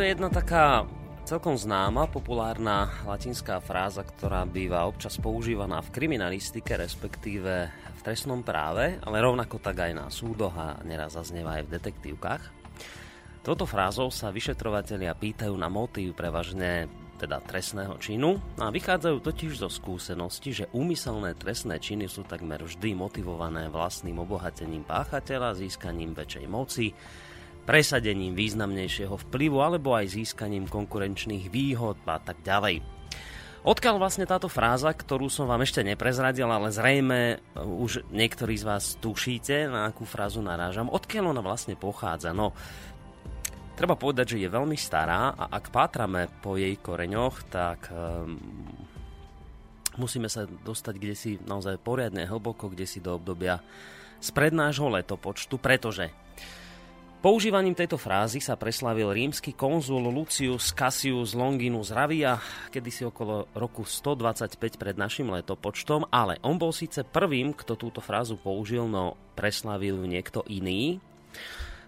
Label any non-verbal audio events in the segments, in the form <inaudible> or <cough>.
to je jedna taká celkom známa, populárna latinská fráza, ktorá býva občas používaná v kriminalistike, respektíve v trestnom práve, ale rovnako tak aj na súdoch a neraz zaznieva aj v detektívkach. Toto frázou sa vyšetrovateľia pýtajú na motív prevažne teda trestného činu a vychádzajú totiž zo skúsenosti, že úmyselné trestné činy sú takmer vždy motivované vlastným obohatením páchateľa, získaním väčšej moci, presadením významnejšieho vplyvu alebo aj získaním konkurenčných výhod a tak ďalej. Odkiaľ vlastne táto fráza, ktorú som vám ešte neprezradil, ale zrejme už niektorí z vás tušíte, na akú frázu narážam, odkiaľ ona vlastne pochádza? No, treba povedať, že je veľmi stará a ak pátrame po jej koreňoch, tak um, musíme sa dostať kde si naozaj poriadne hlboko, kde si do obdobia spred nášho letopočtu, pretože Používaním tejto frázy sa preslavil rímsky konzul Lucius Cassius Longinus Ravia kedysi okolo roku 125 pred našim letopočtom, ale on bol síce prvým, kto túto frázu použil, no preslavil ju niekto iný.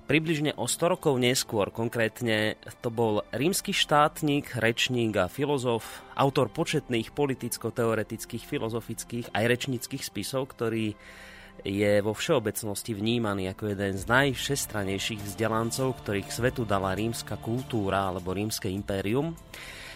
Približne o 100 rokov neskôr, konkrétne to bol rímsky štátnik, rečník a filozof, autor početných politicko-teoretických, filozofických aj rečníckých spisov, ktorý je vo všeobecnosti vnímaný ako jeden z najšestranejších vzdelancov, ktorých svetu dala rímska kultúra alebo rímske impérium.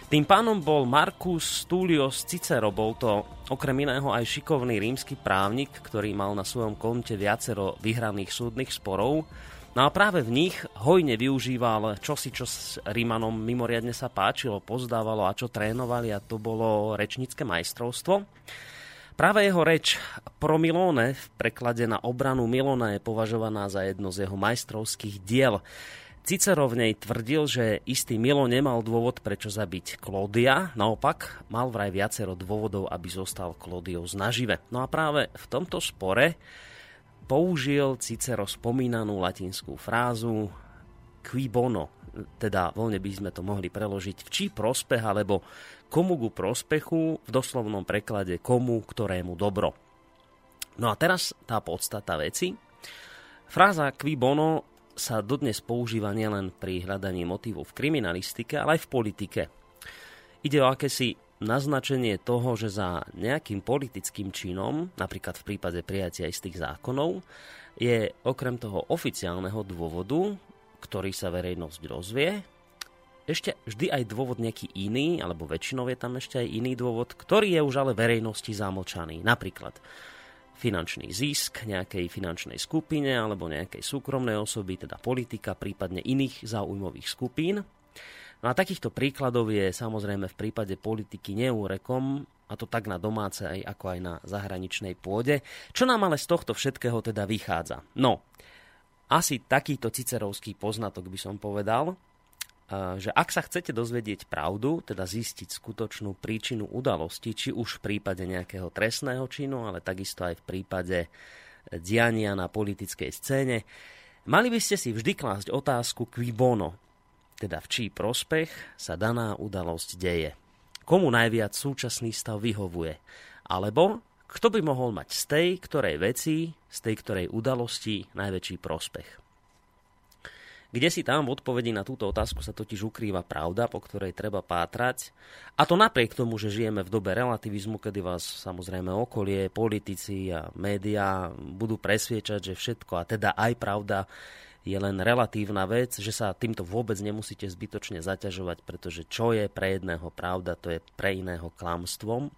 Tým pánom bol Marcus Tullius Cicero, bol to okrem iného aj šikovný rímsky právnik, ktorý mal na svojom konte viacero vyhraných súdnych sporov. No a práve v nich hojne využíval čosi, čo s Rímanom mimoriadne sa páčilo, pozdávalo a čo trénovali a to bolo rečnícke majstrovstvo. Práve jeho reč Pro Milone v preklade na obranu Milona je považovaná za jedno z jeho majstrovských diel. Cicero v nej tvrdil, že istý Milo nemal dôvod, prečo zabiť Klodia, naopak mal vraj viacero dôvodov, aby zostal Klodiou znažive. No a práve v tomto spore použil Cicero spomínanú latinskú frázu qui bono, teda voľne by sme to mohli preložiť v čí prospech, alebo komu ku prospechu, v doslovnom preklade komu, ktorému dobro. No a teraz tá podstata veci. Fráza qui bono sa dodnes používa nielen pri hľadaní motivu v kriminalistike, ale aj v politike. Ide o akési naznačenie toho, že za nejakým politickým činom, napríklad v prípade prijatia istých zákonov, je okrem toho oficiálneho dôvodu, ktorý sa verejnosť dozvie, ešte vždy aj dôvod nejaký iný, alebo väčšinou je tam ešte aj iný dôvod, ktorý je už ale verejnosti zamlčaný. Napríklad finančný zisk nejakej finančnej skupine alebo nejakej súkromnej osoby, teda politika, prípadne iných záujmových skupín. No a takýchto príkladov je samozrejme v prípade politiky neúrekom, a to tak na domácej, ako aj na zahraničnej pôde. Čo nám ale z tohto všetkého teda vychádza? No, asi takýto cicerovský poznatok by som povedal, že ak sa chcete dozvedieť pravdu, teda zistiť skutočnú príčinu udalosti, či už v prípade nejakého trestného činu, ale takisto aj v prípade diania na politickej scéne, mali by ste si vždy klásť otázku qui bono, teda v čí prospech sa daná udalosť deje. Komu najviac súčasný stav vyhovuje? Alebo kto by mohol mať z tej ktorej veci, z tej ktorej udalosti najväčší prospech? Kde si tam v odpovedi na túto otázku sa totiž ukrýva pravda, po ktorej treba pátrať. A to napriek tomu, že žijeme v dobe relativizmu, kedy vás samozrejme okolie, politici a médiá budú presviečať, že všetko, a teda aj pravda, je len relatívna vec, že sa týmto vôbec nemusíte zbytočne zaťažovať, pretože čo je pre jedného pravda, to je pre iného klamstvom.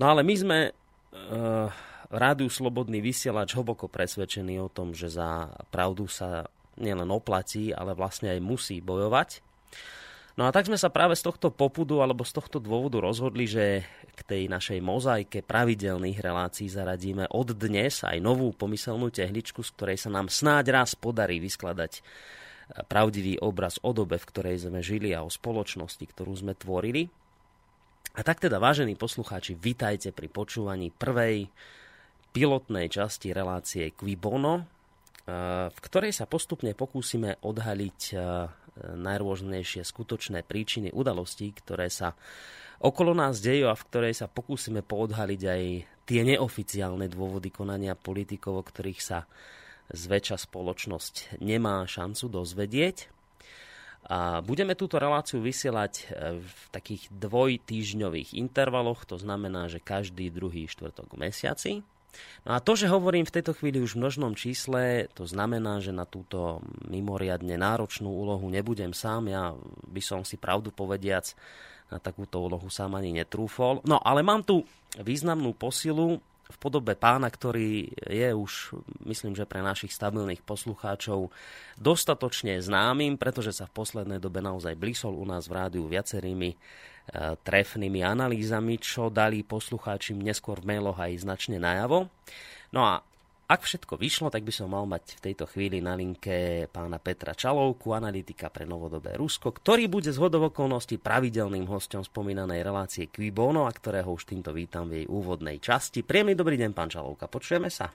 No ale my sme uh, rádiu Slobodný vysielač hlboko presvedčený o tom, že za pravdu sa nielen oplatí, ale vlastne aj musí bojovať. No a tak sme sa práve z tohto popudu alebo z tohto dôvodu rozhodli, že k tej našej mozaike pravidelných relácií zaradíme od dnes aj novú pomyselnú tehličku, z ktorej sa nám snáď raz podarí vyskladať pravdivý obraz o dobe, v ktorej sme žili a o spoločnosti, ktorú sme tvorili. A tak teda, vážení poslucháči, vitajte pri počúvaní prvej pilotnej časti relácie Quibono, v ktorej sa postupne pokúsime odhaliť najrôznejšie skutočné príčiny udalostí, ktoré sa okolo nás dejú a v ktorej sa pokúsime poodhaliť aj tie neoficiálne dôvody konania politikov, o ktorých sa zväčša spoločnosť nemá šancu dozvedieť. A budeme túto reláciu vysielať e, v takých dvojtýždňových intervaloch, to znamená, že každý druhý štvrtok v mesiaci. No a to, že hovorím v tejto chvíli už v množnom čísle, to znamená, že na túto mimoriadne náročnú úlohu nebudem sám. Ja by som si pravdu povediac na takúto úlohu sám ani netrúfol. No ale mám tu významnú posilu v podobe pána, ktorý je už, myslím, že pre našich stabilných poslucháčov dostatočne známym, pretože sa v poslednej dobe naozaj blísol u nás v rádiu viacerými trefnými analýzami, čo dali poslucháčim neskôr v mailoch aj značne najavo. No a ak všetko vyšlo, tak by som mal mať v tejto chvíli na linke pána Petra Čalovku, analytika pre novodobé Rusko, ktorý bude z hodov okolností pravidelným hostom spomínanej relácie Quibono, a ktorého už týmto vítam v jej úvodnej časti. Príjemný dobrý deň, pán Čalovka, počujeme sa?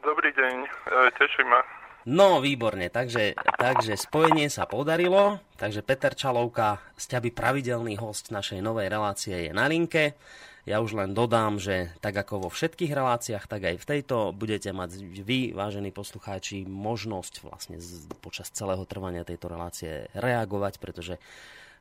Dobrý deň, e, teším ma. No, výborne, takže, takže spojenie sa podarilo, takže Peter Čalovka, ste aby pravidelný host našej novej relácie je na linke. Ja už len dodám, že tak ako vo všetkých reláciách, tak aj v tejto budete mať vy, vážení poslucháči, možnosť vlastne počas celého trvania tejto relácie reagovať, pretože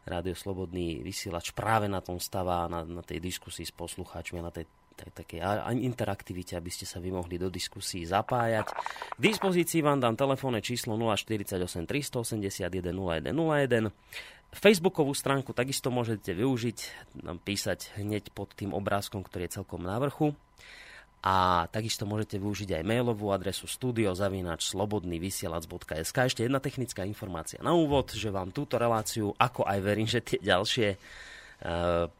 Rádio Slobodný vysielač práve na tom stavá, na, na tej diskusii s poslucháčmi na tej takej interaktivite, aby ste sa vy mohli do diskusí zapájať. K dispozícii vám dám telefónne číslo 048 381 0101. Facebookovú stránku takisto môžete využiť, písať hneď pod tým obrázkom, ktorý je celkom na vrchu. A takisto môžete využiť aj mailovú adresu studiozavinač.slobodnyvysielac.sk Ešte jedna technická informácia na úvod, že vám túto reláciu, ako aj verím, že tie ďalšie,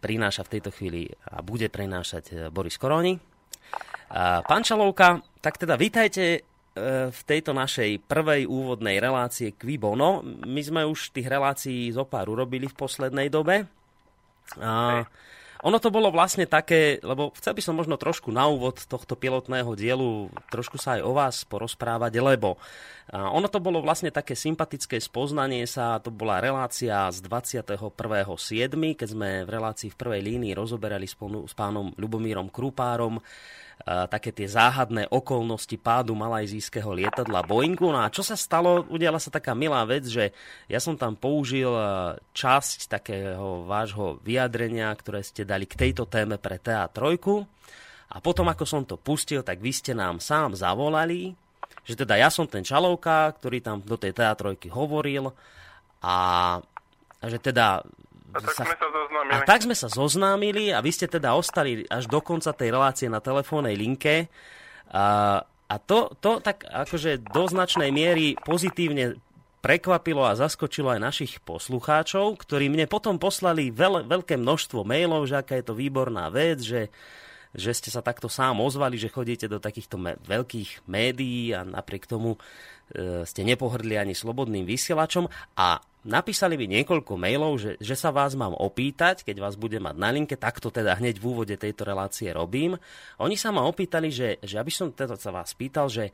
prináša v tejto chvíli a bude prinášať e, Boris Koroni. Pán Čalovka, tak teda vítajte E, v tejto našej prvej úvodnej relácie Quibono. My sme už tých relácií zo pár urobili v poslednej dobe. A ono to bolo vlastne také, lebo chcel by som možno trošku na úvod tohto pilotného dielu trošku sa aj o vás porozprávať, lebo ono to bolo vlastne také sympatické spoznanie sa, to bola relácia z 21.7., keď sme v relácii v prvej línii rozoberali s pánom Ľubomírom Krupárom také tie záhadné okolnosti pádu malajzijského lietadla Boeingu. No a čo sa stalo? Udiala sa taká milá vec, že ja som tam použil časť takého vášho vyjadrenia, ktoré ste dali k tejto téme pre TA3. A potom, ako som to pustil, tak vy ste nám sám zavolali, že teda ja som ten čalovka, ktorý tam do tej teatrojky hovoril a, a že teda a tak, sa, sme sa zoznámili. a tak sme sa zoznámili a vy ste teda ostali až do konca tej relácie na telefónnej linke. A, a to, to tak akože do značnej miery pozitívne prekvapilo a zaskočilo aj našich poslucháčov, ktorí mne potom poslali veľ, veľké množstvo mailov, že aká je to výborná vec, že, že ste sa takto sám ozvali, že chodíte do takýchto me- veľkých médií a napriek tomu e, ste nepohrdli ani slobodným vysielačom a napísali mi niekoľko mailov, že, že sa vás mám opýtať, keď vás budem mať na linke, tak to teda hneď v úvode tejto relácie robím. Oni sa ma opýtali, že, že aby som teda sa vás pýtal, že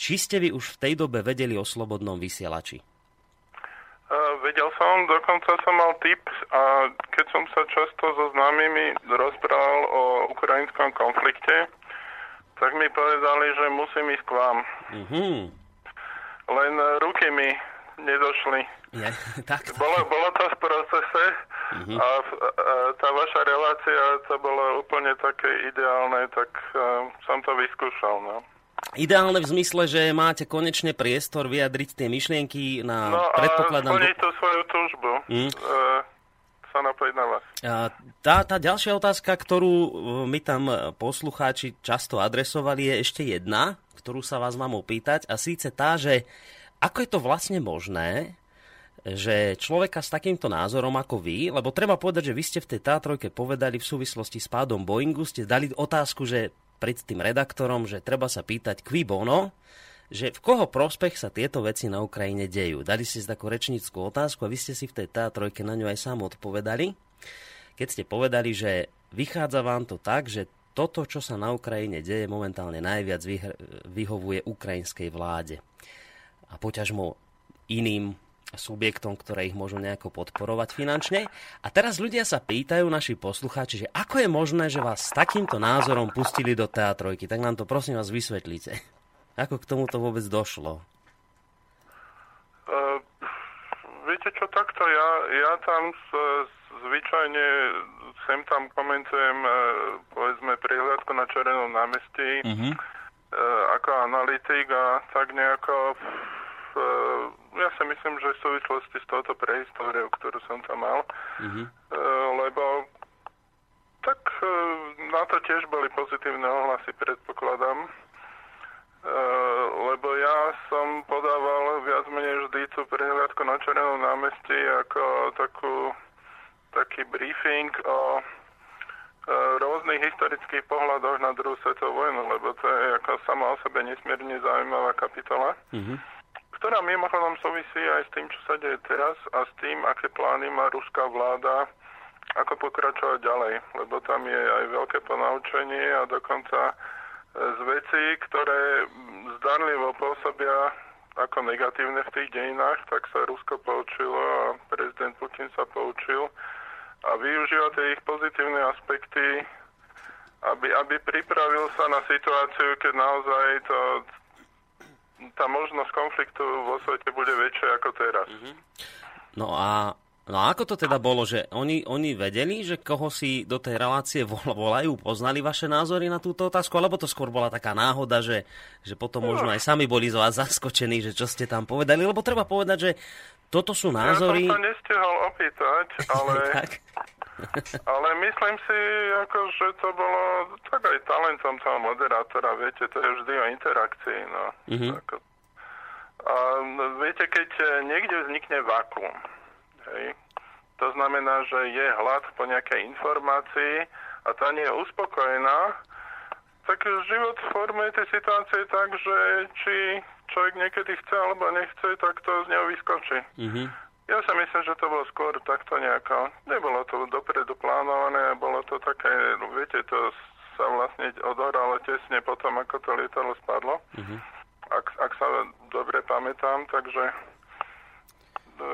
či ste vy už v tej dobe vedeli o slobodnom vysielači? Uh, vedel som, dokonca som mal tip a keď som sa často so známymi rozprával o ukrajinskom konflikte, tak mi povedali, že musím ísť k vám. Mm-hmm. Len ruky mi nedošli. Je, <laughs> tak, Bolo, bolo to v procese uh-huh. a, a tá vaša relácia to bolo úplne také ideálne, tak uh, som to vyskúšal. No. Ideálne v zmysle, že máte konečne priestor vyjadriť tie myšlienky na no predpokladám... No a tú svoju túžbu. Mm. Uh, sa napojiť na vás. Tá, tá ďalšia otázka, ktorú e, my tam poslucháči často adresovali, je ešte jedna, ktorú sa vás mám opýtať, a síce tá, že ako je to vlastne možné, že človeka s takýmto názorom ako vy, lebo treba povedať, že vy ste v tej Tátrojke povedali v súvislosti s pádom Boeingu, ste dali otázku, že pred tým redaktorom, že treba sa pýtať qui bono, že v koho prospech sa tieto veci na Ukrajine dejú. Dali ste si takú rečnickú otázku a vy ste si v tej Tátrojke na ňu aj sám odpovedali. Keď ste povedali, že vychádza vám to tak, že toto, čo sa na Ukrajine deje, momentálne najviac vyhovuje ukrajinskej vláde. A poťažmo iným subjektom, ktoré ich môžu nejako podporovať finančne. A teraz ľudia sa pýtajú, naši poslucháči, že ako je možné, že vás s takýmto názorom pustili do teatrojky. Tak nám to prosím vás vysvetlíte. Ako k tomuto vôbec došlo? Uh, viete čo, takto ja, ja tam z, zvyčajne sem tam komentujem e, povedzme prihľadku na Červenom námestí uh-huh. ako analytik a tak nejako ja si myslím, že v súvislosti s touto prehistóriou, ktorú som tam mal, uh-huh. lebo tak na to tiež boli pozitívne ohlasy, predpokladám. lebo ja som podával viac menej vždy tú prehľadku na Červenom námestí ako takú taký briefing o e, rôznych historických pohľadoch na druhú svetovú vojnu, lebo to je ako sama o sebe nesmierne zaujímavá kapitola, mm-hmm. Ktorá mimochodom súvisí aj s tým, čo sa deje teraz a s tým, aké plány má ruská vláda, ako pokračovať ďalej, lebo tam je aj veľké ponaučenie a dokonca e, z vecí, ktoré zdanlivo pôsobia ako negatívne v tých dejinách, tak sa Rusko poučilo a prezident Putin sa poučil a využíva tie ich pozitívne aspekty, aby, aby pripravil sa na situáciu, keď naozaj to, tá možnosť konfliktu vo svete bude väčšia ako teraz. Mm-hmm. No a No a ako to teda bolo, že oni, oni vedeli, že koho si do tej relácie volajú, poznali vaše názory na túto otázku, alebo to skôr bola taká náhoda, že, že potom možno aj sami boli z vás zaskočení, že čo ste tam povedali, lebo treba povedať, že toto sú názory... Ja som sa nestihol opýtať, <laughs> ale... tak. Ale myslím si, ako, že to bolo tak aj talentom toho moderátora, viete, to je vždy o interakcii, no. Mm-hmm. Ako, a viete, keď niekde vznikne vakuum, hej, to znamená, že je hlad po nejakej informácii a tá nie je uspokojená, tak život formuje tie situácie tak, že či človek niekedy chce alebo nechce, tak to z neho vyskočí. Mm-hmm. Ja si myslím, že to bolo skôr takto nejako. Nebolo to dopredu plánované, bolo to také, viete, to sa vlastne odoralo tesne potom, ako to lietadlo spadlo. Mm-hmm. Ak, ak sa dobre pamätám, takže e,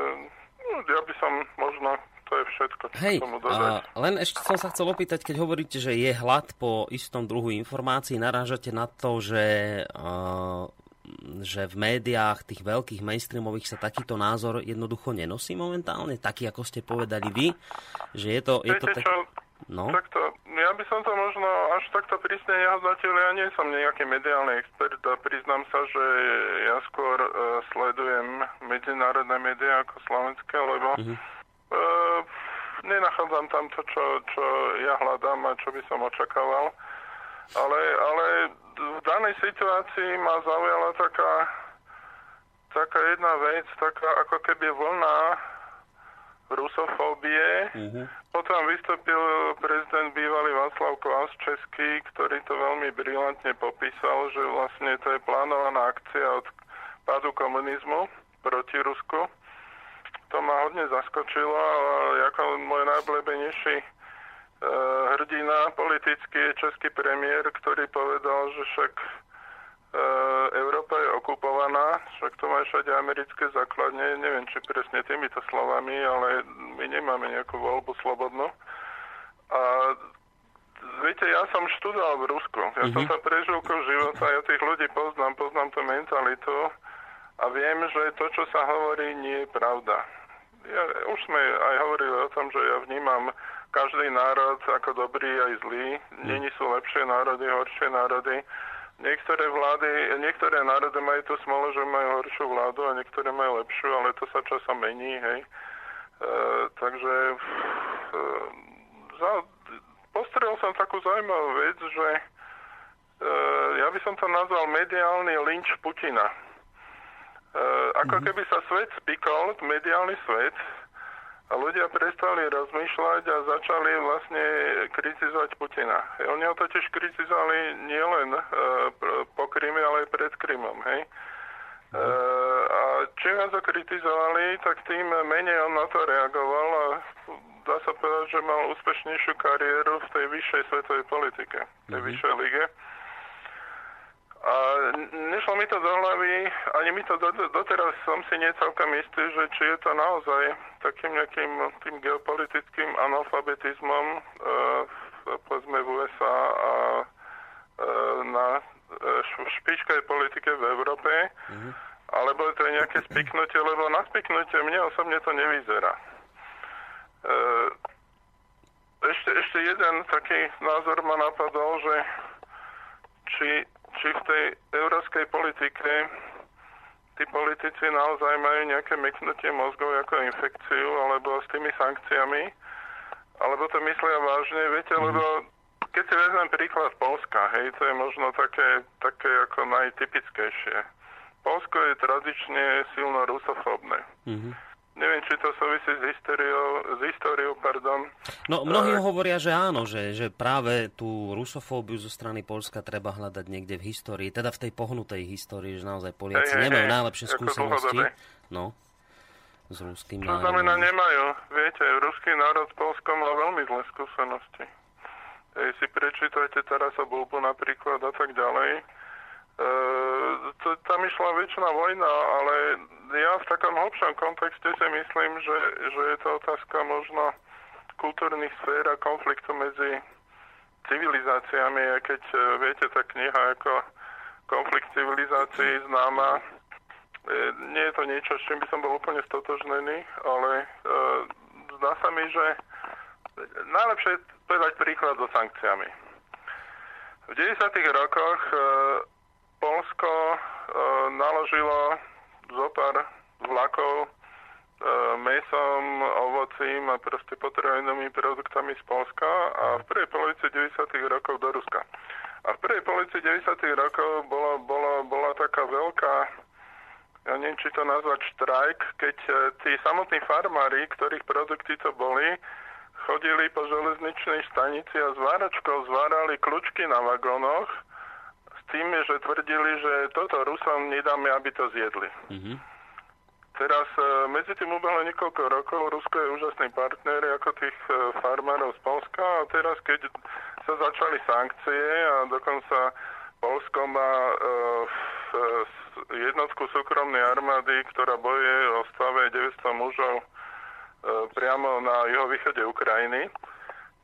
no, ja by som možno to je všetko, čo Hej, tomu dodať. A len ešte som sa chcel opýtať, keď hovoríte, že je hlad po istom druhu informácií, narážate na to, že uh, že v médiách, tých veľkých mainstreamových sa takýto názor jednoducho nenosí momentálne, taký ako ste povedali vy, že je to... Je to tak... čo? No? Takto, ja by som to možno až takto prísne nehodnotil, ja nie som nejaký mediálny expert a priznám sa, že ja skôr uh, sledujem medzinárodné médiá ako slovenské, lebo mm-hmm. uh, nenachádzam tam to, čo, čo ja hľadám a čo by som očakával. Ale, ale v danej situácii ma zaujala taká, taká jedna vec, taká ako keby vlna rusofóbie. Mm-hmm. Potom vystúpil prezident bývalý Václav Klaus Český, ktorý to veľmi brilantne popísal, že vlastne to je plánovaná akcia od pádu komunizmu proti Rusku. To ma hodne zaskočilo a ako môj najobľúbenejší Eh, hrdina politický je český premiér, ktorý povedal, že však e, Európa je okupovaná, však to má všade americké základne, neviem či presne týmito slovami, ale my nemáme nejakú voľbu slobodnú. A viete, ja som študoval v Rusku, ja mm-hmm. som mhm. tam prežil života, ja tých ľudí poznám, poznám tú mentalitu a viem, že to, čo sa hovorí, nie je pravda. Ja, už sme aj hovorili o tom, že ja vnímam každý národ ako dobrý aj zlý. Není sú lepšie národy, horšie národy. Niektoré vlády, niektoré národy majú tú smolu, že majú horšiu vládu a niektoré majú lepšiu, ale to sa časom mení, hej. E, takže e, za, postrel som takú zaujímavú vec, že e, ja by som to nazval mediálny lynč Putina. E, ako mhm. keby sa svet spikol, mediálny svet, a ľudia prestali rozmýšľať a začali vlastne kritizovať Putina. Oni ho totiž kritizovali nielen e, po Kryme, ale aj pred Krymom. Hej? E, a čím viac ho kritizovali, tak tým menej on na to reagoval a dá sa povedať, že mal úspešnejšiu kariéru v tej vyššej svetovej politike, v tej mm-hmm. vyššej lige. A nešlo mi to do hlavy, ani mi to do, doteraz som si nie celkom istý, že či je to naozaj takým nejakým tým geopolitickým analfabetizmom e, povedzme v USA a e, na e, špičkej politike v Európe, mm-hmm. alebo to je nejaké spiknutie, lebo na spiknutie mne osobne to nevyzerá. E, ešte, ešte jeden taký názor ma napadol, že či, či v tej európskej politike tí politici naozaj majú nejaké meknutie mozgov ako infekciu, alebo s tými sankciami, alebo to myslia vážne, viete, mm. lebo keď si vezmem príklad Polska, hej, to je možno také, také ako najtypickejšie. Polsko je tradične silno rusofóbne. Mm-hmm. Neviem, či to súvisí s históriou, s históriou pardon. No, mnohí uh, hovoria, že áno, že, že práve tú rusofóbiu zo strany Polska treba hľadať niekde v histórii, teda v tej pohnutej histórii, že naozaj Poliaci hey, nemajú hey, najlepšie skúsenosti. No, s ruským národom. To znamená, nemajú. Viete, ruský národ s Polskom má veľmi zlé skúsenosti. Ej, si prečítajte teraz o Bulbu napríklad a tak ďalej to, tam išla väčšina vojna, ale ja v takom hlbšom kontexte si myslím, že, že je to otázka možno kultúrnych sfér a konfliktu medzi civilizáciami, a keď e, viete, tá kniha ako konflikt civilizácií známa, e, nie je to niečo, s čím by som bol úplne stotožnený, ale e, zdá sa mi, že najlepšie je povedať príklad so sankciami. V 90. rokoch e, Polsko e, naložilo zo pár vlakov e, mesom, ovocím a proste potravinovými produktami z Polska a v prvej polovici 90. rokov do Ruska. A v prvej polovici 90. rokov bola, bola, bola taká veľká, ja neviem, či to nazvať štrajk, keď e, tí samotní farmári, ktorých produkty to boli, chodili po železničnej stanici a s váračkou zvárali kľúčky na vagónoch tým, že tvrdili, že toto Rusom nedáme, aby to zjedli. Mm-hmm. Teraz e, medzi tým ubehlo niekoľko rokov, Rusko je úžasný partner ako tých e, farmárov z Polska a teraz keď sa začali sankcie a dokonca Polsko má e, jednotku súkromnej armády, ktorá boje o stave 900 mužov priamo na juhovýchode Ukrajiny.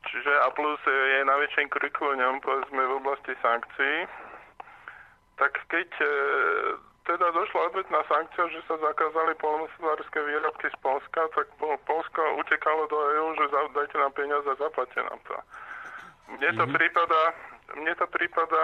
Čiže A plus je najväčším krikúňom povedzme v oblasti sankcií tak keď e, teda došla odvetná sankcia, že sa zakázali polnospodárske výrobky z Polska, tak Polsko utekalo do EÚ, že dajte nám peniaze a zaplate nám to. Mne to mm-hmm. prípada, mne to prípada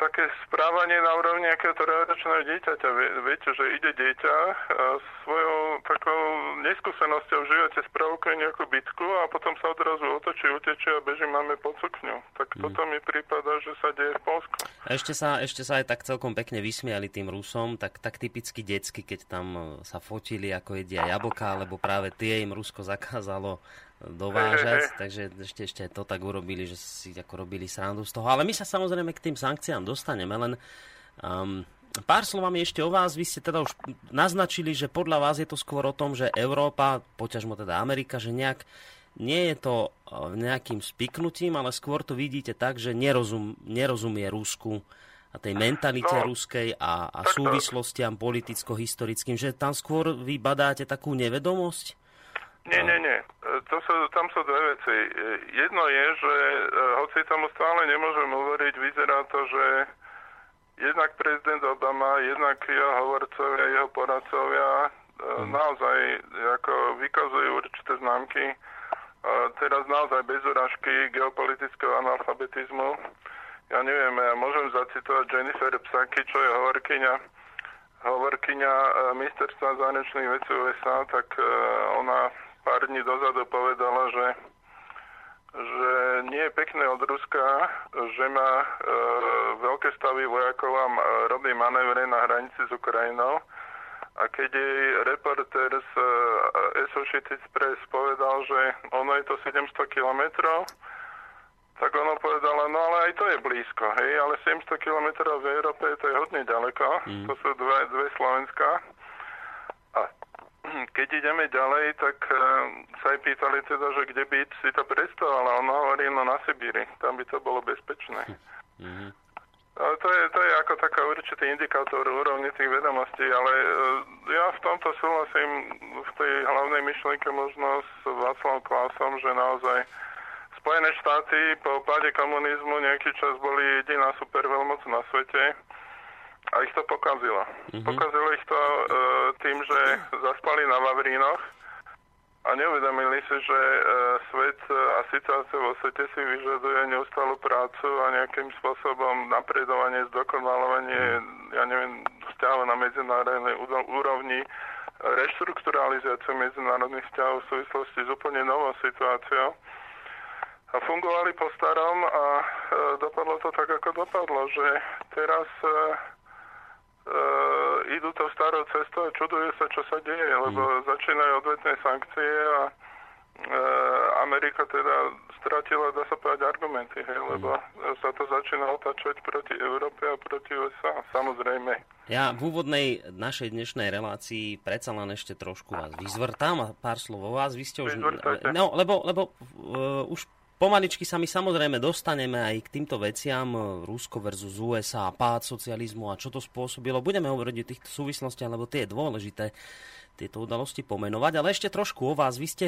také správanie na úrovni nejakého trojročného dieťaťa. Viete, že ide dieťa a svojou takou neskúsenosťou v živote spravkuje nejakú bitku a potom sa odrazu otočí, utečie a beží máme pod sukňu. Tak mm. toto mi prípada, že sa deje v Polsku. A ešte sa, ešte sa aj tak celkom pekne vysmiali tým Rusom, tak, tak typicky detsky, keď tam sa fotili, ako jedia jablka, lebo práve tie im Rusko zakázalo dovážať, <laughs> takže ešte, ešte to tak urobili, že si ako robili srandu z toho. Ale my sa samozrejme k tým sankciám dostaneme, len um, pár slovami ešte o vás. Vy ste teda už naznačili, že podľa vás je to skôr o tom, že Európa, poťažmo teda Amerika, že nejak nie je to uh, nejakým spiknutím, ale skôr to vidíte tak, že nerozum, nerozumie Rusku a tej mentalite no, ruskej a, a súvislostiam politicko-historickým, že tam skôr vy badáte takú nevedomosť? Nie, nie, nie. To sú, tam sú dve veci. Jedno je, že e, hoci tomu stále nemôžem uveriť, vyzerá to, že jednak prezident Obama, jednak jeho hovorcovia, jeho poradcovia mm. naozaj ako vykazujú určité známky e, teraz naozaj bez urážky geopolitického analfabetizmu. Ja neviem, ja môžem zacitovať Jennifer Psaki, čo je hovorkyňa hovorkyňa ministerstva zahraničných vecí USA, tak ona pár dní dozadu povedala, že, že nie je pekné od Ruska, že má e, veľké stavy vojakov a robí manévre na hranici s Ukrajinou. A keď jej reporter z e, Associated Press povedal, že ono je to 700 kilometrov, tak ono povedala, no ale aj to je blízko, hej, ale 700 kilometrov v Európe to je hodne ďaleko, mm. to sú dve, dve Slovenska. Keď ideme ďalej, tak uh, sa aj pýtali teda, že kde by si to predstavovala. On hovorí, no na Sibíri, tam by to bolo bezpečné. Mm-hmm. Ale to je, to je ako taká určitý indikátor úrovne tých vedomostí, ale uh, ja v tomto súhlasím v tej hlavnej myšlienke možno s Václavom Klausom, že naozaj Spojené štáty po páde komunizmu nejaký čas boli jediná superveľmoc na svete a ich to pokazilo. Mm-hmm. Pokazilo ich to uh, tým, že zaspali na Vavrínoch a neuvedomili si, že uh, svet a situácia vo svete si vyžaduje neustálu prácu a nejakým spôsobom napredovanie, zdokonalovanie, ja neviem, vzťahov na medzinárodnej úrovni, reštrukturalizáciu medzinárodných vzťahov v súvislosti s úplne novou situáciou. A fungovali po starom a e, dopadlo to tak, ako dopadlo, že teraz e, e, idú to starou cestou a čudujú sa, čo sa deje, lebo mm. začínajú odvetné sankcie a e, Amerika teda stratila, dá sa povedať, argumenty, hej, lebo mm. sa to začína otačať proti Európe a proti USA, samozrejme. Ja v úvodnej našej dnešnej relácii predsa len ešte trošku vás vyzvrtám a pár slov o vás. Vy ste už... No, lebo, lebo uh, už pomaličky sa my samozrejme dostaneme aj k týmto veciam Rusko versus USA, pád socializmu a čo to spôsobilo. Budeme hovoriť o týchto súvislostiach, lebo tie je dôležité tieto udalosti pomenovať. Ale ešte trošku o vás. Vy ste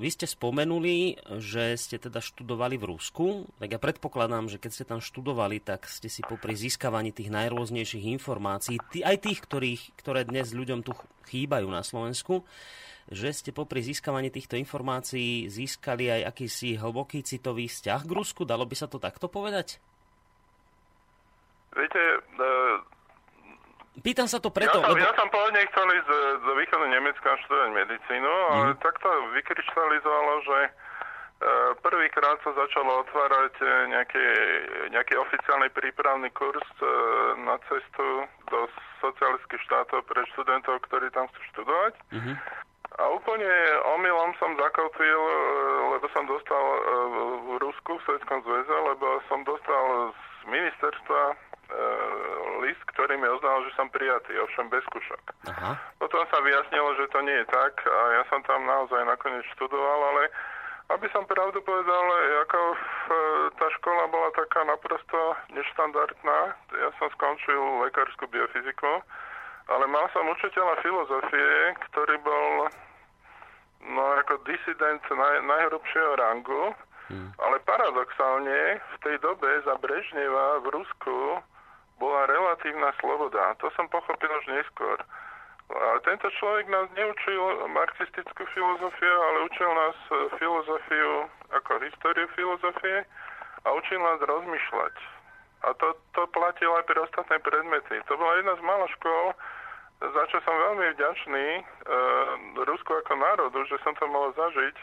vy ste spomenuli, že ste teda študovali v Rusku, tak ja predpokladám, že keď ste tam študovali, tak ste si popri získavaní tých najrôznejších informácií, aj tých, ktorých, ktoré dnes ľuďom tu chýbajú na Slovensku, že ste popri získavaní týchto informácií získali aj akýsi hlboký citový vzťah k Rusku, dalo by sa to takto povedať? Viete, e, Pýtam sa to preto, ja som, lebo... Ja som pôvodne chcel ísť z, z východu Nemecka študovať medicínu, mm. ale mhm. takto vykryštalizovalo, že e, prvýkrát sa začalo otvárať e, nejaký, nejaký oficiálny prípravný kurz e, na cestu do socialistických štátov pre študentov, ktorí tam chcú študovať. Mm-hmm. A úplne omylom som zakoutil, lebo som dostal v Rusku, v Sovjetskom zväze, lebo som dostal z ministerstva list, ktorý mi oznámil, že som prijatý, ovšem bez skúšok. Aha. Potom sa vyjasnilo, že to nie je tak a ja som tam naozaj nakoniec študoval, ale aby som pravdu povedal, ako e, tá škola bola taká naprosto neštandardná. Ja som skončil lekárskú biofyziku, ale mal som učiteľa filozofie, ktorý bol no ako disident naj, najhrubšieho rangu, hmm. ale paradoxálne v tej dobe za Brežneva v Rusku bola relatívna sloboda. To som pochopil už neskôr. A tento človek nás neučil marxistickú filozofiu, ale učil nás filozofiu ako históriu filozofie a učil nás rozmýšľať. A to, to platilo aj pre ostatné predmety. To bola jedna z mála škôl, za čo som veľmi vďačný e, Rusku ako národu, že som to mal zažiť,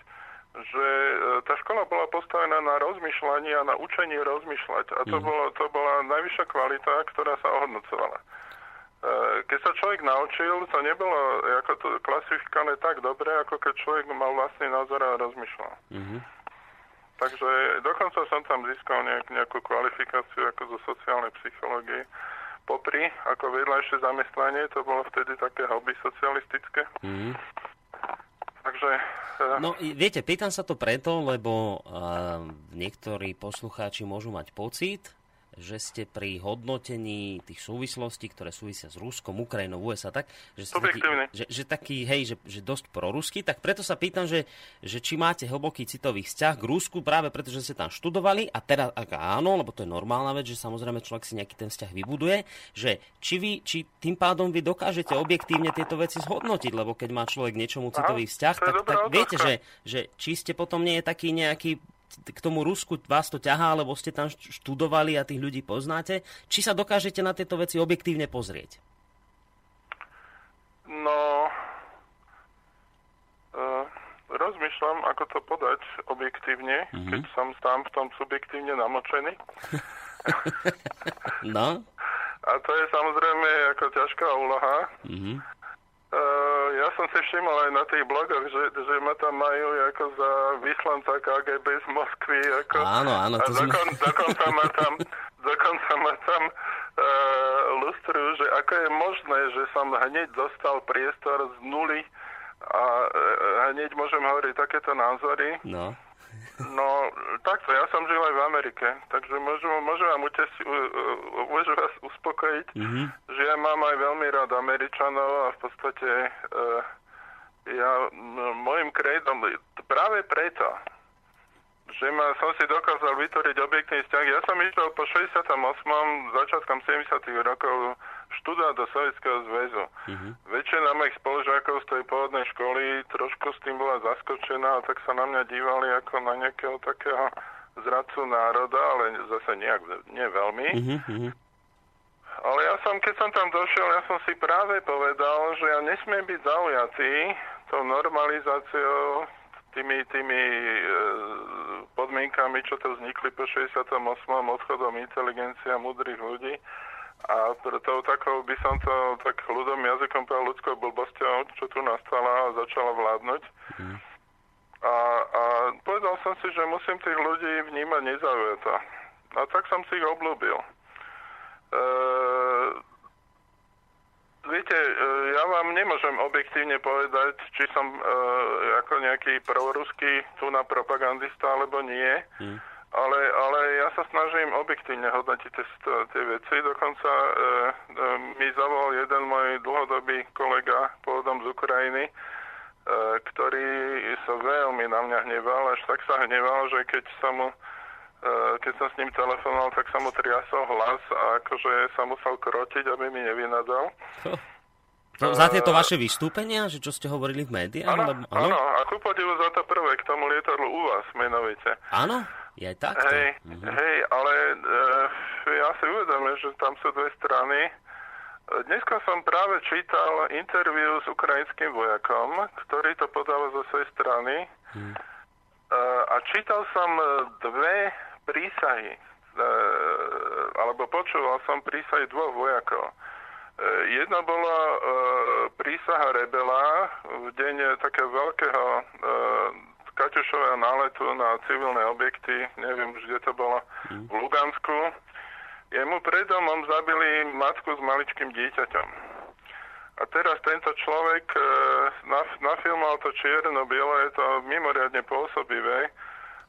že e, tá škola bola postavená na rozmýšľanie a na učenie rozmýšľať. A to, mm. bolo, to bola najvyššia kvalita, ktorá sa ohodnocovala. E, keď sa človek naučil, to nebolo ako to klasifikované tak dobre, ako keď človek mal vlastný názor a rozmýšľal. Mm-hmm. Takže dokonca som tam získal nejak, nejakú kvalifikáciu ako zo sociálnej psychológie. Popri, ako vedľajšie zamestnanie, to bolo vtedy také hobby socialistické. Mm-hmm. Takže... Uh... No, viete, pýtam sa to preto, lebo uh, niektorí poslucháči môžu mať pocit, že ste pri hodnotení tých súvislostí, ktoré súvisia s Ruskom, Ukrajinou, USA, tak, že ste taký, že, že taký, hej, že, že dosť prorusky, tak preto sa pýtam, že, že či máte hlboký citový vzťah k Rusku, práve preto, že ste tam študovali? A teraz, ak áno, lebo to je normálna vec, že samozrejme človek si nejaký ten vzťah vybuduje, že či, vy, či tým pádom vy dokážete objektívne tieto veci zhodnotiť, lebo keď má človek niečomu citový vzťah, tak, tak viete, že, že či ste potom nie je taký nejaký k tomu Rusku vás to ťahá, lebo ste tam študovali a tých ľudí poznáte. Či sa dokážete na tieto veci objektívne pozrieť? No, uh, rozmýšľam, ako to podať objektívne, mm-hmm. keď som tam v tom subjektívne namočený. <laughs> no. A to je samozrejme ako ťažká úloha. Mm-hmm. Uh, ja som si všimol aj na tých blogoch, že, že ma tam majú ako za vyslanca KGB z Moskvy. Ako, áno, áno. To a dokon, sme... dokonca ma tam, <laughs> dokonca ma tam uh, lustrujú, že ako je možné, že som hneď dostal priestor z nuly a uh, hneď môžem hovoriť takéto názory. No. No, takto, ja som žil aj v Amerike, takže môžem, môžem vám utesi, môžem vás uspokojiť, mm-hmm. že ja mám aj veľmi rád Američanov a v podstate uh, ja môjim kredom, práve preto, že ma, som si dokázal vytvoriť objektný vzťah. Ja som išiel po 68. začiatkom 70. rokov študent do Sovietskeho zväzu. Mm-hmm. Väčšina mojich spolužiakov z tej pôvodnej školy trošku s tým bola zaskočená, tak sa na mňa dívali ako na nejakého takého zradcu národa, ale zase nejak, nie veľmi. Mm-hmm. Ale ja som, keď som tam došiel, ja som si práve povedal, že ja nesmiem byť zaujatý tou normalizáciou, tými, tými e, podmienkami, čo to vznikli po 68. odchodom inteligencia múdrych ľudí. A tou takou by som to tak ľudom jazykom povedal ľudskou blbosťou, čo tu nastala a začala vládnuť. Mm. A, a povedal som si, že musím tých ľudí vnímať nezaujato. A tak som si ich oblúbil. E, viete, e, ja vám nemôžem objektívne povedať, či som e, ako nejaký proruský tu na propagandista alebo nie. Mm. Ale, ale ja sa snažím objektívne hodnotiť tie, tie veci. Dokonca e, e, mi zavolal jeden môj dlhodobý kolega pôvodom z Ukrajiny, E, ktorý sa veľmi na mňa hneval, až tak sa hneval, že keď sa mu e, keď som s ním telefonoval, tak sa mu triasol hlas a akože sa musel krotiť, aby mi nevynadal. No, za tieto vaše vystúpenia, že čo ste hovorili v médiách? Áno, áno? áno, a ku podivu za to prvé, k tomu lietadlu u vás, menovite. Áno, je tak. Hej, mhm. hej, ale e, ja si uvedomím, že tam sú dve strany Dneska som práve čítal interviu s ukrajinským vojakom, ktorý to podáva zo svojej strany. Hmm. A čítal som e, dve prísahy, e, alebo počúval som prísahy dvoch vojakov. Jedna bola prísaha rebela v deň takého veľkého Kaťušového náletu na civilné objekty, neviem už, kde to bolo, v Lugansku Jemu pred domom zabili matku s maličkým dieťaťom. A teraz tento človek e, nafilmoval to čierno-biele, je to mimoriadne pôsobivé.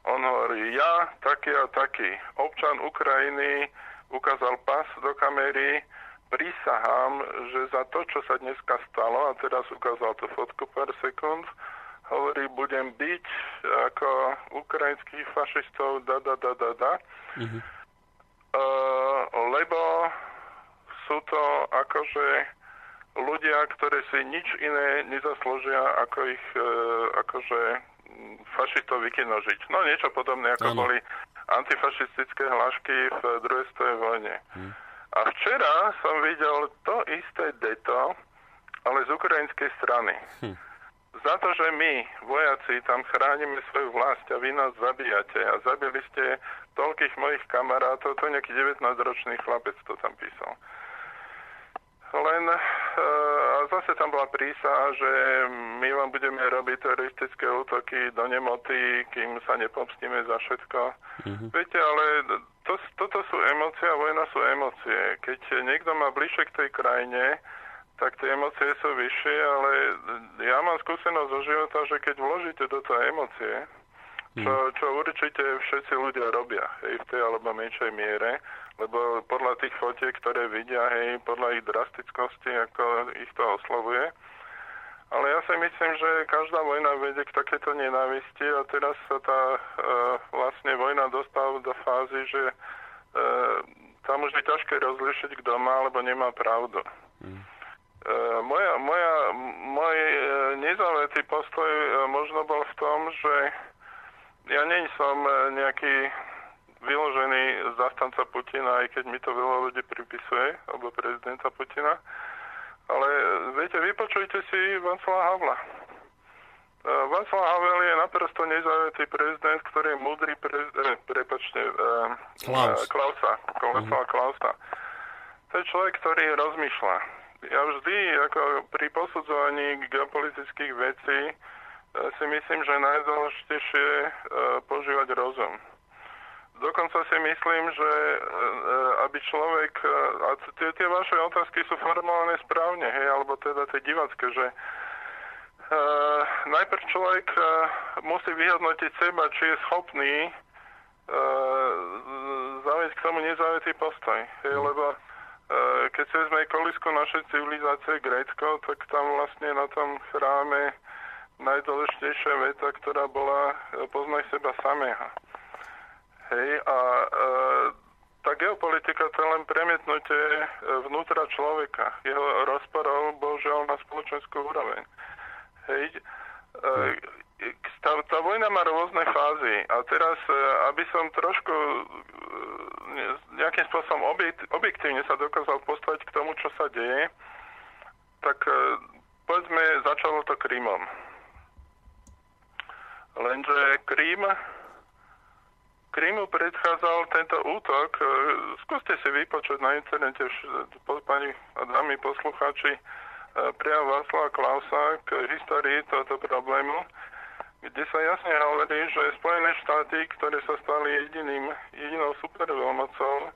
On hovorí, ja taký a taký, občan Ukrajiny, ukázal pas do kamery, prisahám, že za to, čo sa dneska stalo, a teraz ukázal to fotku pár sekúnd, hovorí, budem byť ako ukrajinských fašistov, da, da, da, da, da. Mm-hmm. Uh, lebo sú to akože ľudia, ktorí si nič iné nezaslúžia, ako ich uh, akože fašistov vykinožiť. No niečo podobné, ako ano. boli antifašistické hlášky v druhej svetovej vojne. Hmm. A včera som videl to isté deto, ale z ukrajinskej strany. Hmm. Za to, že my, vojaci, tam chránime svoju vlast a vy nás zabíjate a zabili ste toľkých mojich kamarátov, to nejaký 19-ročný chlapec to tam písal. Len e, a zase tam bola prísaha, že my vám budeme robiť teroristické útoky do nemoty, kým sa nepomstíme za všetko. Mm-hmm. Viete, ale to, toto sú emócie a vojna sú emócie. Keď niekto má bližšie k tej krajine, tak tie emócie sú vyššie, ale ja mám skúsenosť zo života, že keď vložíte do toho emócie, čo, mm. čo určite všetci ľudia robia, hej, v tej alebo menšej miere, lebo podľa tých fotiek, ktoré vidia, hej, podľa ich drastickosti, ako ich to oslovuje. Ale ja si myslím, že každá vojna vedie k takéto nenávisti a teraz sa tá e, vlastne vojna dostala do fázy, že e, tam už je ťažké rozlišiť, kto má alebo nemá pravdu. Mm. E, moja, moja, môj e, nezaujatý postoj e, možno bol v tom, že ja nie som nejaký vyložený zastanca Putina, aj keď mi to veľa ľudí pripisuje, alebo prezidenta Putina. Ale viete, vypočujte si Václava Havla. Václav Havel je naprosto nezaujatý prezident, ktorý je múdry prezident, prepačte, Klaus. Klausa, Klausa, uh-huh. Klausa. To je človek, ktorý rozmýšľa. Ja vždy, ako pri posudzovaní geopolitických vecí, si myslím, že najdôležitejšie je požívať rozum. Dokonca si myslím, že e, aby človek, e, a tie, tie vaše otázky sú formulované správne, hej, alebo teda tie divacké, že uh, najprv človek uh, musí vyhodnotiť seba, či je schopný uh, zaujať k tomu nezaujatý postoj. Hej, lebo keď si vezme kolisku našej civilizácie Grécko, tak tam vlastne na tom chráme najdôležitejšia veta, ktorá bola e, poznaj seba samého. Hej, a e, tá geopolitika to je len premietnutie e, vnútra človeka, jeho rozporov, bohužiaľ, na spoločenskú úroveň. Hej. E, tá, tá vojna má rôzne fázy a teraz, e, aby som trošku nejakým spôsobom objektívne sa dokázal postaviť k tomu, čo sa deje, tak povedzme, začalo to Krymom. Lenže Krym Krymu predchádzal tento útok. E, skúste si vypočuť na internete, pani a dámy poslucháči, e, priam Václava Klausa k histórii tohoto problému, kde sa jasne hovorí, že Spojené štáty, ktoré sa stali jediným, jedinou superveľmocou, e,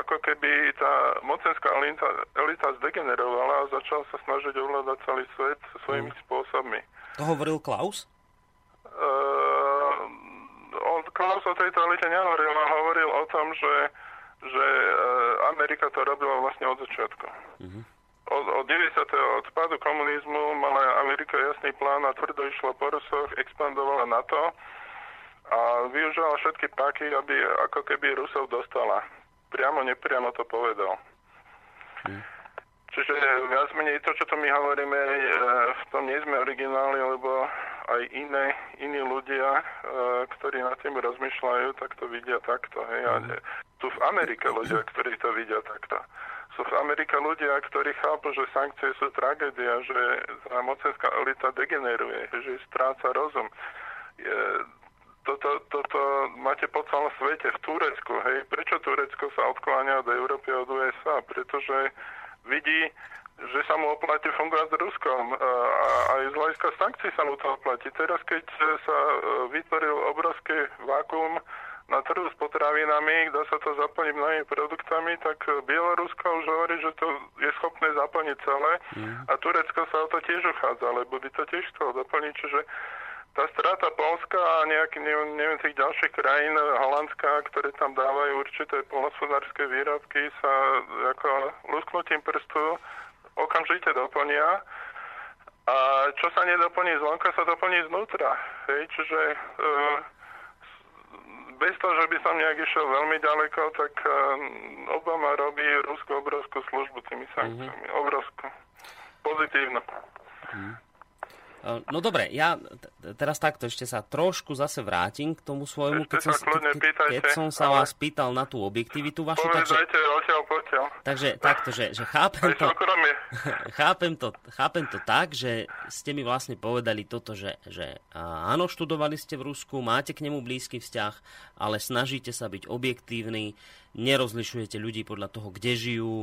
ako keby tá mocenská elita, elita zdegenerovala a začala sa snažiť ovládať celý svet svojimi mm. spôsobmi. To hovoril Klaus? on, Klaus o tejto elite nehovoril, on hovoril o tom, že, že e, Amerika to robila vlastne od začiatku. Mm-hmm. Od, od 90. od pádu komunizmu mala Amerika jasný plán a tvrdo išla po Rusoch, expandovala NATO a využila všetky páky, aby ako keby Rusov dostala. Priamo, nepriamo to povedal. Mm. Čiže viac menej to, čo tu my hovoríme, e, v tom nie sme origináli, lebo aj iné, iní ľudia, e, ktorí nad tým rozmýšľajú, tak to vidia takto. Hej. A mhm. tu v Amerike ľudia, ktorí to vidia takto. Sú v Amerike ľudia, ktorí chápu, že sankcie sú tragédia, že tá mocenská elita degeneruje, že stráca rozum. Je, toto, toto máte po celom svete, v Turecku. Hej. Prečo Turecko sa odkláňa od Európy od USA? Pretože vidí, že sa mu oplatí fungovať s Ruskom. A aj z hľadiska sankcií sa mu to oplatí. Teraz, keď sa e, vytvoril obrovské vákuum na trhu s potravinami, dá sa to zaplniť mnohými produktami, tak Bielorusko už hovorí, že to je schopné zaplniť celé mm. a Turecko sa o to tiež uchádza, lebo by to tiež chcelo zaplniť, čiže tá strata Polska a nejaký, neviem, neviem, tých ďalších krajín, Holandska, ktoré tam dávajú určité polnospodárske výrobky, sa ako lusknutím prstu okamžite doplnia. A čo sa nedoplní zvonka, sa doplní znútra. Hej, čiže e, bez toho, že by som nejak išiel veľmi ďaleko, tak e, Obama robí Rusku obrovskú službu tými sankciami. Mm-hmm. Obrovskú. Pozitívnu. Mm. No dobre, ja teraz takto ešte sa trošku zase vrátim k tomu svojmu, keď som, ke, keď som sa vás pýtal na tú objektivitu vašu. takže, odtiaľ. Takže takto, že, že chápem, to, <laughs> chápem, to, chápem to tak, že ste mi vlastne povedali toto, že, že áno, študovali ste v Rusku, máte k nemu blízky vzťah, ale snažíte sa byť objektívny, nerozlišujete ľudí podľa toho, kde žijú,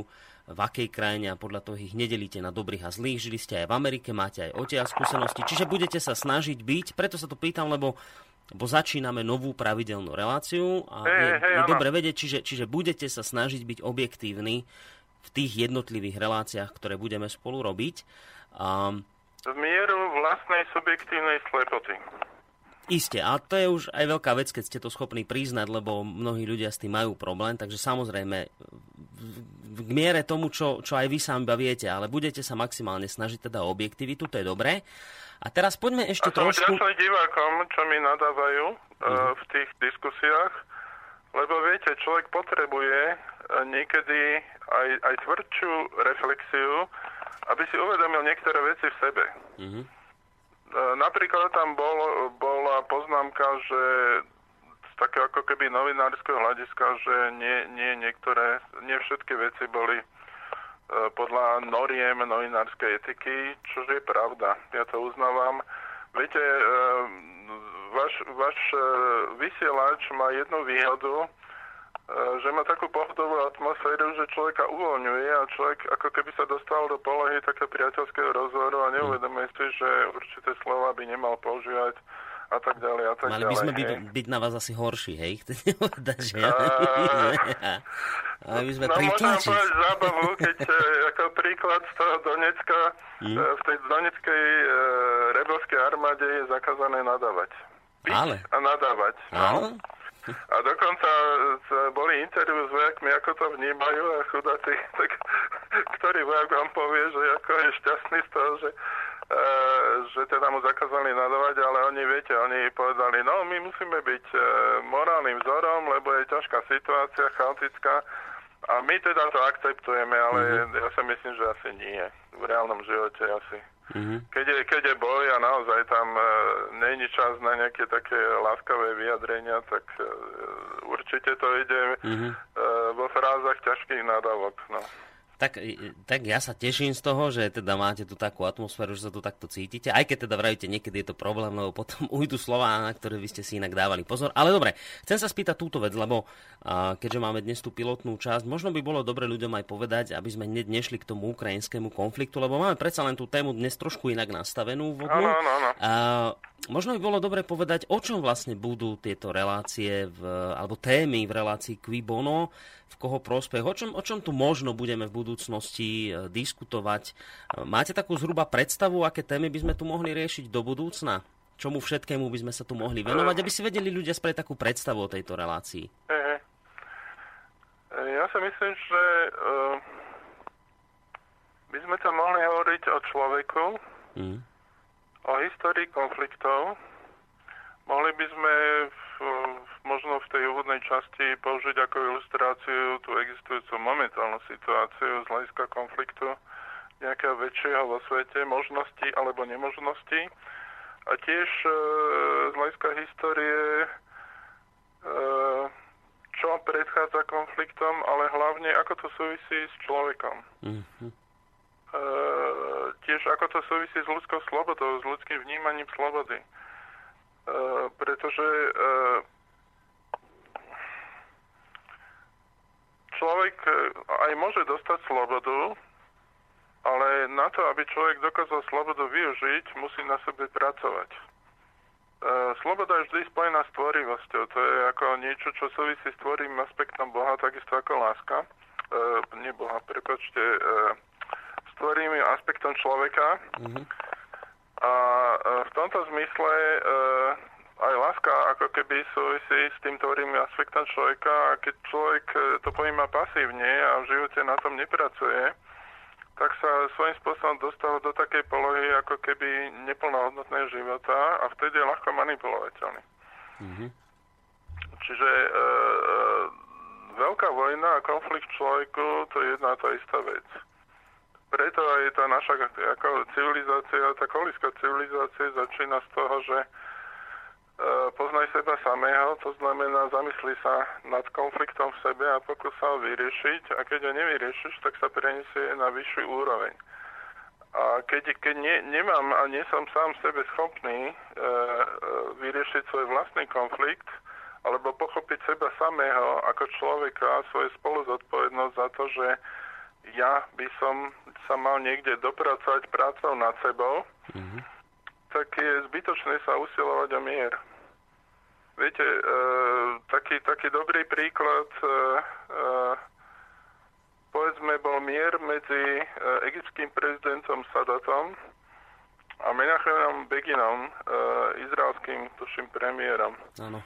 v akej krajine a podľa toho ich nedelíte na dobrých a zlých. Žili ste aj v Amerike, máte aj odtiaľ skúsenosti, čiže budete sa snažiť byť, preto sa to pýtam, lebo lebo začíname novú pravidelnú reláciu a hey, je, hey, je dobre vedieť, čiže, čiže budete sa snažiť byť objektívni v tých jednotlivých reláciách, ktoré budeme spolu robiť. Um, v mieru vlastnej subjektívnej slepoty. Isté, a to je už aj veľká vec, keď ste to schopní priznať, lebo mnohí ľudia s tým majú problém, takže samozrejme v miere tomu, čo, čo aj vy sám iba viete, ale budete sa maximálne snažiť teda o objektivitu, to je dobré. A teraz poďme ešte a trošku... A divákom, čo mi nadávajú uh-huh. v tých diskusiách, lebo viete, človek potrebuje e, niekedy aj, aj tvrdšiu reflexiu, aby si uvedomil niektoré veci v sebe. Uh-huh. Napríklad tam bol, bola poznámka, že také ako keby novinárskeho hľadiska, že nie, nie niektoré, nie všetky veci boli e, podľa noriem novinárskej etiky, čo je pravda. Ja to uznávam. Viete, e, váš, váš e, vysielač má jednu výhodu, e, že má takú pohodovú atmosféru, že človeka uvoľňuje a človek ako keby sa dostal do polohy také priateľského rozhovoru a neuvedomuje si, že určité slova by nemal používať a tak ďalej a tak Mali by sme byť, byť na vás asi horší, hej? <laughs> Chcete povedať, že ja? Ale by sme no, môžem povedať zábavu, keď e, ako príklad z toho Donecka, mm. v tej Doneckej e, rebelskej armáde je zakázané nadávať. Piť Ale. a nadávať. No. A dokonca boli interviu s vojakmi, ako to vnímajú a chudáci, <laughs> tak ktorý vojak vám povie, že ako je šťastný z toho, že že teda mu zakázali nadávať, ale oni, viete, oni povedali, no my musíme byť e, morálnym vzorom, lebo je ťažká situácia, chaotická a my teda to akceptujeme, ale mm-hmm. ja si myslím, že asi nie. V reálnom živote asi. Mm-hmm. Keď, je, keď je boj a naozaj tam e, není čas na nejaké také láskavé vyjadrenia, tak e, určite to ide mm-hmm. e, vo frázach ťažkých nadávok. No. Tak, tak ja sa teším z toho, že teda máte tu takú atmosféru, že sa tu takto cítite, aj keď teda vravíte, niekedy je to problém, lebo potom <laughs> ujdu slova, na ktoré vy ste si inak dávali pozor. Ale dobre, chcem sa spýtať túto vec, lebo uh, keďže máme dnes tú pilotnú časť, možno by bolo dobre ľuďom aj povedať, aby sme hneď nešli k tomu ukrajinskému konfliktu, lebo máme predsa len tú tému dnes trošku inak nastavenú. Áno, áno, áno. Uh, možno by bolo dobre povedať, o čom vlastne budú tieto relácie, v, alebo témy v relácii Qui Bono, v koho prospech, o čom, o čom tu možno budeme v budúcnosti e, diskutovať. E, máte takú zhruba predstavu, aké témy by sme tu mohli riešiť do budúcna? Čomu všetkému by sme sa tu mohli venovať, aby si vedeli ľudia spraviť takú predstavu o tejto relácii? Ja si myslím, že by sme tam mohli hovoriť o človeku, mm. o histórii konfliktov, mohli by sme v možno v tej úvodnej časti použiť ako ilustráciu tú existujúcu momentálnu situáciu z hľadiska konfliktu nejakého väčšieho vo svete, možnosti alebo nemožnosti. A tiež e, z hľadiska histórie, e, čo predchádza konfliktom, ale hlavne ako to súvisí s človekom. Mm-hmm. E, tiež ako to súvisí s ľudskou slobodou, s ľudským vnímaním slobody. E, pretože e, človek e, aj môže dostať slobodu, ale na to, aby človek dokázal slobodu využiť, musí na sebe pracovať. Sloboda je vždy spojená s tvorivosťou. To je ako niečo, čo súvisí s tvorým aspektom Boha, takisto ako láska. E, nie Boha, prepačte. E, s tvorým aspektom človeka. Mm-hmm. A v tomto zmysle aj láska ako keby súvisí s tým tvorým aspektom človeka a keď človek e, to pojíma pasívne a v živote na tom nepracuje, tak sa svojím spôsobom dostal do takej polohy ako keby neplnohodnotného života a vtedy je ľahko manipulovateľný. Mm-hmm. Čiže e, e, veľká vojna a konflikt človeku to je jedna tá istá vec preto aj tá naša ako civilizácia, tá kolická civilizácia začína z toho, že e, poznaj seba samého, to znamená zamysli sa nad konfliktom v sebe a pokus sa ho vyriešiť a keď ho nevyriešiš, tak sa preniesie na vyššiu úroveň. A keď, keď ne, nemám a nie som sám sebe schopný e, e, vyriešiť svoj vlastný konflikt, alebo pochopiť seba samého ako človeka, svoju spoluzodpovednosť za to, že ja by som sa mal niekde dopracovať prácou nad sebou, mm-hmm. tak je zbytočné sa usilovať o mier. Viete, e, taký, taký dobrý príklad, e, e, povedzme, bol mier medzi e, egyptským prezidentom Sadatom a Menachemom Beginom, e, izraelským, tuším, premiérom. Áno.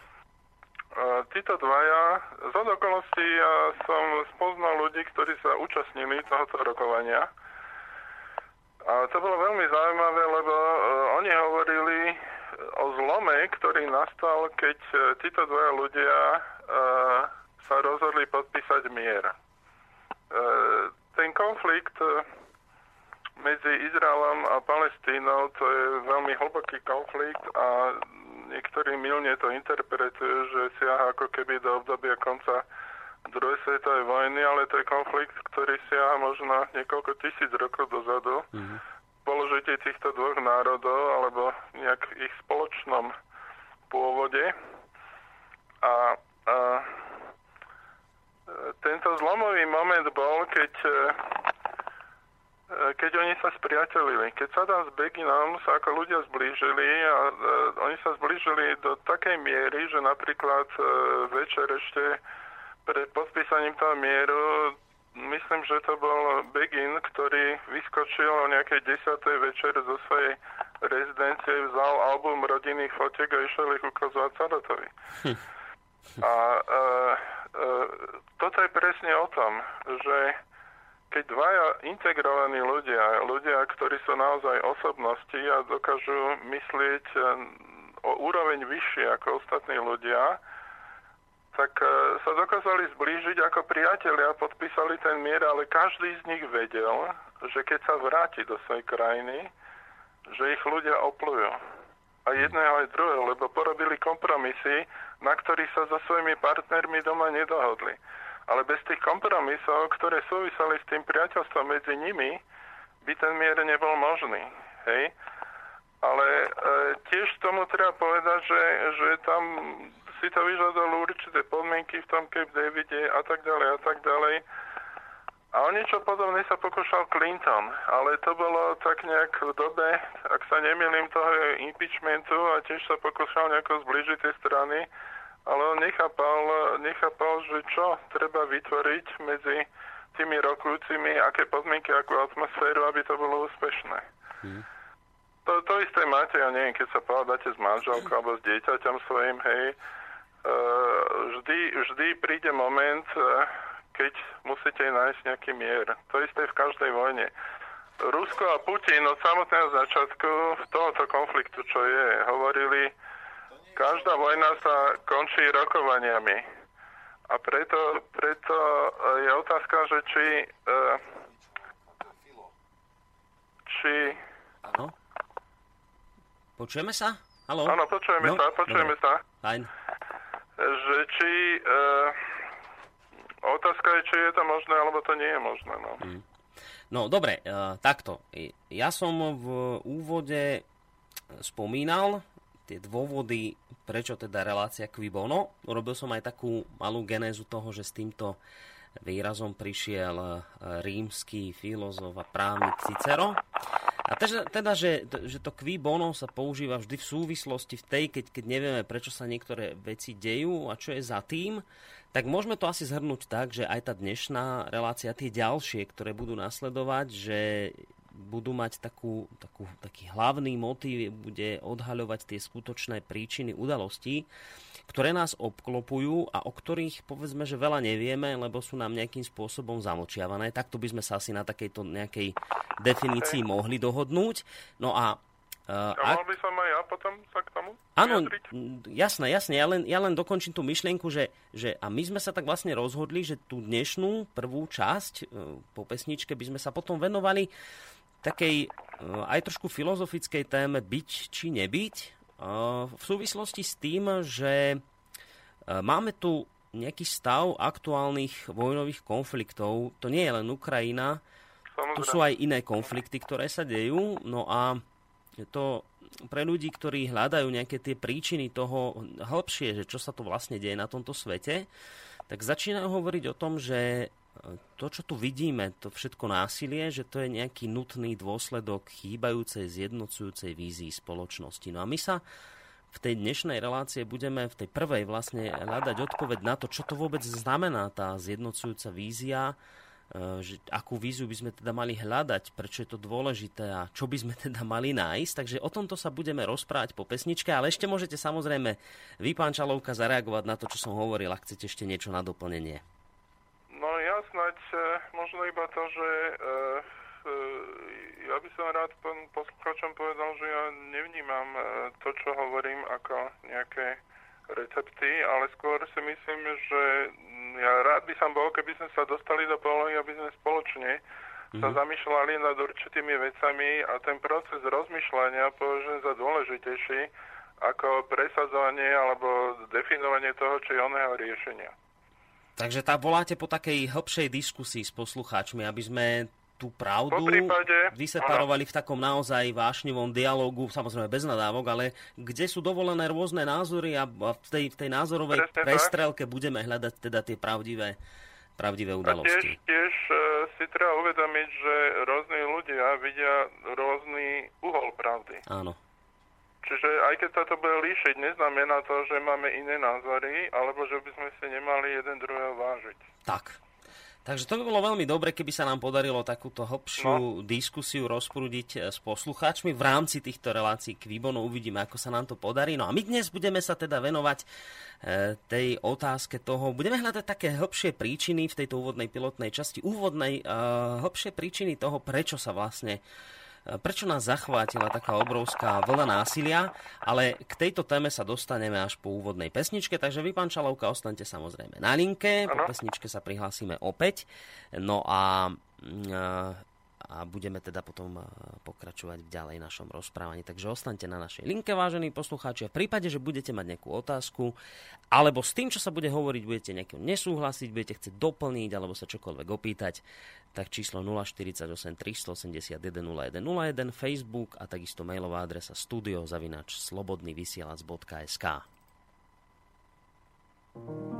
Títo dvaja, z okolností ja som spoznal ľudí, ktorí sa účastnili tohoto rokovania. A to bolo veľmi zaujímavé, lebo uh, oni hovorili o zlome, ktorý nastal, keď uh, títo dvaja ľudia sa rozhodli podpísať mier. Ten konflikt medzi Izraelom a Palestínou to je veľmi hlboký konflikt a niektorí milne to interpretujú, že siaha ako keby do obdobia konca druhej svetovej vojny, ale to je konflikt, ktorý siaha možno niekoľko tisíc rokov dozadu. Mm-hmm. Položitie týchto dvoch národov alebo nejak ich spoločnom pôvode. A, a tento zlomový moment bol, keď E, keď oni sa spriatelili. Keď sa tam s Beginom sa ako ľudia zblížili a e, oni sa zblížili do takej miery, že napríklad e, večer ešte pred podpísaním toho mieru myslím, že to bol Begin, ktorý vyskočil o nejakej desatej večer zo svojej rezidencie, vzal album rodinných fotiek a išiel ich ukazovať Sadatovi. Hm. A e, e, toto je presne o tom, že keď dvaja integrovaní ľudia, ľudia, ktorí sú naozaj osobnosti a dokážu myslieť e, o úroveň vyššie ako ostatní ľudia, tak e, sa dokázali zblížiť ako priatelia, podpísali ten mier, ale každý z nich vedel, že keď sa vráti do svojej krajiny, že ich ľudia oplujú. A jedného aj druhého, lebo porobili kompromisy, na ktorých sa so svojimi partnermi doma nedohodli. Ale bez tých kompromisov, ktoré súviseli s tým priateľstvom medzi nimi, by ten mier nebol možný. Hej? Ale e, tiež tomu treba povedať, že, že tam si to vyžadalo určité podmienky v tom Cape Davide a tak ďalej a tak ďalej. A o niečo podobné sa pokúšal Clinton, ale to bolo tak nejak v dobe, ak sa nemýlim, toho impeachmentu a tiež sa pokúšal nejako zbližiť tie strany, ale on nechápal, nechápal, že čo treba vytvoriť medzi tými rokujúcimi, aké podmienky, akú atmosféru, aby to bolo úspešné. Hmm. To, to isté máte, ja neviem, keď sa povedáte s manželkou alebo s dieťaťom svojim, hej, vždy, vždy príde moment, e, keď musíte nájsť nejaký mier. To isté v každej vojne. Rusko a Putin od samotného začiatku tohoto konfliktu, čo je, hovorili, každá vojna sa končí rokovaniami. A preto, preto je otázka, že či... E, či... Áno? Počujeme sa? Áno, počujeme no, sa, počujeme dobre. sa. Fajn že či... E, otázka je, či je to možné, alebo to nie je možné. No, mm. no dobre, e, takto. Ja som v úvode spomínal tie dôvody, prečo teda relácia Quibono. Robil som aj takú malú genézu toho, že s týmto výrazom prišiel rímsky filozof a právnik Cicero. A teda, teda že, že to qui bono sa používa vždy v súvislosti v tej, keď, keď nevieme, prečo sa niektoré veci dejú a čo je za tým, tak môžeme to asi zhrnúť tak, že aj tá dnešná relácia, tie ďalšie, ktoré budú nasledovať, že budú mať takú, takú, taký hlavný motív, bude odhaľovať tie skutočné príčiny udalostí, ktoré nás obklopujú a o ktorých povedzme, že veľa nevieme, lebo sú nám nejakým spôsobom zamočiavané. Takto by sme sa asi na takejto nejakej definícii mohli dohodnúť. No a Uh, a mohol by som aj ja potom sa k tomu Áno, jasné, jasné. Ja len, ja len dokončím tú myšlienku, že, že a my sme sa tak vlastne rozhodli, že tú dnešnú prvú časť uh, po pesničke by sme sa potom venovali takej uh, aj trošku filozofickej téme byť či nebyť. Uh, v súvislosti s tým, že uh, máme tu nejaký stav aktuálnych vojnových konfliktov. To nie je len Ukrajina, Samozrejme. tu sú aj iné konflikty, ktoré sa dejú. No a to pre ľudí, ktorí hľadajú nejaké tie príčiny toho hĺbšie, že čo sa to vlastne deje na tomto svete, tak začínajú hovoriť o tom, že to, čo tu vidíme, to všetko násilie, že to je nejaký nutný dôsledok chýbajúcej zjednocujúcej vízii spoločnosti. No a my sa v tej dnešnej relácie budeme v tej prvej vlastne hľadať odpoveď na to, čo to vôbec znamená tá zjednocujúca vízia, E, že akú víziu by sme teda mali hľadať, prečo je to dôležité a čo by sme <laughs> teda mali nájsť. Takže o tomto sa budeme rozprávať po pesničke, ale ešte môžete samozrejme vy, pán Čalovka, zareagovať na to, čo som hovoril, ak chcete ešte niečo na doplnenie. Snať e, možno iba to, že e, ja by som rád poslucháčom povedal, že ja nevnímam to, čo hovorím ako nejaké recepty, ale skôr si myslím, že ja rád by som bol, keby sme sa dostali do polohy, aby sme spoločne mm-hmm. sa mhm. zamýšľali nad určitými vecami a ten proces rozmýšľania považujem za dôležitejší ako presadzovanie alebo definovanie toho, či oného riešenia. Takže tá voláte po takej hĺbšej diskusii s poslucháčmi, aby sme tú pravdu prípade, vyseparovali v takom naozaj vášnivom dialogu, samozrejme bez nadávok, ale kde sú dovolené rôzne názory a v tej, v tej názorovej Presne prestrelke tak. budeme hľadať teda tie pravdivé, pravdivé udalosti. A tiež, tiež uh, si treba uvedomiť, že rôzni ľudia vidia rôzny uhol pravdy. Áno. Čiže aj keď sa to bude líšiť, neznamená to, že máme iné názory, alebo že by sme si nemali jeden druhého vážiť. Tak, Takže to by bolo veľmi dobre, keby sa nám podarilo takúto hlbšiu no. diskusiu rozprúdiť eh, s poslucháčmi v rámci týchto relácií k Výbonu. Uvidíme, ako sa nám to podarí. No a my dnes budeme sa teda venovať e, tej otázke toho, budeme hľadať také hlbšie príčiny v tejto úvodnej pilotnej časti, úvodnej e, hlbšie príčiny toho, prečo sa vlastne prečo nás zachvátila taká obrovská vlna násilia, ale k tejto téme sa dostaneme až po úvodnej pesničke, takže vy, pán Čalovka, ostaňte samozrejme na linke, po pesničke sa prihlásime opäť. No a mm, a budeme teda potom pokračovať v ďalej našom rozprávaní. Takže ostaňte na našej linke, vážení poslucháči. A v prípade, že budete mať nejakú otázku, alebo s tým, čo sa bude hovoriť, budete nejakým nesúhlasiť, budete chcieť doplniť, alebo sa čokoľvek opýtať, tak číslo 048 381 0101, Facebook a takisto mailová adresa studiozavinač slobodnyvysielac.sk. thank you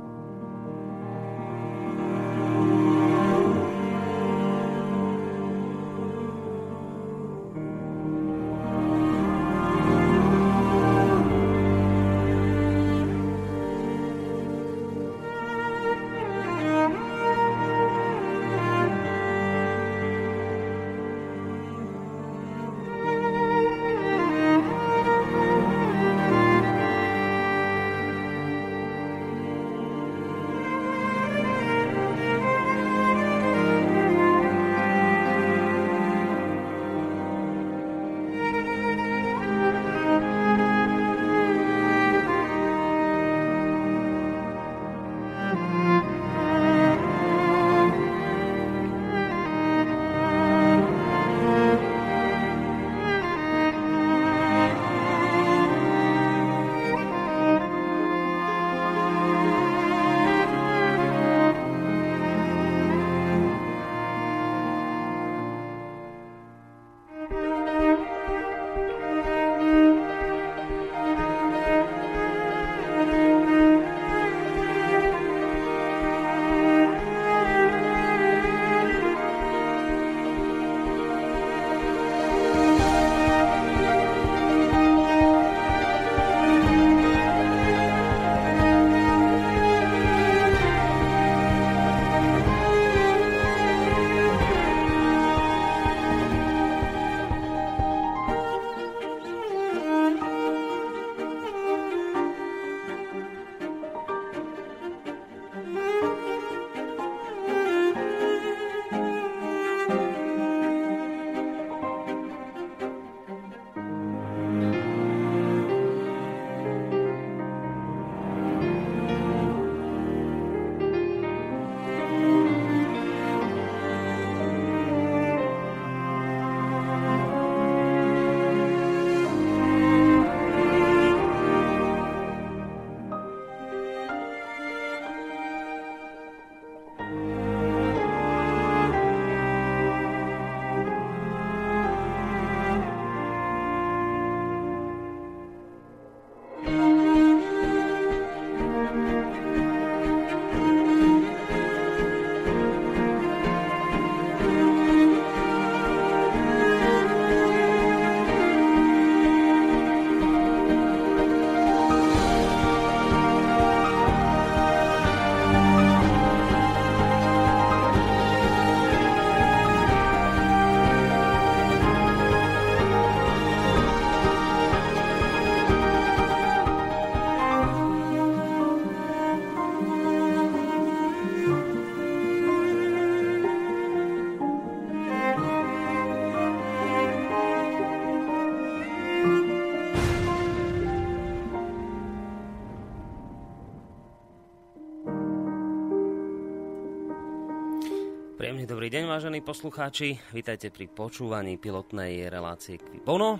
Dobrý deň, vážení poslucháči. Vítajte pri počúvaní pilotnej relácie Kvibono,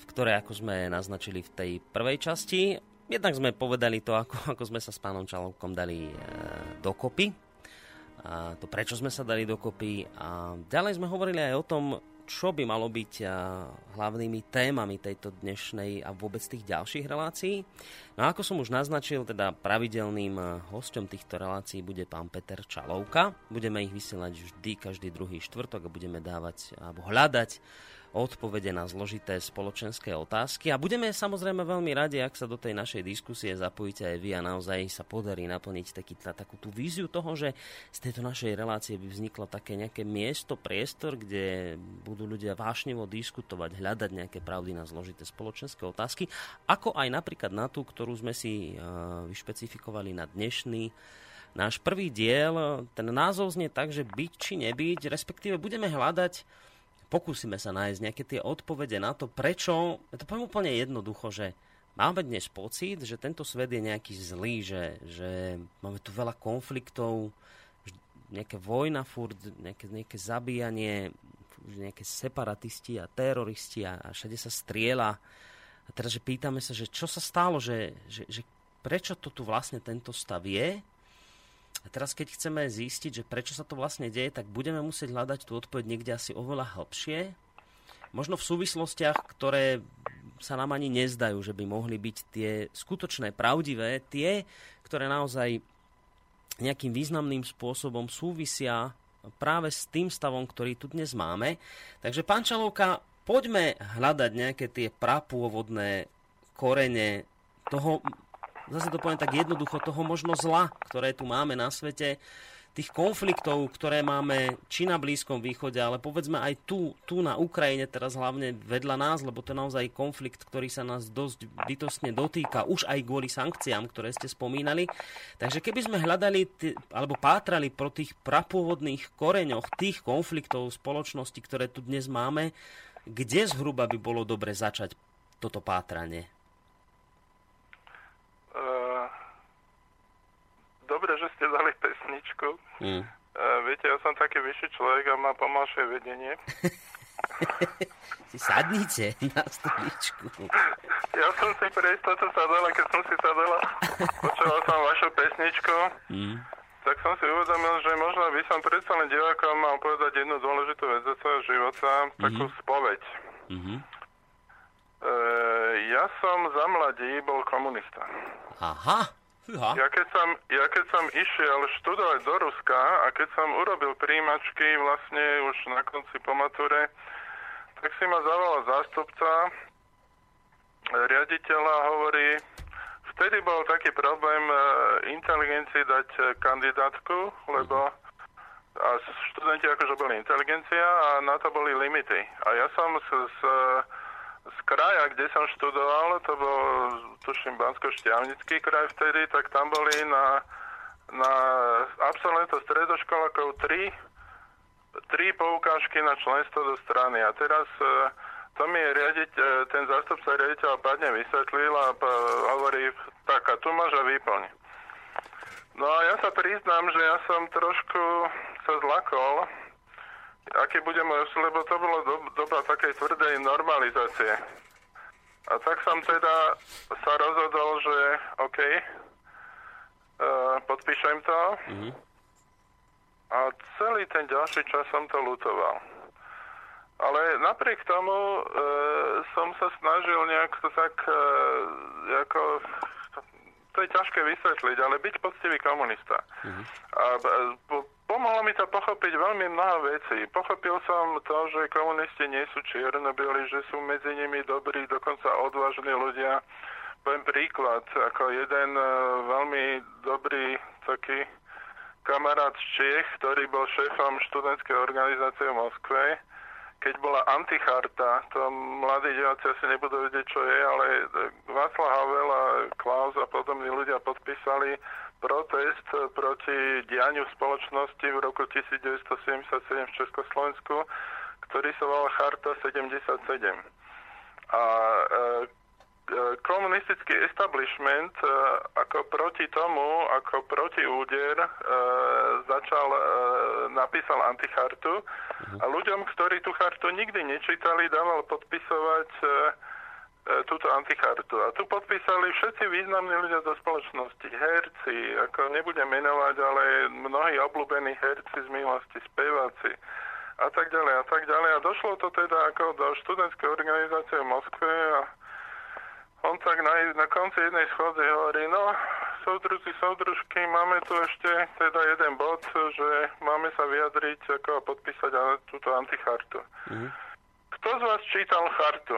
v ktorej, ako sme naznačili v tej prvej časti, jednak sme povedali to, ako, <laughs> ako sme sa s pánom Čalovkom dali e, dokopy, a to prečo sme sa dali dokopy a ďalej sme hovorili aj o tom, čo by malo byť hlavnými témami tejto dnešnej a vôbec tých ďalších relácií. No a ako som už naznačil, teda pravidelným hosťom týchto relácií bude pán Peter Čalovka. Budeme ich vysielať vždy každý druhý štvrtok a budeme dávať alebo hľadať odpovede na zložité spoločenské otázky. A budeme samozrejme veľmi radi, ak sa do tej našej diskusie zapojíte aj vy a naozaj sa podarí naplniť taký, takú tú víziu toho, že z tejto našej relácie by vzniklo také nejaké miesto, priestor, kde budú ľudia vášnevo diskutovať, hľadať nejaké pravdy na zložité spoločenské otázky, ako aj napríklad na tú, ktorú sme si uh, vyšpecifikovali na dnešný náš prvý diel. Ten názov znie tak, že byť či nebyť, respektíve budeme hľadať pokúsime sa nájsť nejaké tie odpovede na to, prečo, ja to poviem úplne jednoducho, že máme dnes pocit, že tento svet je nejaký zlý, že, že máme tu veľa konfliktov, nejaké vojna furt, nejaké, nejaké zabíjanie, nejaké separatisti a teroristi a, a všade sa striela. A teraz, že pýtame sa, že čo sa stalo, že, že, že prečo to tu vlastne tento stav je a teraz, keď chceme zistiť, že prečo sa to vlastne deje, tak budeme musieť hľadať tú odpoveď niekde asi oveľa hlbšie. Možno v súvislostiach, ktoré sa nám ani nezdajú, že by mohli byť tie skutočné, pravdivé, tie, ktoré naozaj nejakým významným spôsobom súvisia práve s tým stavom, ktorý tu dnes máme. Takže, pán Čalovka, poďme hľadať nejaké tie prapôvodné korene toho zase to poviem tak jednoducho, toho možno zla, ktoré tu máme na svete, tých konfliktov, ktoré máme či na Blízkom východe, ale povedzme aj tu, tu na Ukrajine, teraz hlavne vedľa nás, lebo to je naozaj konflikt, ktorý sa nás dosť bytostne dotýka, už aj kvôli sankciám, ktoré ste spomínali. Takže keby sme hľadali, alebo pátrali pro tých prapôvodných koreňoch tých konfliktov spoločnosti, ktoré tu dnes máme, kde zhruba by bolo dobre začať toto pátranie? dobre, že ste dali pesničku. Mm. Uh, viete, ja som taký vyšší človek a mám pomalšie vedenie. <laughs> si sadnite na stoličku. <laughs> Ja som si pre istotu sadala, keď som si sadala, počúval som vašu pesničku, mm. Tak som si uvedomil, že možno by som predsa len divákom mal povedať jednu dôležitú vec zo svojho života, mm-hmm. takú spoveď. Mm-hmm. E, ja som za mladí bol komunista. Aha. Fúha. Ja keď, som, ja keď som išiel študovať do Ruska a keď som urobil príjimačky vlastne už na konci po mature, tak si ma zavolal zástupca, riaditeľa hovorí, vtedy bol taký problém e, inteligencii dať e, kandidátku, lebo a študenti akože boli inteligencia a na to boli limity. A ja som s, s z kraja, kde som študoval, to bol, tuším, Bansko-Šťavnický kraj vtedy, tak tam boli na, na absolventov stredoškolákov tri, tri poukážky na členstvo do strany. A teraz e, to mi riadiť, e, ten zástupca riaditeľa padne vysvetlil a hovorí, tak a tu máš a vyplň. No a ja sa priznám, že ja som trošku sa zlakol, aký bude môj lebo to bolo do, doba takej tvrdej normalizácie. A tak som teda sa rozhodol, že OK, uh, podpíšem to. Mm-hmm. A celý ten ďalší čas som to lutoval. Ale napriek tomu uh, som sa snažil nejak to tak, uh, ako, to je ťažké vysvetliť, ale byť poctivý komunista. Mm-hmm. A po, Pomohlo mi to pochopiť veľmi mnoho vecí. Pochopil som to, že komunisti nie sú čierno-bieli, že sú medzi nimi dobrí, dokonca odvážni ľudia. Poviem príklad, ako jeden uh, veľmi dobrý taký kamarát z Čiech, ktorý bol šéfom študentskej organizácie v Moskve, keď bola anticharta, to mladí diváci asi nebudú vedieť, čo je, ale Václav Havel a Klaus a podobní ľudia podpísali protest proti dianiu spoločnosti v roku 1977 v Československu, ktorý sa volal Charta 77. A e, komunistický establishment e, ako proti tomu, ako proti úder začal, napísal antichartu a ľuďom, ktorí tú chartu nikdy nečítali, dával podpisovať E, túto antichartu. A tu podpísali všetci významní ľudia do spoločnosti. Herci, ako nebudem menovať, ale mnohí obľúbení herci z minulosti, speváci a tak ďalej a tak ďalej. A došlo to teda ako do študentskej organizácie v Moskve a on tak na, na konci jednej schôdze hovorí, no, soudruzi, soudružky, máme tu ešte teda jeden bod, že máme sa vyjadriť ako podpísať túto antichartu. Mm-hmm kto z vás čítal chartu?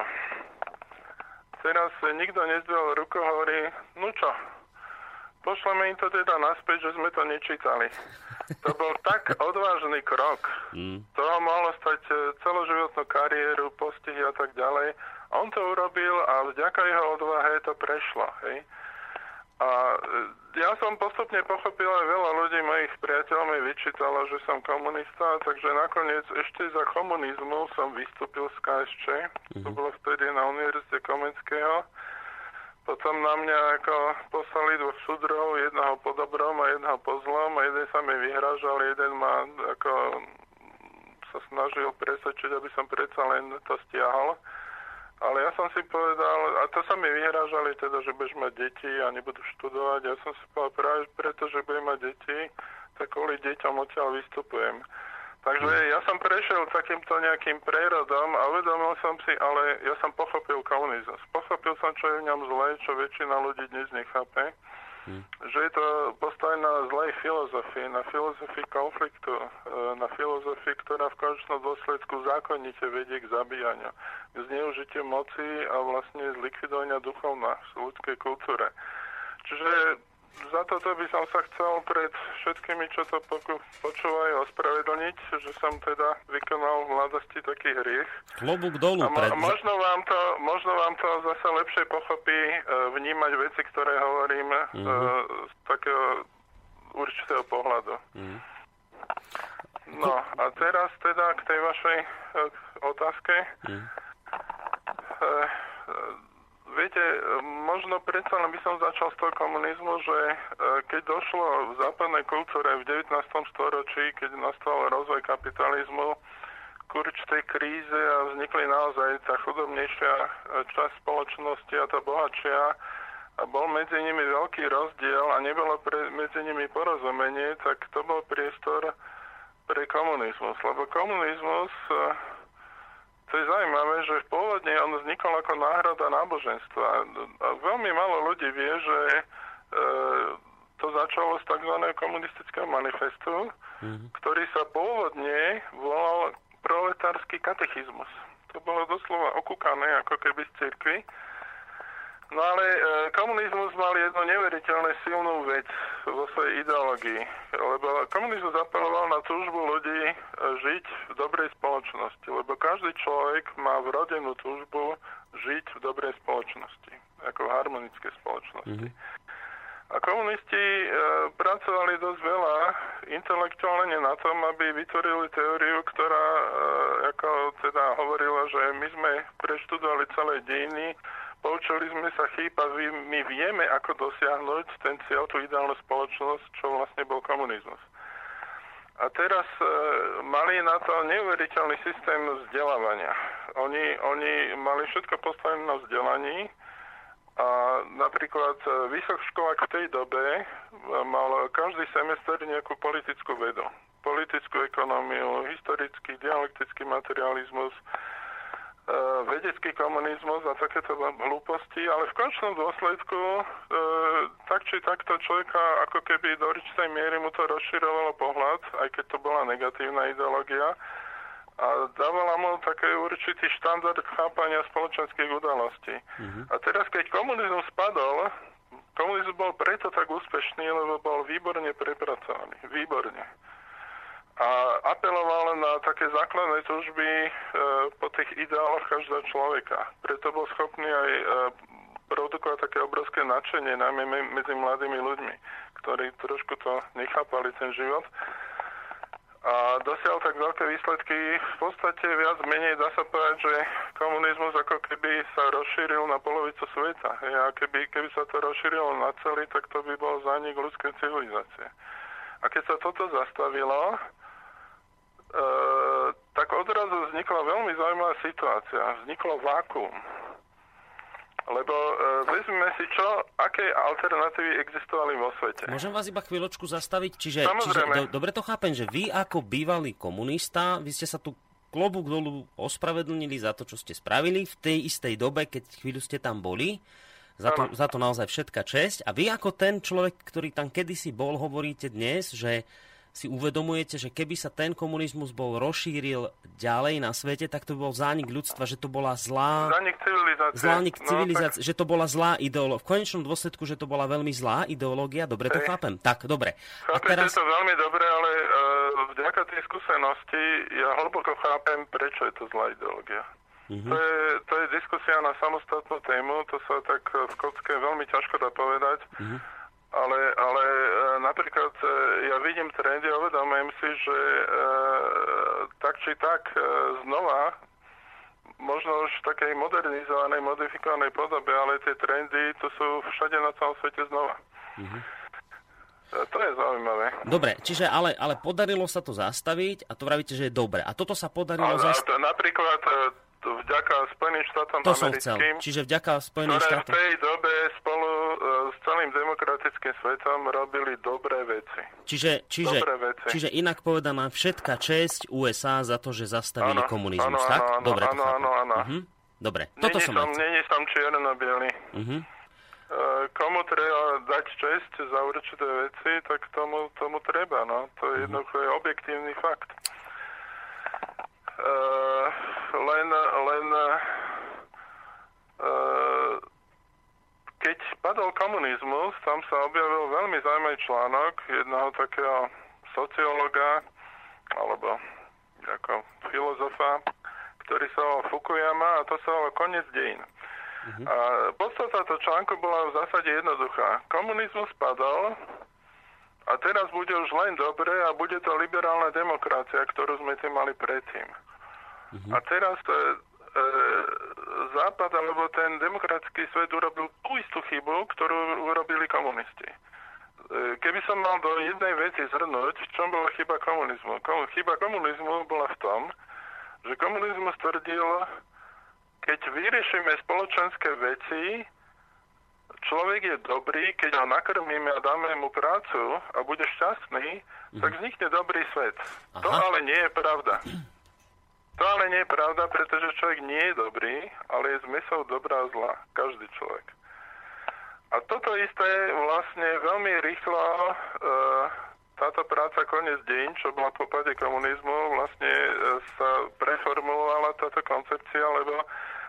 Teraz nikto nezdvihol ruku, hovorí, no čo, pošleme im to teda naspäť, že sme to nečítali. To bol tak odvážny krok. Mm. Toho mohlo stať e, celoživotnú kariéru, postihy a tak ďalej. On to urobil a vďaka jeho odvahe to prešlo. Hej? A e, ja som postupne pochopil aj veľa ľudí, mojich priateľov mi vyčítalo, že som komunista, takže nakoniec ešte za komunizmu som vystúpil z KSČ. Mm-hmm. To bolo vtedy na Univerzite Komenského. Potom na mňa ako poslali dvoch súdrov, jedného po dobrom a jedného po zlom a jeden sa mi vyhražal, jeden ma ako sa snažil presvedčiť, aby som predsa len to stiahol. Ale ja som si povedal, a to sa mi vyhrážali teda, že budeš mať deti a nebudú študovať. Ja som si povedal práve preto, že budem mať deti, tak kvôli deťom odtiaľ vystupujem. Takže hm. ja som prešiel takýmto nejakým prerodom a uvedomil som si, ale ja som pochopil komunizmus. Pochopil som, čo je v ňom zlé, čo väčšina ľudí dnes nechápe. Hmm. Že je to postavené na zlej filozofii, na filozofii konfliktu, e, na filozofii, ktorá v konečnom dôsledku zákonite vedie k zabíjaniu, k zneužitiu moci a vlastne zlikvidovania duchovná v ľudskej kultúre. Čiže za toto by som sa chcel pred všetkými, čo to počúvajú, ospravedlniť, že som teda vykonal v mladosti taký hriech. Klobúk dolu. A mo- pred... možno, vám to, možno vám to zase lepšie pochopí e, vnímať veci, ktoré hovorím mm-hmm. e, z takého určitého pohľadu. Mm. No a teraz teda k tej vašej e, otázke. Mm. E, Viete, možno predsa len by som začal z toho komunizmu, že e, keď došlo v západnej kultúre v 19. storočí, keď nastal rozvoj kapitalizmu, k určitej kríze a vznikli naozaj tá chudobnejšia e, časť spoločnosti a tá bohatšia, a bol medzi nimi veľký rozdiel a nebolo pre, medzi nimi porozumenie, tak to bol priestor pre komunizmus. Lebo komunizmus e, to je zaujímavé, že pôvodne on vznikol ako náhrada náboženstva. A veľmi málo ľudí vie, že e, to začalo z tzv. komunistického manifestu, mm-hmm. ktorý sa pôvodne volal proletársky katechizmus. To bolo doslova okúkané ako keby z cirkvi. No ale e, komunizmus mal jednu neveriteľne silnú vec vo svojej ideológii, lebo komunizmus apeloval na túžbu ľudí e, žiť v dobrej spoločnosti, lebo každý človek má vrodenú túžbu žiť v dobrej spoločnosti, ako v harmonickej spoločnosti. Mm-hmm. A komunisti e, pracovali dosť veľa intelektuálne na tom, aby vytvorili teóriu, ktorá e, ako teda hovorila, že my sme preštudovali celé dejiny, poučili sme sa chýb my vieme, ako dosiahnuť ten cieľ, tú ideálnu spoločnosť, čo vlastne bol komunizmus. A teraz e, mali na to neuveriteľný systém vzdelávania. Oni, oni mali všetko postavené na vzdelaní, a napríklad e, vysokoškolák v tej dobe e, mal každý semester nejakú politickú vedu. Politickú ekonómiu, historický, dialektický materializmus, vedecký komunizmus a takéto hlúposti, ale v končnom dôsledku tak či takto človeka ako keby do určitej miery mu to rozširovalo pohľad, aj keď to bola negatívna ideológia, a dávala mu taký určitý štandard chápania spoločenských udalostí. Mm-hmm. A teraz, keď komunizmus spadol, komunizmus bol preto tak úspešný, lebo bol výborne prepracovaný. Výborne. A apeloval na také základné túžby e, po tých ideáloch každého človeka. Preto bol schopný aj e, produkovať také obrovské nadšenie, najmä medzi mladými ľuďmi, ktorí trošku to nechápali, ten život a dosiaľ tak veľké výsledky. V podstate viac menej dá sa povedať, že komunizmus ako keby sa rozšíril na polovicu sveta. A keby, keby sa to rozšírilo na celý, tak to by bol zánik ľudskej civilizácie. A keď sa toto zastavilo, tak odrazu vznikla veľmi zaujímavá situácia. Vzniklo vákuum. Lebo e, vezmeme si, čo, aké alternatívy existovali vo svete. Môžem vás iba chvíľočku zastaviť? Čiže, čiže do, dobre to chápem, že vy ako bývalý komunista, vy ste sa tu klobúk dolu ospravedlnili za to, čo ste spravili v tej istej dobe, keď chvíľu ste tam boli. Za to, za to naozaj všetka česť. A vy ako ten človek, ktorý tam kedysi bol, hovoríte dnes, že si uvedomujete, že keby sa ten komunizmus bol rozšíril ďalej na svete, tak to bol zánik ľudstva, že to bola zlá... Zánik civilizácie. Zánik civilizácie, no, tak... že to bola zlá ideológia. V konečnom dôsledku, že to bola veľmi zlá ideológia. Dobre to chápem. Tak, dobre. Chápete teraz... to veľmi dobre, ale uh, vďaka tej skúsenosti ja hlboko chápem, prečo je to zlá ideológia. Mm-hmm. To, je, to je diskusia na samostatnú tému, to sa tak v kocke veľmi ťažko dá povedať. Mm-hmm ale, ale e, napríklad e, ja vidím trendy a uvedomujem si, že e, tak či tak e, znova, možno už v takej modernizovanej, modifikovanej podobe, ale tie trendy tu sú všade na celom svete znova. Mm-hmm. To je zaujímavé. Dobre, čiže ale, ale podarilo sa to zastaviť a to vravíte, že je dobre. A toto sa podarilo zastaviť? Napríklad vďaka Spojeným štátom to americkým. Som chcel. Čiže vďaka Spojeným štátom. v tej dobe spolu uh, s celým demokratickým svetom robili dobré veci. Čiže, čiže, dobré veci. čiže inak povedaná všetká česť USA za to, že zastavili ano, komunizmus, ano, tak? Ano, Dobre, áno, áno, áno. Uh-huh. Dobre, toto som, som Není som čierno-bielý. Uh-huh. Uh, komu treba dať česť za určité veci, tak tomu, tomu treba, no. To je jednoducho je objektívny fakt. Uh, len, len uh, keď padol komunizmus, tam sa objavil veľmi zaujímavý článok jedného takého sociológa alebo ako filozofa, ktorý sa volal Fukuyama a to sa volal Konec dejín. Uh-huh. A podstata toho článku bola v zásade jednoduchá. Komunizmus padol a teraz bude už len dobre a bude to liberálna demokracia, ktorú sme tým mali predtým. Uh-huh. A teraz e, e, Západ alebo ten demokratický svet urobil tú istú chybu, ktorú urobili komunisti. E, keby som mal do jednej veci zhrnúť, v čom bola chyba komunizmu? Chyba komunizmu bola v tom, že komunizmus tvrdil, keď vyriešime spoločenské veci, človek je dobrý, keď ho nakrmíme a dáme mu prácu a bude šťastný, tak vznikne dobrý svet. Aha. To ale nie je pravda. To ale nie je pravda, pretože človek nie je dobrý, ale je zmysel dobrá a zla. Každý človek. A toto isté vlastne veľmi rýchlo e, táto práca Konec deň, čo bola po pade komunizmu, vlastne e, sa preformulovala táto koncepcia, lebo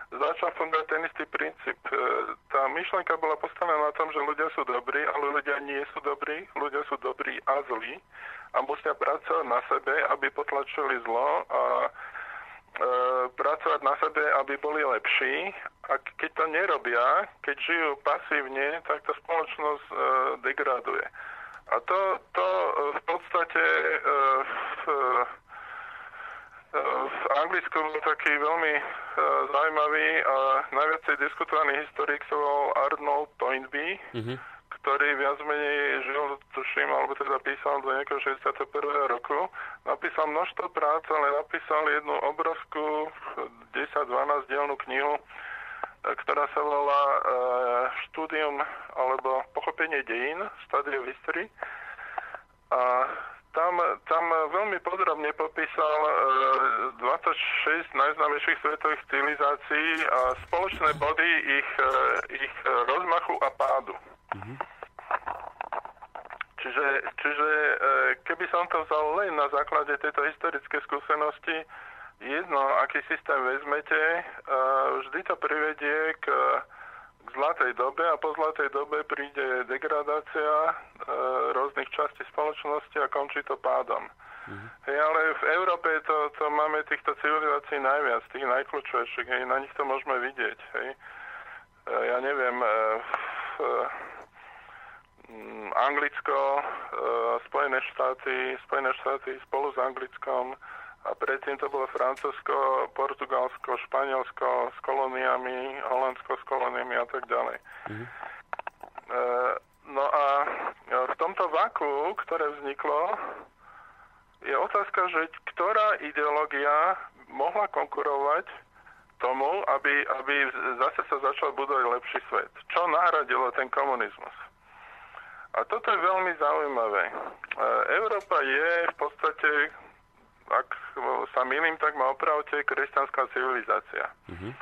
začal fungovať ten istý princíp. E, tá myšlenka bola postavená na tom, že ľudia sú dobrí, ale ľudia nie sú dobrí, ľudia sú dobrí a zlí a musia pracovať na sebe, aby potlačili zlo a pracovať na sebe, aby boli lepší. A keď to nerobia, keď žijú pasívne, tak tá spoločnosť e, degraduje. A to, to v podstate e, v, v Anglicku bol taký veľmi zaujímavý a najviacej diskutovaný historik sa volal Arnold Toynbee. Mm-hmm ktorý viac menej žil, tuším, alebo teda písal do nejakého 61. roku. Napísal množstvo prác, ale napísal jednu obrovskú 10-12 dielnú knihu, e, ktorá sa volá e, Štúdium alebo pochopenie dejín, Study of History. A tam, tam veľmi podrobne popísal e, 26 najznámejších svetových civilizácií a spoločné body ich, e, ich rozmachu a pádu. Mm-hmm. Čiže, čiže e, keby som to vzal len na základe tejto historické skúsenosti, jedno, aký systém vezmete, e, vždy to privedie k, k zlatej dobe a po zlatej dobe príde degradácia e, rôznych častí spoločnosti a končí to pádom. Mm-hmm. Hej, ale v Európe to, to máme týchto civilizácií najviac, tých najkľúčovejších, hej, na nich to môžeme vidieť. Hej. Ja neviem, v, Anglicko, e, Spojené štáty, Spojené štáty spolu s Anglickom a predtým to bolo Francúzsko, Portugalsko, Španielsko s kolóniami, Holandsko s kolóniami a tak ďalej. Mm-hmm. No a v tomto vaku, ktoré vzniklo, je otázka, že ktorá ideológia mohla konkurovať tomu, aby, aby zase sa začal budovať lepší svet. Čo nahradilo ten komunizmus? A toto je veľmi zaujímavé. E, Európa je v podstate, ak sa milím, tak ma opravte, kresťanská civilizácia. Mm-hmm.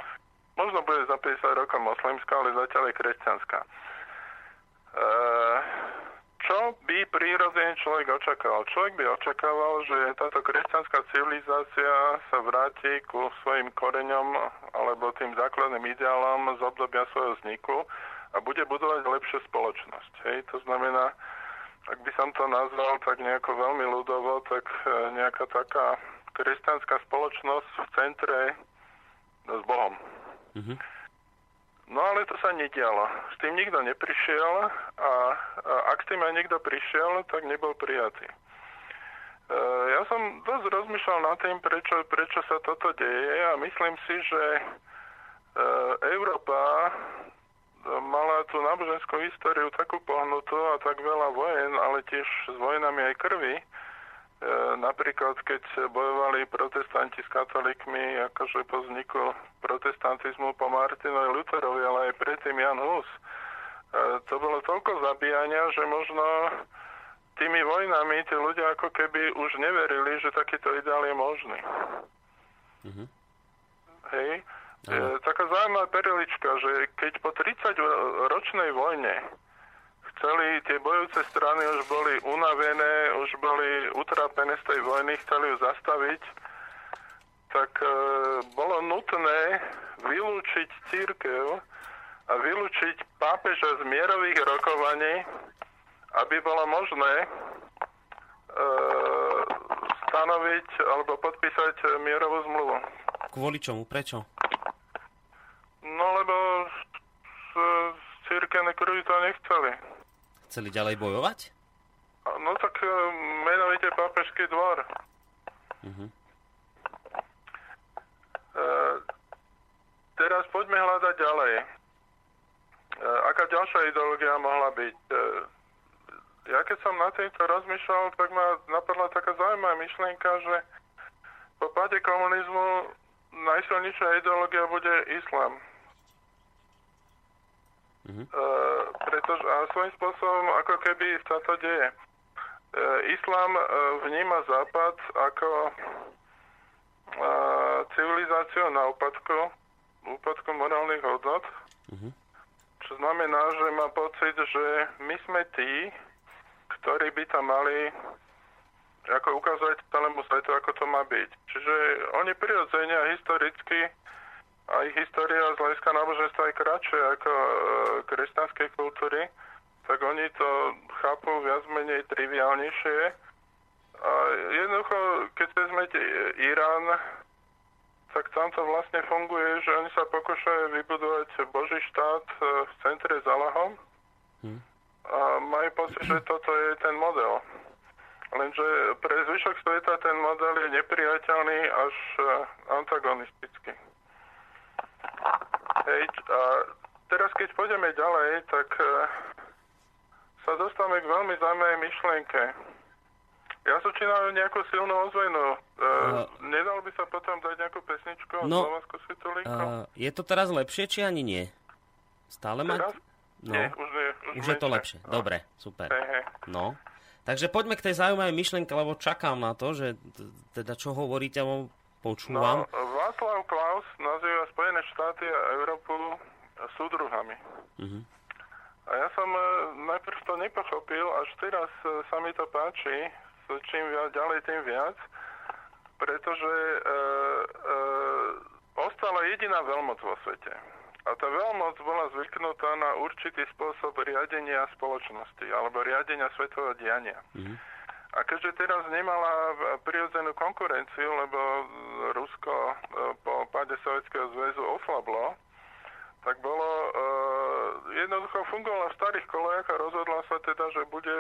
Možno bude za 50 rokov moslimská, ale zatiaľ je kresťanská. E, čo by prírodzene človek očakával? Človek by očakával, že táto kresťanská civilizácia sa vráti ku svojim koreňom alebo tým základným ideálom z obdobia svojho vzniku a bude budovať lepšiu spoločnosť. Hej? To znamená, ak by som to nazval tak nejako veľmi ľudovo, tak e, nejaká taká kresťanská spoločnosť v centre s Bohom. Mm-hmm. No ale to sa nedialo. S tým nikto neprišiel a, a ak s tým aj niekto prišiel, tak nebol prijatý. E, ja som dosť rozmýšľal nad tým, prečo, prečo sa toto deje a myslím si, že e, Európa mala tú náboženskú históriu takú pohnutú a tak veľa vojen, ale tiež s vojnami aj krvi, E, napríklad, keď bojovali protestanti s katolíkmi, akože po vzniku protestantizmu po Martinovi Lutherovi, ale aj predtým Jan Hus, e, to bolo toľko zabíjania, že možno tými vojnami tí ľudia ako keby už neverili, že takýto ideál je možný. Mm-hmm. Hej. E, taká zaujímavá perlička, že keď po 30-ročnej vojne chceli, tie bojúce strany už boli unavené, už boli utrapené z tej vojny, chceli ju zastaviť, tak e, bolo nutné vylúčiť církev a vylúčiť pápeža z mierových rokovaní, aby bolo možné e, stanoviť alebo podpísať mierovú zmluvu. Kvôli čomu? Prečo? No lebo církevné kruhy to nechceli. Chceli ďalej bojovať? No tak e, menovite pápežský dvor. Uh-huh. E, teraz poďme hľadať ďalej. E, aká ďalšia ideológia mohla byť? E, ja keď som na týmto rozmýšľal, tak ma napadla taká zaujímavá myšlienka, že po páde komunizmu najsilnejšia ideológia bude islám. Uh-huh. Uh, pretože a svojím spôsobom ako keby sa to deje. Uh, islám uh, vníma Západ ako uh, civilizáciu na úpadku, úpadku morálnych hodnot, uh-huh. čo znamená, že má pocit, že my sme tí, ktorí by tam mali ako ukázať celému svetu, ako to má byť. Čiže oni prirodzene a historicky a ich história z hľadiska náboženstva je kratšia ako e, kresťanskej kultúry, tak oni to chápu viac menej triviálnejšie. A jednoducho, keď sa vezmete Irán, tak tam to vlastne funguje, že oni sa pokúšajú vybudovať Boží štát e, v centre Zalahom hmm. a majú pocit, že toto je ten model. Lenže pre zvyšok sveta ten model je nepriateľný až e, antagonistický. Hej, a teraz keď pôjdeme ďalej, tak uh, sa dostávame k veľmi zaujímavej myšlienke. Ja začínam nejakú silnú ozvenu. Uh, uh, nedal by sa potom dať nejakú pesničku no, Slovensku Uh, je to teraz lepšie, či ani nie? Stále má... No. Nie, už, nie, už, už je to lepšie. No. Dobre, super. Hey, hey. No. Takže poďme k tej zaujímavej myšlienke, lebo čakám na to, že teda čo hovoríte, počúvam. No, Václav Klaus nazýva Spojené štáty a Európu súdruhami. Uh-huh. A ja som e, najprv to nepochopil, až teraz e, sa mi to páči, čím viac, ďalej, tým viac, pretože e, e, ostala jediná veľmoc vo svete. A tá veľmoc bola zvyknutá na určitý spôsob riadenia spoločnosti alebo riadenia svetového diania. Uh-huh. A keďže teraz nemala prirodzenú konkurenciu, lebo Rusko e, po páde Sovjetského zväzu oslablo, tak bolo, uh, jednoducho fungovala v starých kolejach a rozhodla sa teda, že bude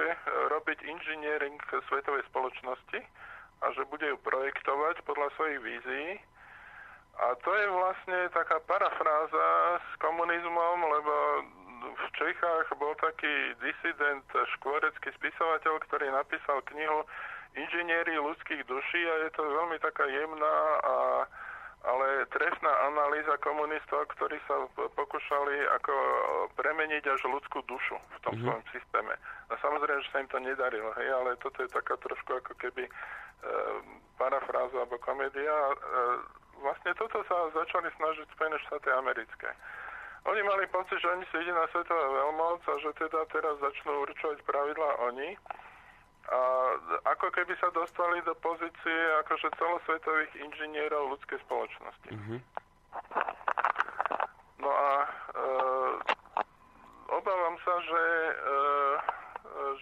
robiť inžiniering svetovej spoločnosti a že bude ju projektovať podľa svojich vízií. A to je vlastne taká parafráza s komunizmom, lebo v Čechách bol taký disident, škvorecký spisovateľ, ktorý napísal knihu Inžinieri ľudských duší a je to veľmi taká jemná a ale trestná analýza komunistov, ktorí sa pokúšali ako premeniť až ľudskú dušu v tom mm-hmm. svojom systéme. A samozrejme, že sa im to nedarilo, hej, ale toto je taká trošku ako keby e, parafráza alebo komédia. E, vlastne toto sa začali snažiť Spojené štáty americké. Oni mali pocit, že oni sú jediná svetová veľmoc a že teda teraz začnú určovať pravidlá oni. a ako keby sa dostali do pozície akože celosvetových inžinierov ľudskej spoločnosti. Mm-hmm. No a e, obávam sa, že e,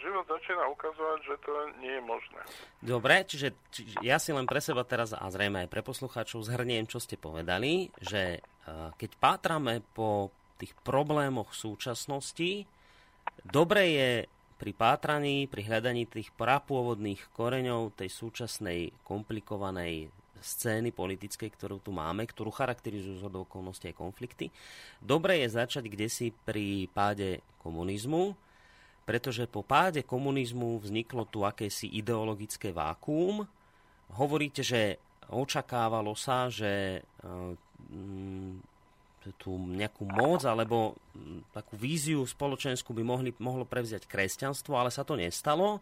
život začína ukazovať, že to nie je možné. Dobre, čiže, čiže ja si len pre seba teraz a zrejme aj pre poslucháčov zhrniem, čo ste povedali, že e, keď pátrame po tých problémoch súčasnosti, dobre je pri pátraní, pri hľadaní tých prapôvodných koreňov tej súčasnej komplikovanej scény politickej, ktorú tu máme, ktorú charakterizujú z okolností aj konflikty. Dobre je začať kde si pri páde komunizmu, pretože po páde komunizmu vzniklo tu akési ideologické vákuum. Hovoríte, že očakávalo sa, že e, tú nejakú moc alebo takú víziu spoločenskú by mohli, mohlo prevziať kresťanstvo, ale sa to nestalo.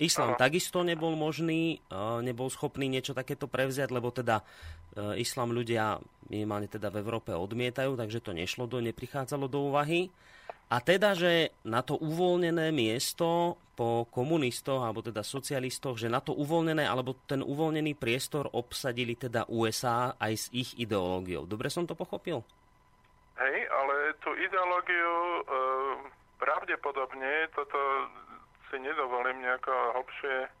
Islám Aha. takisto nebol možný, nebol schopný niečo takéto prevziať, lebo teda e, islám ľudia minimálne teda v Európe odmietajú, takže to nešlo do, neprichádzalo do úvahy. A teda, že na to uvoľnené miesto po komunistoch, alebo teda socialistoch, že na to uvoľnené, alebo ten uvoľnený priestor obsadili teda USA aj s ich ideológiou. Dobre som to pochopil? Hej, ale tú ideológiu e, pravdepodobne, toto si nedovolím nejako hlbšie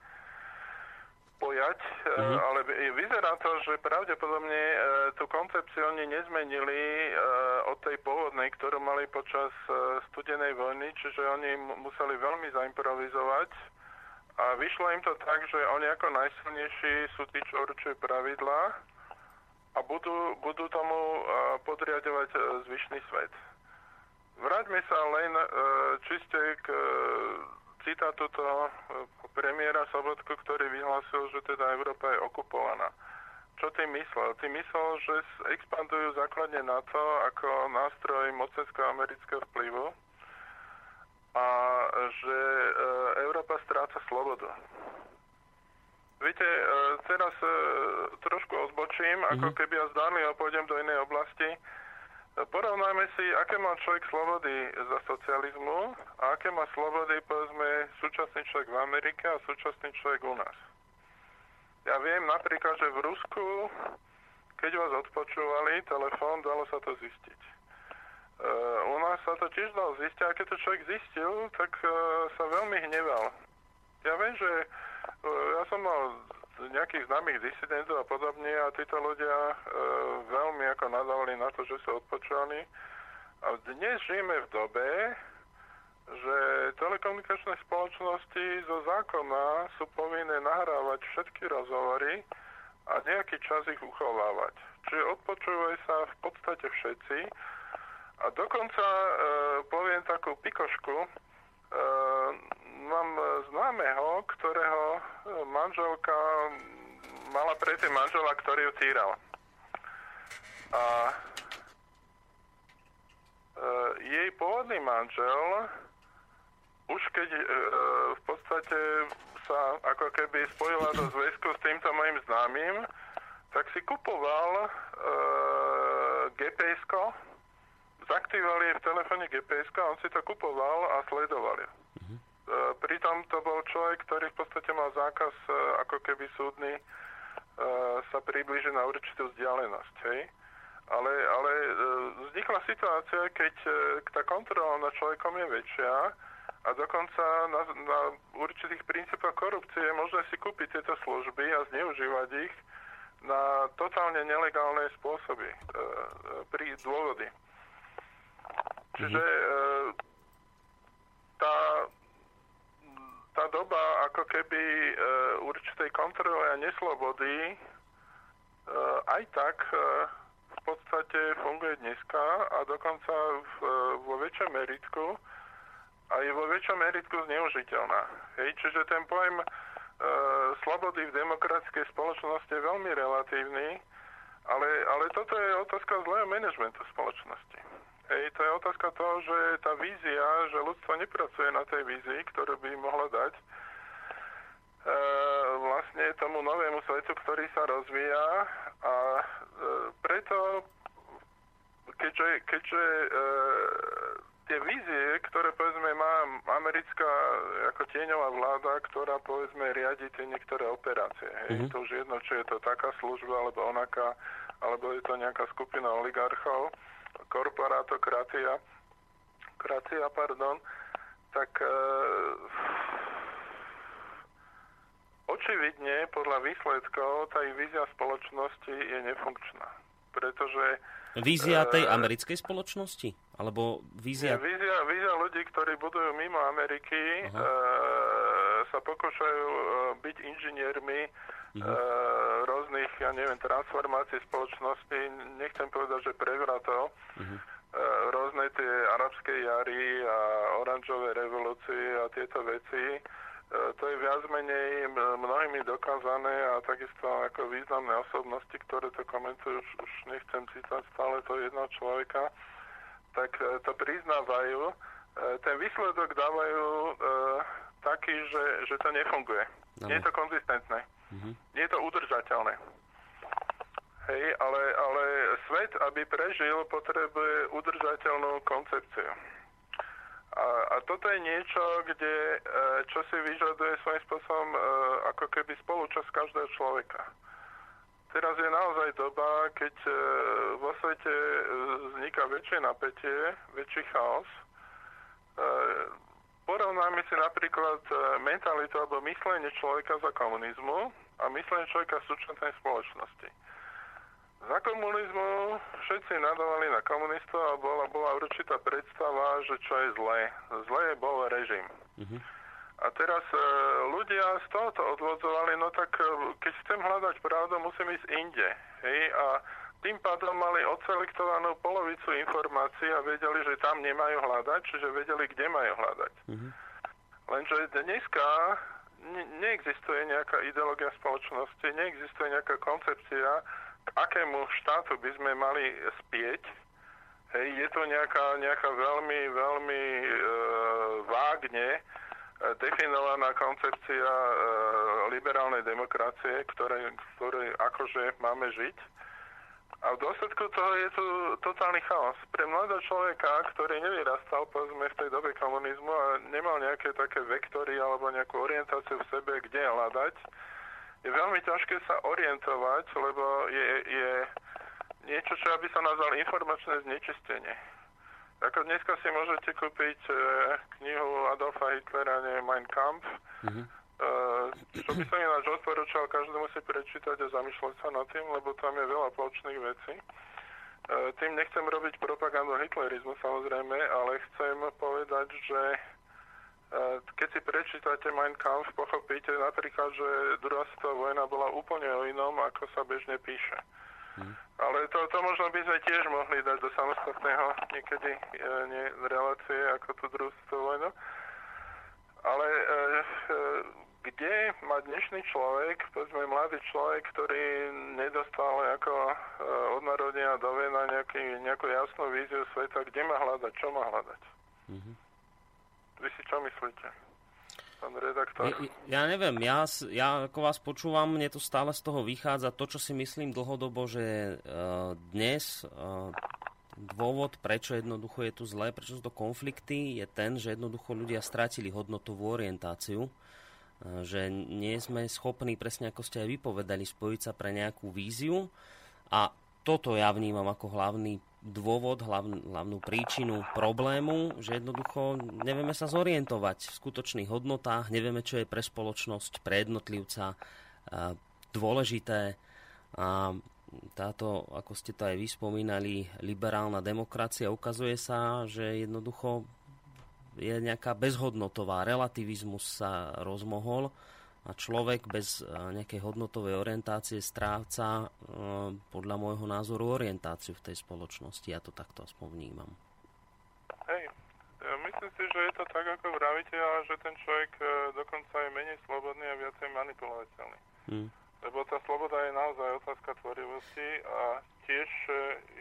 pojať, mm-hmm. ale vyzerá to, že pravdepodobne e, tú koncepciu oni nezmenili e, od tej pôvodnej, ktorú mali počas studenej vojny, čiže oni museli veľmi zaimprovizovať a vyšlo im to tak, že oni ako najsilnejší sú tí, čo určujú pravidlá a budú, budú tomu podriadovať zvyšný svet. Vráťme sa len čiste k citátu toho premiéra Sobotku, ktorý vyhlásil, že teda Európa je okupovaná. Čo tým myslel? Tým myslel, že expandujú základne NATO ako nástroj mocenského amerického vplyvu a že Európa stráca slobodu. Viete, e, teraz e, trošku odbočím, ako mm-hmm. keby ja zdánlivo pôjdem do inej oblasti. Porovnajme si, aké má človek slobody za socializmu a aké má slobody, povedzme, súčasný človek v Amerike a súčasný človek u nás. Ja viem napríklad, že v Rusku, keď vás odpočúvali telefón, dalo sa to zistiť. Uh, u nás sa to tiež dalo zistiť a keď to človek zistil, tak uh, sa veľmi hneval. Ja viem, že ja som mal nejakých známych disidentov a podobne a títo ľudia e, veľmi ako nadávali na to, že sa odpočúvali. A dnes žijeme v dobe, že telekomunikačné spoločnosti zo zákona sú povinné nahrávať všetky rozhovory a nejaký čas ich uchovávať. Čiže odpočúvajú sa v podstate všetci. A dokonca e, poviem takú pikošku, e, mám známeho, ktorého e, manželka mala predtým manžela, ktorý ju týral. A e, jej pôvodný manžel už keď e, v podstate sa ako keby spojila do zväzku s týmto mojim známym, tak si kupoval e, GPS-ko, zaktivovali v telefóne GPS a on si to kupoval a sledoval. E, pritom to bol človek, ktorý v podstate mal zákaz e, ako keby súdny e, sa približiť na určitú vzdialenosť. Hej? Ale, ale vznikla situácia, keď tá kontrola nad človekom je väčšia a dokonca na, na určitých princípoch korupcie je možné si kúpiť tieto služby a zneužívať ich na totálne nelegálne spôsoby, e, pri dôvody. Čiže e, tá tá doba ako keby e, určitej kontroly a neslobody e, aj tak e, v podstate funguje dneska a dokonca v, vo väčšom meritku a je vo väčšom meritku zneužiteľná. Hej, čiže ten pojem e, slobody v demokratickej spoločnosti je veľmi relatívny, ale, ale toto je otázka zlého manažmentu spoločnosti. Hej, to je otázka toho, že tá vízia, že ľudstvo nepracuje na tej vízii, ktorú by mohlo dať e, vlastne tomu novému svetu, ktorý sa rozvíja a e, preto keďže, keďže e, tie vízie, ktoré povedzme má americká ako tieňová vláda, ktorá povedzme riadi tie niektoré operácie. Hej. Mm-hmm. To už jedno, či je to taká služba, alebo onaká, alebo je to nejaká skupina oligarchov, korporátokratia, kratia, pardon, tak e, očividne podľa výsledkov tá vízia spoločnosti je nefunkčná. Pretože Vízia tej americkej spoločnosti? Alebo vízia... Nie, vízia, vízia ľudí, ktorí budujú mimo Ameriky, uh, sa pokúšajú byť inžiniermi uh, rôznych, ja neviem, transformácií spoločnosti, nechcem povedať, že prevratov, uh-huh. rôzne tie arabské jary a oranžové revolúcie a tieto veci E, to je viac menej mnohými dokázané a takisto ako významné osobnosti, ktoré to komentujú, už, už nechcem citať stále to jedného človeka, tak to priznávajú. Ten výsledok dávajú taký, že, že to nefunguje. No. Nie je to konzistentné. Mm-hmm. Nie je to udržateľné. Hej, ale, ale svet, aby prežil, potrebuje udržateľnú koncepciu. A, a toto je niečo, kde, e, čo si vyžaduje svojím spôsobom e, ako keby spolučasť každého človeka. Teraz je naozaj doba, keď e, vo svete vzniká väčšie napätie, väčší chaos. Porovnáme si napríklad mentalitu alebo myslenie človeka za komunizmu a myslenie človeka v súčasnej spoločnosti. Za komunizmu všetci nadávali na komunistov a bola, bola určitá predstava, že čo je zlé. Zlé bol režim. Mm-hmm. A teraz e, ľudia z tohoto odvodzovali, no tak e, keď chcem hľadať pravdu, musím ísť inde. Hej? A tým pádom mali odselektovanú polovicu informácií a vedeli, že tam nemajú hľadať, čiže vedeli, kde majú hľadať. Mm-hmm. Lenže dneska ne- neexistuje nejaká ideológia spoločnosti, neexistuje nejaká koncepcia, akému štátu by sme mali spieť. Hej, je to nejaká, nejaká veľmi, veľmi e, vágne e, definovaná koncepcia e, liberálnej demokracie, ktoré, ktoré akože máme žiť. A v dôsledku toho je tu totálny chaos. Pre mladého človeka, ktorý nevyrastal povedzme v tej dobe komunizmu a nemal nejaké také vektory alebo nejakú orientáciu v sebe, kde hľadať, je veľmi ťažké sa orientovať, lebo je, je niečo, čo by sa nazval informačné znečistenie. Ako dneska si môžete kúpiť e, knihu Adolfa Hitlera, nie Mein Kampf, mm-hmm. E, čo by som ináč odporúčal každému si prečítať a zamýšľať sa nad tým, lebo tam je veľa pločných vecí. E, tým nechcem robiť propagandu hitlerizmu samozrejme, ale chcem povedať, že keď si prečítate Mein Kampf, pochopíte napríklad, že druhá svetová vojna bola úplne o inom, ako sa bežne píše. Hmm. Ale to, to možno by sme tiež mohli dať do samostatného niekedy e, nie, relácie ako tú druhú svetovú vojnu. Ale e, e, kde má dnešný človek, povedzme mladý človek, ktorý nedostal ako e, od narodenia do vena nejaký, nejakú jasnú víziu sveta, kde má hľadať, čo má hľadať? Mm-hmm. Vy si čo myslíte? Pán redaktor. Ja, ja neviem, ja, ja ako vás počúvam, mne to stále z toho vychádza to, čo si myslím dlhodobo, že uh, dnes uh, dôvod, prečo jednoducho je tu zlé, prečo sú to konflikty, je ten, že jednoducho ľudia strátili hodnotovú orientáciu, že nie sme schopní, presne ako ste aj vypovedali, spojiť sa pre nejakú víziu a toto ja vnímam ako hlavný dôvod, hlavn, hlavnú príčinu problému, že jednoducho nevieme sa zorientovať v skutočných hodnotách, nevieme, čo je pre spoločnosť, pre jednotlivca dôležité. A táto, ako ste to aj vyspomínali, liberálna demokracia ukazuje sa, že jednoducho je nejaká bezhodnotová, relativizmus sa rozmohol a človek bez e, nejakej hodnotovej orientácie stráca e, podľa môjho názoru orientáciu v tej spoločnosti. Ja to takto aspoň vnímam. Hej, ja myslím si, že je to tak, ako vravíte, ale že ten človek e, dokonca je menej slobodný a viacej manipulovateľný. Hmm. Lebo tá sloboda je naozaj otázka tvorivosti a tiež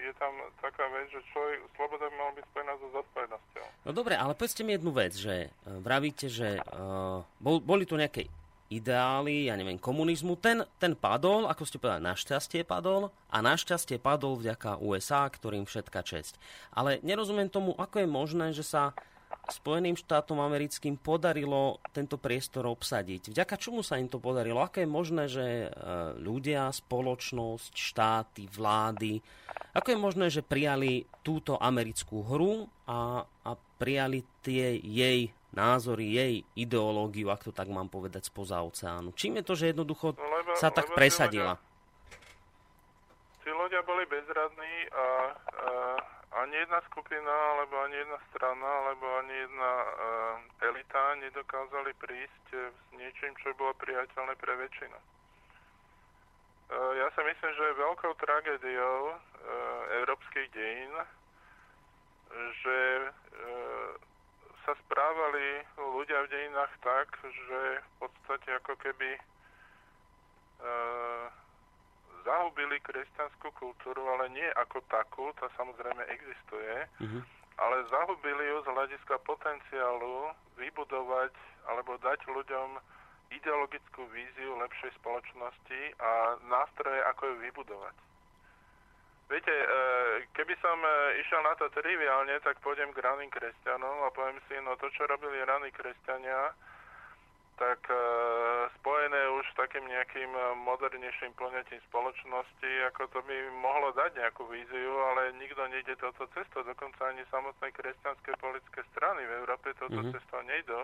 je tam taká vec, že človek, sloboda by mala byť spojená so zodpovednosťou. No dobre, ale povedzte mi jednu vec, že vravíte, že uh, bol, boli tu nejaké ideály, ja neviem, komunizmu, ten, ten padol, ako ste povedali, našťastie padol a našťastie padol vďaka USA, ktorým všetka česť. Ale nerozumiem tomu, ako je možné, že sa Spojeným štátom americkým podarilo tento priestor obsadiť. Vďaka čomu sa im to podarilo? Ako je možné, že e, ľudia, spoločnosť, štáty, vlády, ako je možné, že prijali túto americkú hru a, a prijali tie jej názory, jej ideológiu, ak to tak mám povedať, spoza oceánu. Čím je to, že jednoducho no, lebo, sa tak presadila? Tí ľudia, boli bezradní a, a ani jedna skupina, alebo ani jedna strana, alebo ani jedna a, elita nedokázali prísť s niečím, čo bolo priateľné pre väčšinu. E, ja si myslím, že je veľkou tragédiou e, európskych dejín, že e, sa správali ľudia v dejinách tak, že v podstate ako keby e, zahubili kresťanskú kultúru, ale nie ako takú, tá samozrejme existuje, mm-hmm. ale zahubili ju z hľadiska potenciálu vybudovať alebo dať ľuďom ideologickú víziu lepšej spoločnosti a nástroje, ako ju vybudovať. Viete, e, keby som e, išiel na to triviálne, tak pôjdem k raným kresťanom a poviem si, no to, čo robili raní kresťania, tak e, spojené už s takým nejakým modernejším plnetím spoločnosti, ako to by mohlo dať nejakú víziu, ale nikto nejde toto cesto, dokonca ani samotné kresťanské politické strany v Európe toto mm-hmm. cesto nejdú,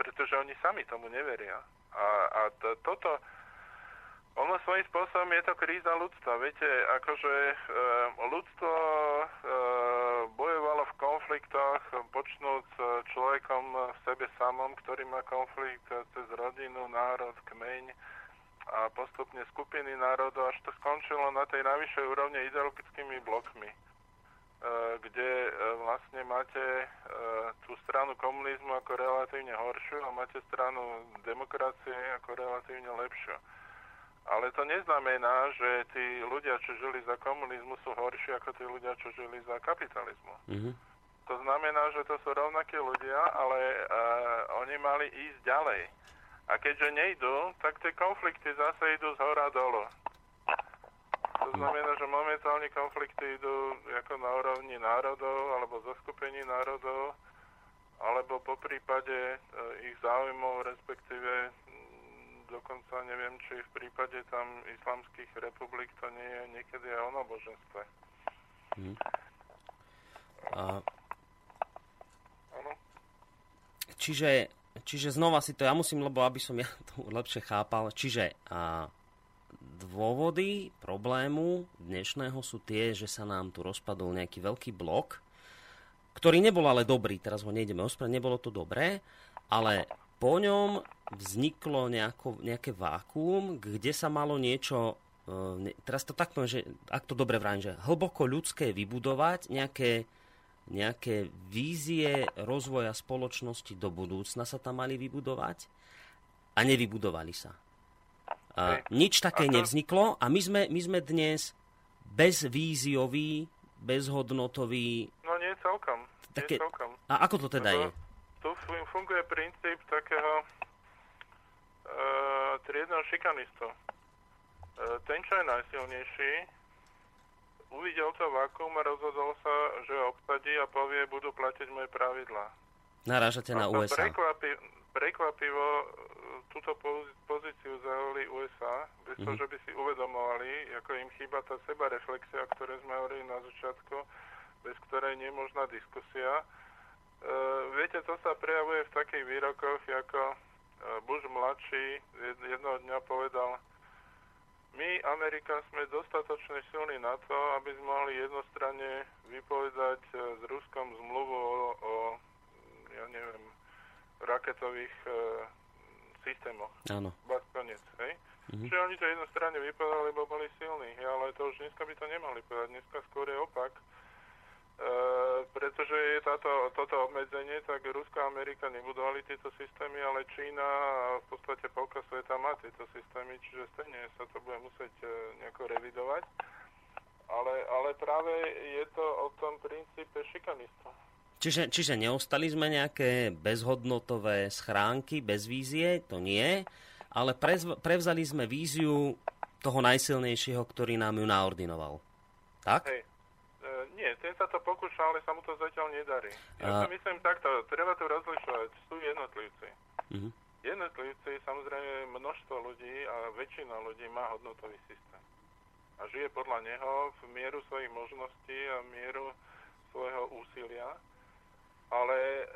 pretože oni sami tomu neveria. A, a to, toto ono svojím spôsobom je to kríza ľudstva. Viete, akože e, ľudstvo e, v konfliktoch, počnúc človekom v sebe samom, ktorý má konflikt cez rodinu, národ, kmeň a postupne skupiny národov, až to skončilo na tej najvyššej úrovne ideologickými blokmi, e, kde e, vlastne máte e, tú stranu komunizmu ako relatívne horšiu a máte stranu demokracie ako relatívne lepšiu. Ale to neznamená, že tí ľudia, čo žili za komunizmu, sú horší ako tí ľudia, čo žili za kapitalizmu. Mm-hmm. To znamená, že to sú rovnakí ľudia, ale uh, oni mali ísť ďalej. A keďže nejdú, tak tie konflikty zase idú z hora dolu. To znamená, že momentálne konflikty idú ako na úrovni národov alebo zoskupení národov, alebo po prípade uh, ich záujmov, respektíve dokonca neviem, či v prípade tam islamských republik to nie je niekedy aj o náboženstve. Hmm. A... Čiže, čiže znova si to, ja musím, lebo aby som ja <laughs> to lepšie chápal, čiže a, dôvody problému dnešného sú tie, že sa nám tu rozpadol nejaký veľký blok, ktorý nebol ale dobrý, teraz ho nejdeme ospravedlniť, nebolo to dobré, ale po ňom vzniklo nejako, nejaké vákuum, kde sa malo niečo, e, teraz to tak poviem, že ak to dobre vrajím, že hlboko ľudské vybudovať, nejaké, nejaké vízie rozvoja spoločnosti do budúcna sa tam mali vybudovať a nevybudovali sa. A nič také nevzniklo a my sme, my sme dnes bezvíziový, bezhodnotový... No nie celkom. Také, nie celkom. A ako to teda je? tu funguje princíp takého uh, triedného šikanistu. Uh, ten, čo je najsilnejší, uvidel to vakuum a rozhodol sa, že obsadí a povie, budú platiť moje pravidlá. Narážate na USA. Prekvapi, prekvapivo e, túto pozíciu zaujali USA, bez mm-hmm. toho, že by si uvedomovali, ako im chýba tá seba reflexia, ktoré sme hovorili na začiatku, bez ktorej nie je možná diskusia Uh, viete, to sa prejavuje v takých výrokoch, ako uh, Bush mladší jedného dňa povedal, my, Amerika, sme dostatočne silní na to, aby sme mohli jednostranne vypovedať uh, s Ruskom zmluvu o, o ja neviem, raketových uh, systémoch. Áno. Bas konec, hej? Mm-hmm. Čiže oni to jednostranne vypovedali, lebo boli silní, ale to už dneska by to nemali povedať. Dneska skôr je opak. E, pretože je táto, toto obmedzenie, tak Rusko a Amerika nebudovali tieto systémy, ale Čína v podstate polka sveta má tieto systémy, čiže stejne sa to bude musieť e, nejako revidovať. Ale, ale práve je to o tom princípe šikanista. Čiže, čiže neostali sme nejaké bezhodnotové schránky, bez vízie, to nie. ale prevzali sme víziu toho najsilnejšieho, ktorý nám ju naordinoval. Tak? Hej. Nie, ten sa to pokúša, ale sa mu to zatiaľ nedarí. Ja A... si myslím takto, treba to rozlišovať. Sú jednotlivci. Uh-huh. Jednotlivci, samozrejme, množstvo ľudí a väčšina ľudí má hodnotový systém. A žije podľa neho v mieru svojich možností a mieru svojho úsilia. Ale e,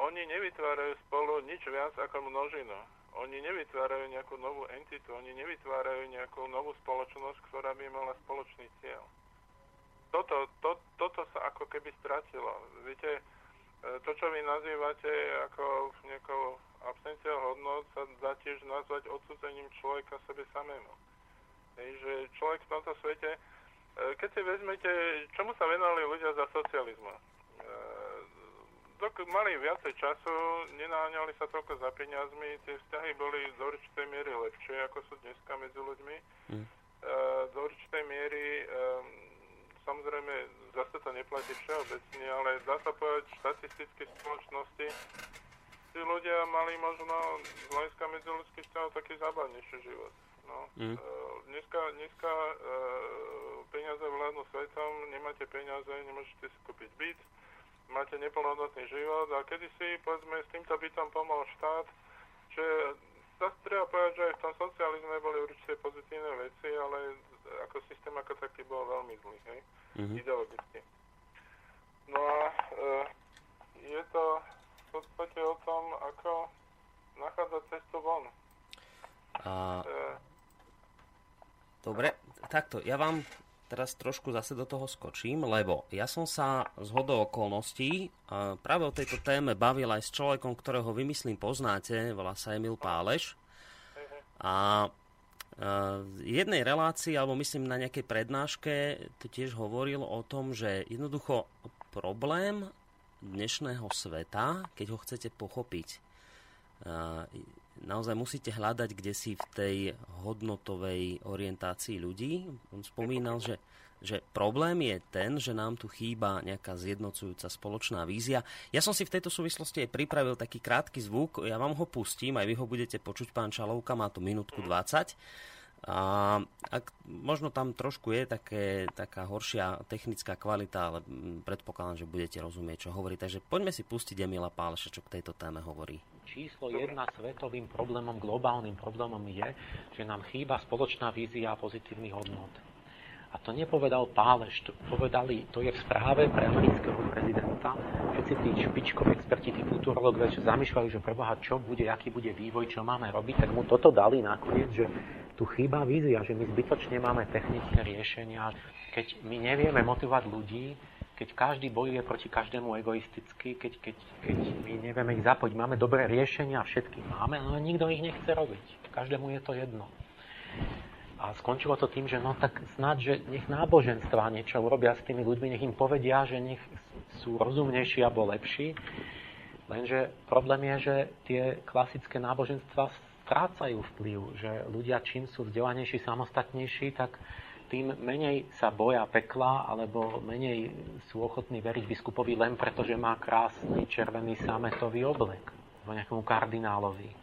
oni nevytvárajú spolu nič viac ako množinu. Oni nevytvárajú nejakú novú entitu, oni nevytvárajú nejakú novú spoločnosť, ktorá by mala spoločný cieľ. Toto, to, toto sa ako keby stratilo. Viete, e, to, čo vy nazývate ako nejakou absenciou hodnot, sa dá tiež nazvať odsudzením človeka sebe samému. Hej, že človek v tomto svete, e, keď si vezmete, čomu sa venovali ľudia za socializmu? dok- mali viacej času, nenáňali sa toľko za peniazmi, tie vzťahy boli do určitej miery lepšie, ako sú dneska medzi ľuďmi. Mm. Do určitej miery, samozrejme, zase to neplatí všeobecne, ale dá sa povedať, štatistické spoločnosti tí ľudia mali možno z hľadiska medziludských vzťahov taký zábavnejší život. No. Mm. Dneska dneska uh, peniaze vládnu svetom, nemáte peniaze, nemôžete si kúpiť byt, máte neplnohodnotný život a kedysi, povedzme, s týmto bytom pomohol štát, že zase treba povedať, že aj v tom socializme boli určite pozitívne veci, ale ako systém ako taký bol veľmi zlý, hej, mm-hmm. ideologicky. No a e, je to v podstate o tom, ako nachádzať cestu von. A... E, Dobre, takto, ja vám teraz trošku zase do toho skočím, lebo ja som sa z hodou okolností práve o tejto téme bavil aj s človekom, ktorého vymyslím poznáte, volá sa Emil Páleš. A jednej relácii, alebo myslím na nejakej prednáške, tu tiež hovoril o tom, že jednoducho problém dnešného sveta, keď ho chcete pochopiť, naozaj musíte hľadať kde si v tej hodnotovej orientácii ľudí. On spomínal, že, že problém je ten, že nám tu chýba nejaká zjednocujúca spoločná vízia. Ja som si v tejto súvislosti aj pripravil taký krátky zvuk, ja vám ho pustím, aj vy ho budete počuť, pán Čalovka, má to minútku 20. A ak, možno tam trošku je také, taká horšia technická kvalita, ale predpokladám, že budete rozumieť, čo hovorí. Takže poďme si pustiť Emila Páleša, čo k tejto téme hovorí. Číslo jedna svetovým problémom, globálnym problémom je, že nám chýba spoločná vízia pozitívnych hodnot. A to nepovedal Páleš, to povedali, to je v správe pre amerického prezidenta. Všetci tí špičkoví experti, tí futurológovia, čo zamýšľajú, že preboha, čo bude, aký bude vývoj, čo máme robiť, tak mu toto dali nakoniec, že tu chýba vízia, že my zbytočne máme technické riešenia. Keď my nevieme motivovať ľudí, keď každý bojuje proti každému egoisticky, keď, keď, keď my nevieme ich zapojiť, máme dobré riešenia, všetky máme, ale nikto ich nechce robiť. Každému je to jedno. A skončilo to tým, že no tak snad, že nech náboženstva niečo urobia s tými ľuďmi, nech im povedia, že nech sú rozumnejší alebo lepší. Lenže problém je, že tie klasické náboženstva strácajú vplyv, že ľudia čím sú vzdelanejší, samostatnejší, tak tým menej sa boja pekla, alebo menej sú ochotní veriť biskupovi len preto, že má krásny červený sametový oblek, alebo nejakému kardinálovi.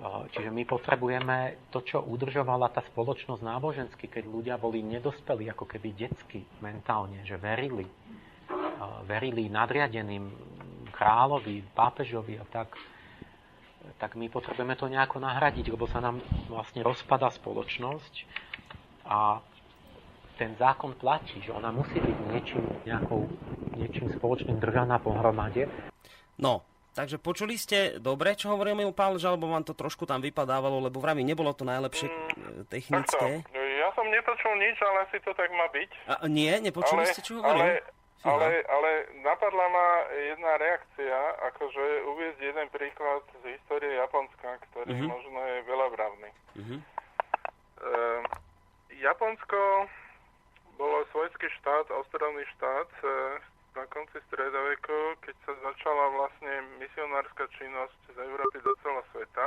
Čiže my potrebujeme to, čo udržovala tá spoločnosť nábožensky, keď ľudia boli nedospelí, ako keby detsky mentálne, že verili, verili nadriadeným kráľovi, pápežovi a tak, tak my potrebujeme to nejako nahradiť, lebo sa nám vlastne rozpada spoločnosť a ten zákon platí, že ona musí byť niečím, nejakou, niečím spoločným držaná pohromade. No, takže počuli ste dobre, čo hovoril Emil Pálež, alebo vám to trošku tam vypadávalo, lebo vrami nebolo to najlepšie mm, technické. Takto. Ja som nepočul nič, ale asi to tak má byť. A, nie, nepočuli ale, ste, čo hovoril? Ale, ale, ale napadla ma jedna reakcia, akože uviezť jeden príklad z histórie Japonska, ktorý uh-huh. možno je veľavravný. Uh-huh. E, Japonsko bolo svojský štát, ostrovný štát e, na konci stredoveku, keď sa začala vlastne misionárska činnosť z Európy do celého sveta.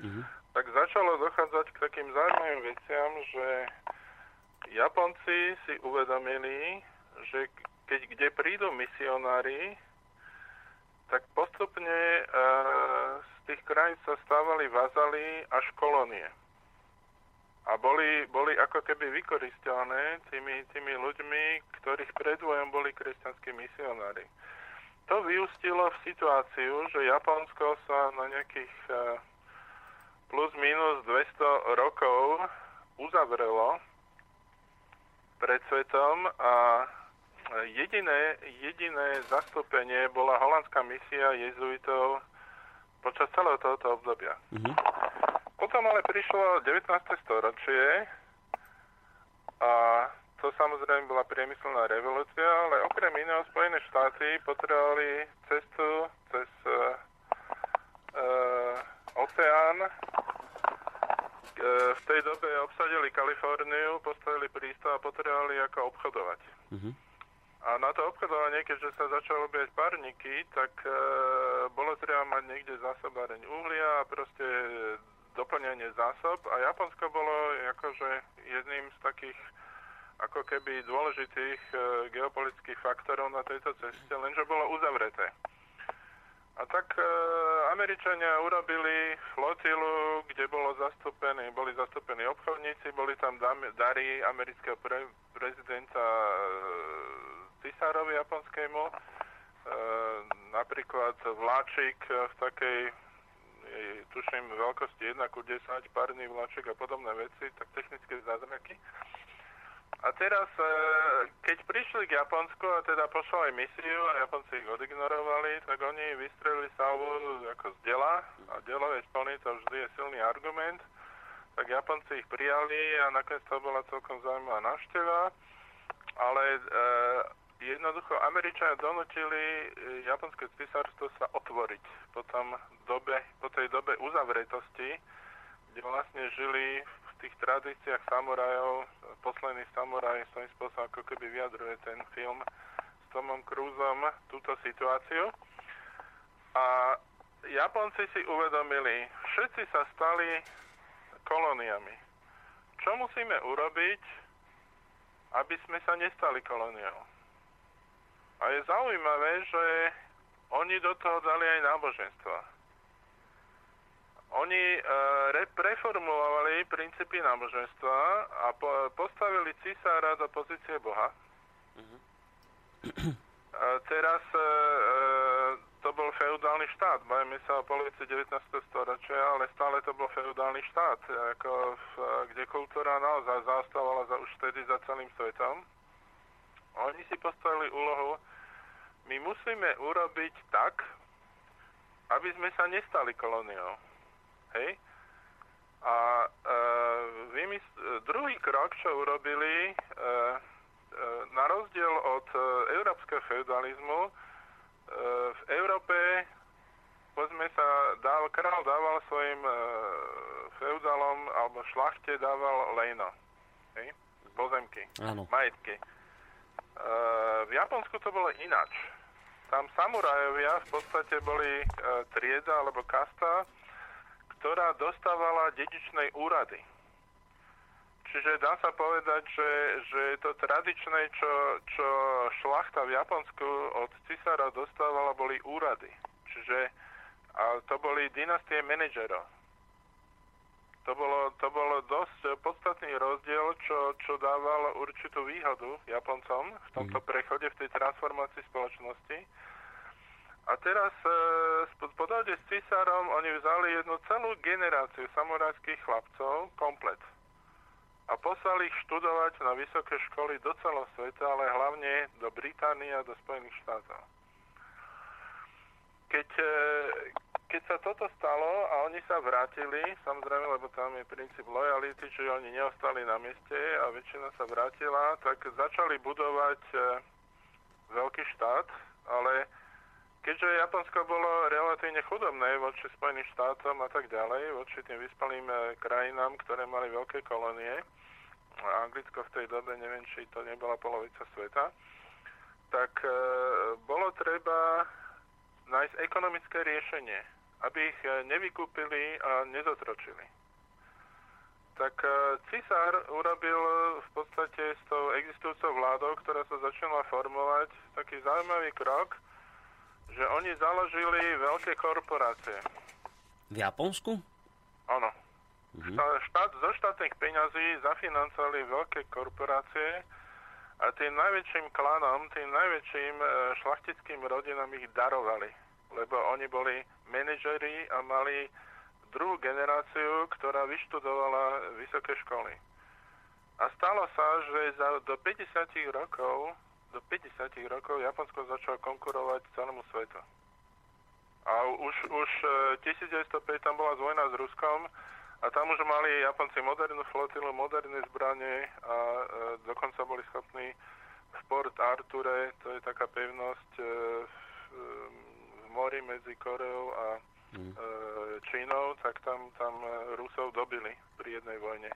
Uh-huh. Tak začalo dochádzať k takým zaujímavým veciam, že Japonci si uvedomili, že keď kde prídu misionári, tak postupne uh, z tých krajín sa stávali vazali až kolónie. A boli, boli ako keby vykoristované tými, tými ľuďmi, ktorých predvojom boli kresťanskí misionári. To vyústilo v situáciu, že Japonsko sa na nejakých eh, plus minus 200 rokov uzavrelo pred svetom a jediné, jediné zastúpenie bola holandská misia jezuitov počas celého tohoto obdobia. Mm-hmm. Potom ale prišlo 19. storočie a to samozrejme bola priemyselná revolúcia, ale okrem iného Spojené štáty potrebovali cestu cez uh, oceán v tej dobe obsadili Kaliforniu, postavili prístav a potrebovali ako obchodovať. Uh-huh. A na to obchodovanie, keďže sa začalo robiť párniky, tak e, bolo treba mať niekde zásobáreň uhlia a proste doplňanie zásob a Japonsko bolo akože jedným z takých ako keby dôležitých e, geopolitických faktorov na tejto ceste, lenže bolo uzavreté. A tak e, Američania urobili flotilu, kde bolo zastúpený, boli zastúpení obchodníci, boli tam dary amerického pre, prezidenta e, Cisárovi japonskému, e, napríklad vláčik v takej, tuším, veľkosti 1 ku 10, párny vláčik a podobné veci, tak technické zázraky. A teraz, e, keď prišli k Japonsku a teda poslali misiu a Japonci ich odignorovali, tak oni vystrelili salvu ako z dela a delovej splný to vždy je silný argument. Tak Japonci ich prijali a nakoniec to bola celkom zaujímavá návšteva. Ale e, jednoducho Američania donutili e, japonské císarstvo sa otvoriť po, tom dobe, po tej dobe uzavretosti, kde vlastne žili v tých tradíciách samurajov, posledný samuraj svojím spôsobom ako keby vyjadruje ten film s Tomom Cruiseom túto situáciu. A Japonci si uvedomili, všetci sa stali kolóniami. Čo musíme urobiť, aby sme sa nestali kolóniou? A je zaujímavé, že oni do toho dali aj náboženstvo oni e, preformulovali princípy náboženstva a po, postavili cisára do pozície Boha. Mm-hmm. A teraz e, e, to bol feudálny štát. Bajme sa o polovici 19. storočia, ale stále to bol feudálny štát, ako v, kde kultúra naozaj zastávala za, už vtedy za celým svetom. Oni si postavili úlohu, my musíme urobiť tak, aby sme sa nestali kolóniou Hej? A e, vymysl- druhý krok, čo urobili, e, e, na rozdiel od e, európskeho feudalizmu, e, v Európe povedzme sa, dával, král dával svojim e, feudalom alebo šlachte dával lejno. Hej? Pozemky, Áno. majetky. E, v Japonsku to bolo ináč. Tam samurajovia v podstate boli e, trieda alebo kasta, ktorá dostávala dedičnej úrady. Čiže dá sa povedať, že, že to tradičné, čo, čo šlachta v Japonsku od cisára dostávala, boli úrady. Čiže a to boli dynastie manažerov. To bolo, to bolo dosť podstatný rozdiel, čo, čo dával určitú výhodu Japoncom v tomto mhm. prechode, v tej transformácii spoločnosti a teraz e, po dohode s cisárom oni vzali jednu celú generáciu samurajských chlapcov, komplet. A poslali ich študovať na vysoké školy do celého sveta, ale hlavne do Británie a do Spojených štátov. Keď, e, keď sa toto stalo a oni sa vrátili, samozrejme, lebo tam je princíp lojality, čiže oni neostali na mieste a väčšina sa vrátila, tak začali budovať e, veľký štát, ale keďže Japonsko bolo relatívne chudobné voči Spojeným štátom a tak ďalej, voči tým vyspalým e, krajinám, ktoré mali veľké kolónie, a Anglicko v tej dobe, neviem, či to nebola polovica sveta, tak e, bolo treba nájsť ekonomické riešenie, aby ich e, nevykúpili a nezotročili. Tak e, cisár urobil v podstate s tou existujúcou vládou, ktorá sa začala formovať, taký zaujímavý krok, že oni založili veľké korporácie. V Japonsku? Áno. Mm-hmm. Štát, zo štátnych peňazí zafinancovali veľké korporácie a tým najväčším klanom, tým najväčším šlachtickým rodinám ich darovali. Lebo oni boli manažeri a mali druhú generáciu, ktorá vyštudovala vysoké školy. A stalo sa, že za, do 50 rokov do 50 rokov Japonsko začalo konkurovať celému svetu. A už, už 1905 e, tam bola vojna s Ruskom a tam už mali Japonci modernú flotilu, moderné zbranie a e, dokonca boli schopní v Port Arture, to je taká pevnosť e, v mori medzi Koreou a mm. e, Čínou, tak tam, tam Rusov dobili pri jednej vojne.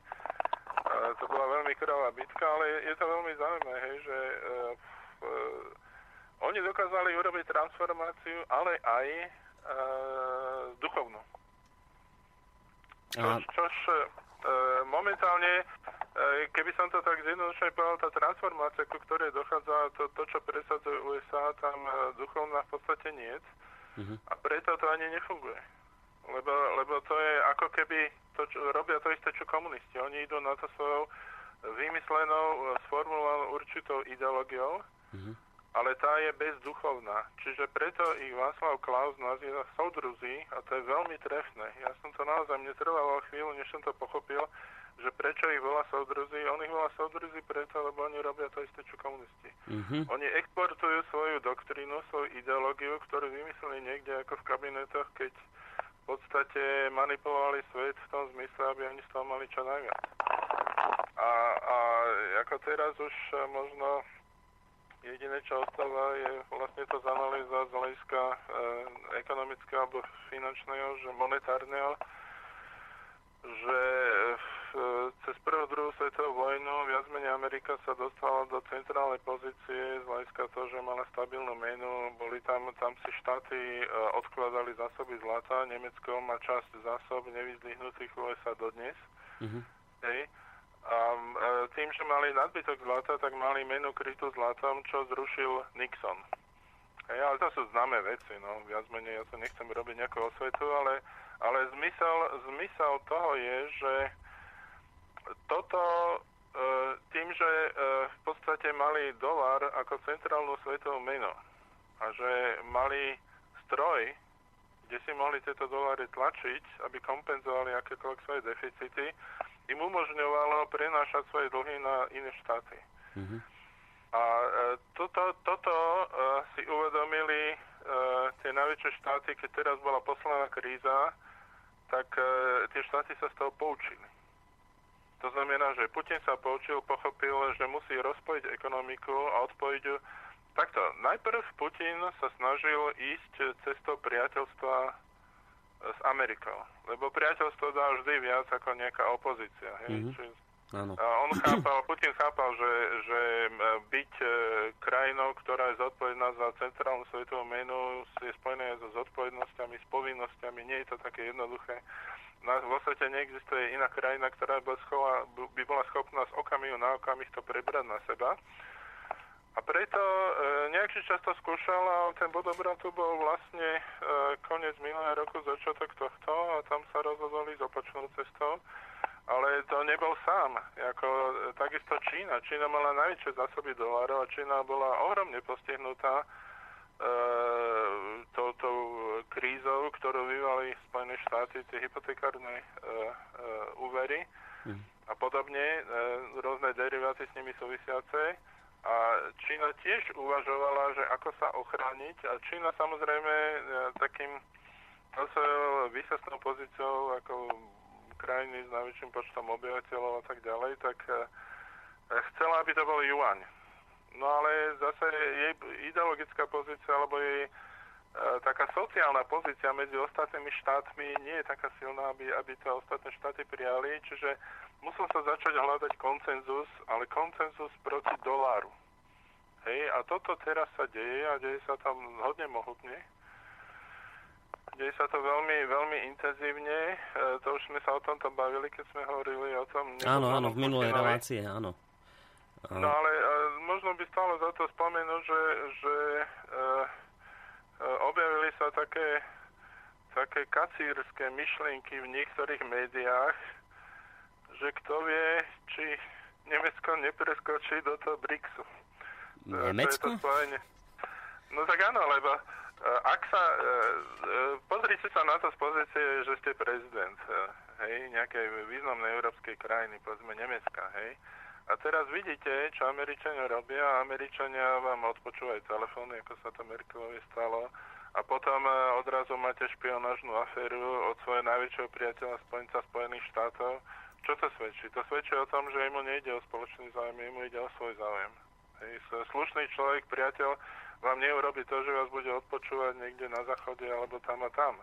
To bola veľmi krvavá bitka, ale je to veľmi zaujímavé, hej, že e, e, oni dokázali urobiť transformáciu, ale aj e, duchovnú. Čož, čož e, momentálne, e, keby som to tak zjednodušene povedal, tá transformácia, ku ktorej dochádza, to, to čo presadzuje USA, tam e, duchovná v podstate nie. Uh-huh. A preto to ani nefunguje. Lebo, lebo to je ako keby to, čo, robia to isté, čo komunisti. Oni idú na to svojou vymyslenou, sformulovanou určitou ideológiou, uh-huh. ale tá je bezduchovná. Čiže preto ich Václav Klaus nazýva soudruzí a to je veľmi trefné. Ja som to naozaj, mne trvalo chvíľu, než som to pochopil, že prečo ich volá soudruzí. On ich volá soudruzí preto, lebo oni robia to isté, čo komunisti. Uh-huh. Oni exportujú svoju doktrínu, svoju ideológiu, ktorú vymysleli niekde ako v kabinetoch, keď podstate manipulovali svet v tom zmysle, aby oni z toho mali čo najviac. A, a ako teraz už možno jediné, čo ostáva, je vlastne to zanalýza z hľadiska e, ekonomického alebo finančného, že monetárneho, že cez prvú, druhú svetovú vojnu viac menej Amerika sa dostala do centrálnej pozície z hľadiska toho, že mala stabilnú menu. Boli tam, tam si štáty e, odkladali zásoby zlata. Nemecko má časť zásob nevyzdvihnutých USA dodnes. Mm-hmm. Hej. A e, tým, že mali nadbytok zlata, tak mali menu krytú zlatom, čo zrušil Nixon. Hej, ale to sú známe veci, no, viac menej, ja sa nechcem robiť nejakú osvetu, ale, ale zmysel, zmysel toho je, že toto e, tým, že e, v podstate mali dolar ako centrálnu svetovú menu a že mali stroj, kde si mohli tieto dolary tlačiť, aby kompenzovali akékoľvek svoje deficity, im umožňovalo prenášať svoje dlhy na iné štáty. Mm-hmm. A e, toto, toto si uvedomili tie najväčšie štáty, keď teraz bola posledná kríza, tak tie štáty sa z toho poučili. To znamená, že Putin sa poučil, pochopil, že musí rozpojiť ekonomiku a odpojiť ju. Takto, najprv Putin sa snažil ísť cestou priateľstva s Amerikou, lebo priateľstvo dá vždy viac ako nejaká opozícia. Hej? Mm-hmm. Čiže Áno. On chápal, Putin chápal, že, že byť e, krajinou, ktorá je zodpovedná za centrálnu svetovú menu, je spojené so zodpovednosťami, s povinnosťami. Nie je to také jednoduché na, vo svete neexistuje iná krajina, ktorá by, schova, by bola schopná z okamihu na okamih to prebrať na seba. A preto e, nejaký čas to skúšal a ten bod obratu bol vlastne e, koniec minulého roku, začiatok tohto a tam sa rozhodli z opačnou cestou. Ale to nebol sám. Jako, e, takisto Čína. Čína mala najväčšie zásoby dolárov a Čína bola ohromne postihnutá E, touto krízou, ktorú vyvali Spojené štáty, tie hypotekárne e, e, úvery mm. a podobne, e, rôzne deriváty s nimi súvisiace. A Čína tiež uvažovala, že ako sa ochrániť a Čína samozrejme e, takým svojou výsostnou pozíciou ako krajiny s najväčším počtom obyvateľov a tak ďalej, tak e, chcela, aby to bol juaň No ale zase jej ideologická pozícia alebo jej e, taká sociálna pozícia medzi ostatnými štátmi nie je taká silná, aby, aby to ostatné štáty prijali. Čiže musel sa začať hľadať koncenzus, ale koncenzus proti doláru. Hej, a toto teraz sa deje a deje sa tam hodne mohutne. Deje sa to veľmi, veľmi intenzívne. E, to už sme sa o tomto bavili, keď sme hovorili o tom. Áno, áno, v minulej relácii, áno. No ale uh, možno by stalo za to spomenúť, že, že uh, uh, objavili sa také také kacírske myšlienky v niektorých médiách, že kto vie, či Nemecko nepreskočí do toho BRICSu. Nemecko? To to No tak áno, lebo ak sa, uh, uh, pozrite sa na to z pozície, že ste prezident, hej, nejakej významnej európskej krajiny, povedzme Nemecka, hej. A teraz vidíte, čo Američania robia. Američania vám odpočúvajú telefóny, ako sa to Merkelovi stalo. A potom odrazu máte špionážnu aféru od svojho najväčšieho priateľa spojenca Spojených štátov. Čo to svedčí? To svedčí o tom, že mu nejde o spoločný záujem, mu ide o svoj záujem. Hej, slušný človek, priateľ, vám neurobi to, že vás bude odpočúvať niekde na záchode alebo tam a tam.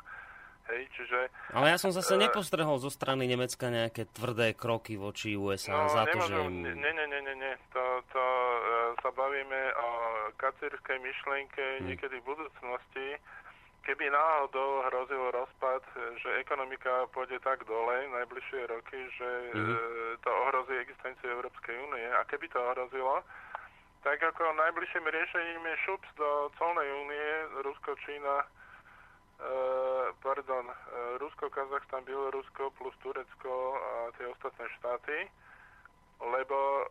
Hej, čiže... Ale ja som zase uh, nepostrehol zo strany Nemecka nejaké tvrdé kroky voči USA no, za to, že... Nie, nie, nie, nie, nie. To, to uh, sa bavíme o kacírskej myšlienke hmm. niekedy v budúcnosti. Keby náhodou hrozil rozpad, že ekonomika pôjde tak dole najbližšie roky, že hmm. uh, to ohrozí existenciu Európskej únie. A keby to ohrozilo, tak ako najbližším riešením je šups do colnej únie Rusko, Čína, e, pardon, e, Rusko, Kazachstan, Bielorusko plus Turecko a tie ostatné štáty, lebo e,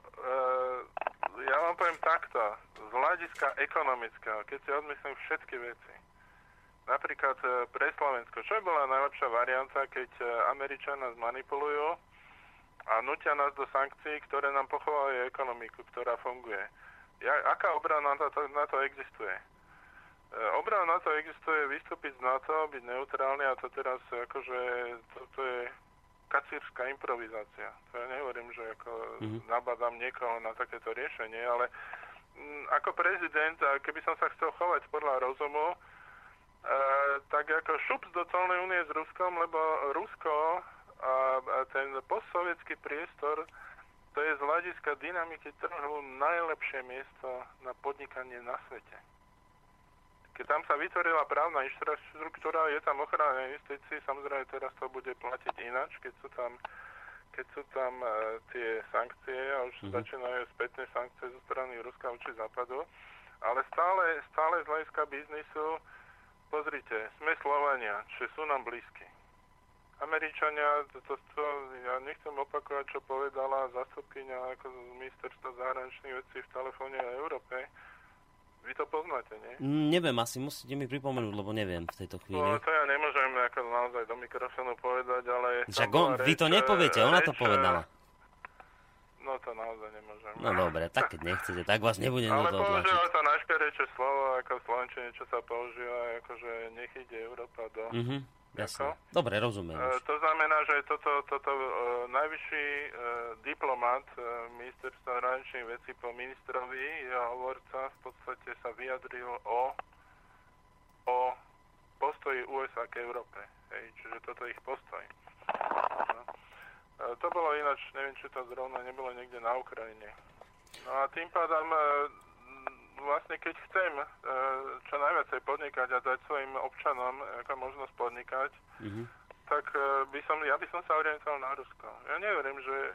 ja vám poviem takto, z hľadiska ekonomického, keď si odmyslím všetky veci, napríklad e, pre Slovensko, čo bola najlepšia varianta, keď e, Američania nás manipulujú a nutia nás do sankcií, ktoré nám pochovajú ekonomiku, ktorá funguje ja, aká obrana na to, na to existuje? E, obrana na to existuje vystúpiť z NATO, byť neutrálny a to teraz akože to, to je kacírska improvizácia. To ja nehovorím, že ako mm-hmm. nabadám niekoho na takéto riešenie, ale m, ako prezident, a keby som sa chcel chovať podľa rozumu, e, tak ako šup do colnej únie s Ruskom, lebo Rusko a, a ten postsovietský priestor to je z hľadiska dynamiky trhu najlepšie miesto na podnikanie na svete. Keď tam sa vytvorila právna infraštruktúra, je tam ochrana investícií, samozrejme teraz to bude platiť ináč, keď sú tam, keď sú tam uh, tie sankcie a už mm-hmm. začínajú spätné sankcie zo strany Ruska voči západu, ale stále, stále z hľadiska biznisu, pozrite, sme Slovania, čiže sú nám blízky. Američania, to, to, to, ja nechcem opakovať, čo povedala zastupkynia ako ministerstva zahraničných vecí v telefóne o Európe. Vy to poznáte, nie? Mm, neviem, asi musíte mi pripomenúť, lebo neviem v tejto chvíli. No to ja nemôžem ako naozaj do mikrofónu povedať, ale... Však on, vy to nepoviete, ona to povedala. No to naozaj nemôžem. No dobre, tak keď nechcete, tak vás nebudem Ale to používa sa najšperejšie slovo, ako v Slovenčine, čo sa používa, akože nech ide Európa do... Mm-hmm. Jasne. Dobre, rozumiem. E, to znamená, že toto, toto e, najvyšší e, diplomat e, ministerstva zahraničných vecí po ministrovi, jeho hovorca v podstate sa vyjadril o, o postoji USA k Európe. Hej, čiže toto je ich postoj. No. E, to bolo ináč, neviem, či to zrovna nebolo niekde na Ukrajine. No a tým pádom e, vlastne keď chcem e, čo najviacej podnikať a dať svojim občanom ako možnosť podnikať, mm-hmm. tak e, by som, ja by som sa orientoval na Rusko. Ja neverím, že, e,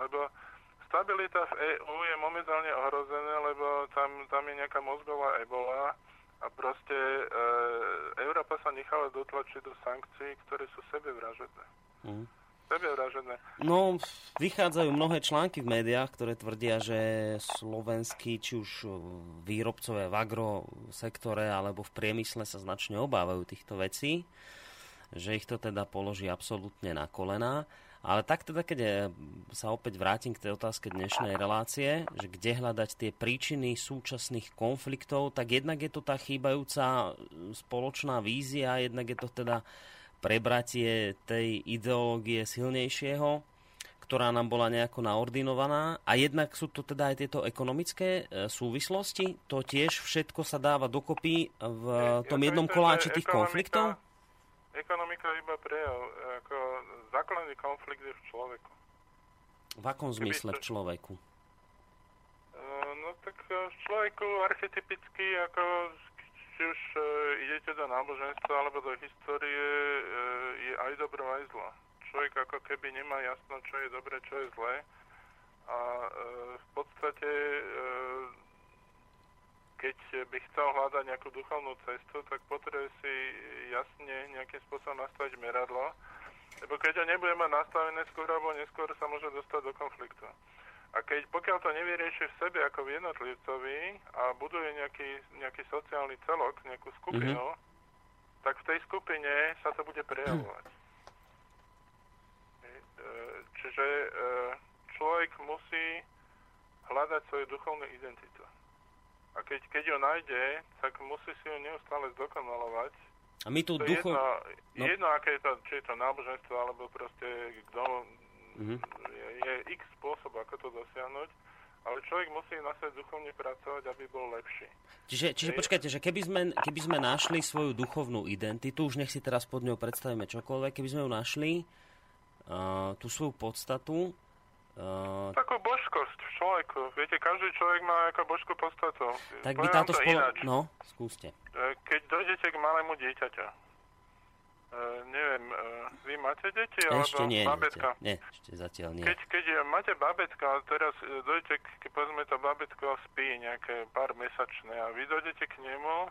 lebo stabilita v EÚ je momentálne ohrozená, lebo tam, tam je nejaká mozgová ebola a proste e, Európa sa nechala dotlačiť do sankcií, ktoré sú sebevražedné. Sebevražené. No, vychádzajú mnohé články v médiách, ktoré tvrdia, že slovenskí, či už výrobcové v agrosektore alebo v priemysle sa značne obávajú týchto vecí, že ich to teda položí absolútne na kolená. Ale tak teda, keď sa opäť vrátim k tej otázke dnešnej relácie, že kde hľadať tie príčiny súčasných konfliktov, tak jednak je to tá chýbajúca spoločná vízia, jednak je to teda prebratie tej ideológie silnejšieho, ktorá nám bola nejako naordinovaná. A jednak sú to teda aj tieto ekonomické e, súvislosti. To tiež všetko sa dáva dokopy v ja tom jednom myslím, koláči tých ekonomika, konfliktov? Ekonomika iba prejav. Ako základný konflikt je v človeku. V akom Keby zmysle v človeku? E, no tak v človeku archetypicky ako či už e, idete do náboženstva alebo do histórie, e, je aj dobro, aj zlo. Človek ako keby nemá jasno, čo je dobre, čo je zlé. A e, v podstate keď by chcel hľadať nejakú duchovnú cestu, tak potrebuje si jasne nejakým spôsobom nastaviť meradlo, lebo keď ho nebude mať nastavené skôr alebo neskôr sa môže dostať do konfliktu. A keď pokiaľ to nevyrieši v sebe ako v jednotlivcovi a buduje nejaký, nejaký sociálny celok, nejakú skupinu, mm-hmm. tak v tej skupine sa to bude prejavovať. E, čiže e, človek musí hľadať svoju duchovnú identitu. A keď, keď ju nájde, tak musí si ju neustále zdokonalovať. A my tu duchov... Jedno, no. jedno, aké je to, či je to náboženstvo, alebo proste kto Mm-hmm. Je, je x spôsob, ako to dosiahnuť, ale človek musí na sebe duchovne pracovať, aby bol lepší. Čiže, čiže počkajte, že keby sme, keby sme našli svoju duchovnú identitu, už nech si teraz pod ňou predstavíme čokoľvek, keby sme ju našli, uh, tú svoju podstatu, Uh, Takú božskosť v človeku. Viete, každý človek má ako božskú podstatu. Tak by táto spolo... No, skúste. Keď dojdete k malému dieťaťa, Uh, neviem, uh, vy máte deti? Ešte alebo nie, babetka? Nie, ešte zatiaľ nie. Keď, keď máte babetka, teraz uh, dojdete, keď povedzme to babetko spí nejaké pár mesačné a vy dojdete k nemu,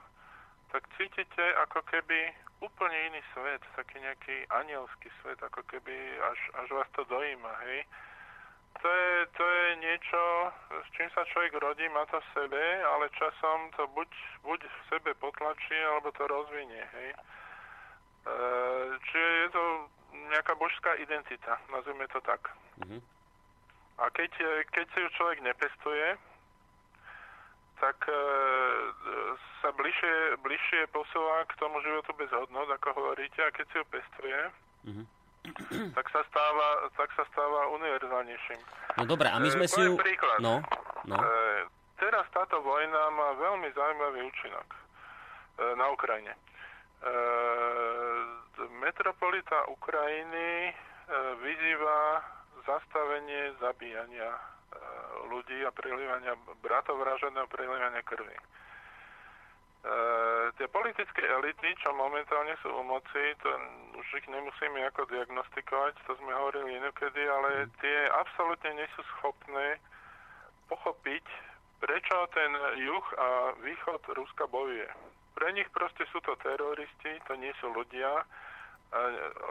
tak cítite ako keby úplne iný svet, taký nejaký anielský svet, ako keby až, až vás to dojíma, hej. To je, to je niečo, s čím sa človek rodí, má to v sebe, ale časom to buď, buď v sebe potlačí, alebo to rozvinie, hej. Eh, čiže je to nejaká božská identita, nazvime to tak. Mm-hmm. A keď, eh, keď si ju človek nepestuje, tak e, sa bližšie, bližšie posúva k tomu životu bez hodnot, ako hovoríte, a keď si ju pestuje, mm-hmm. tak, sa stáva, tak sa stáva univerzálnejším. No dobre, a my sme e, si ju... príklad. No, no. E, teraz táto vojna má veľmi zaujímavý účinok e, na Ukrajine. Metropolita Ukrajiny vyzýva zastavenie zabíjania ľudí a prilievania bratovraženého prilievania krvi. E, tie politické elity, čo momentálne sú u moci, to už ich nemusíme ako diagnostikovať, to sme hovorili inokedy, ale tie absolútne nie sú schopné pochopiť, prečo ten juh a východ Ruska bojuje pre nich proste sú to teroristi, to nie sú ľudia.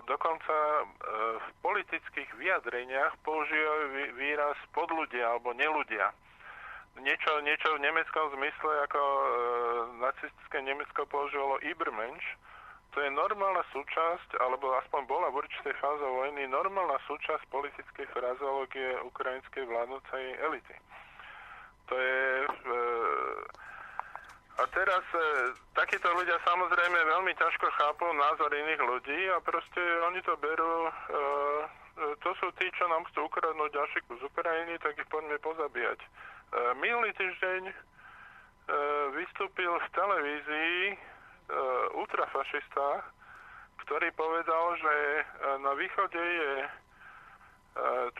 Dokonca e, v politických vyjadreniach používajú výraz podľudia alebo neludia. Niečo, niečo v nemeckom zmysle, ako e, nacistické Nemecko používalo Ibermensch, to je normálna súčasť, alebo aspoň bola v určitej fáze vojny, normálna súčasť politickej frazológie ukrajinskej vládnocej elity. To je e, a teraz e, takíto ľudia samozrejme veľmi ťažko chápu názor iných ľudí a proste oni to berú, e, e, to sú tí, čo nám chcú ukradnúť ďalší kus Ukrajiny, tak ich poďme pozabíjať. E, minulý týždeň e, vystúpil v televízii e, ultrafašista, ktorý povedal, že e, na východe je e,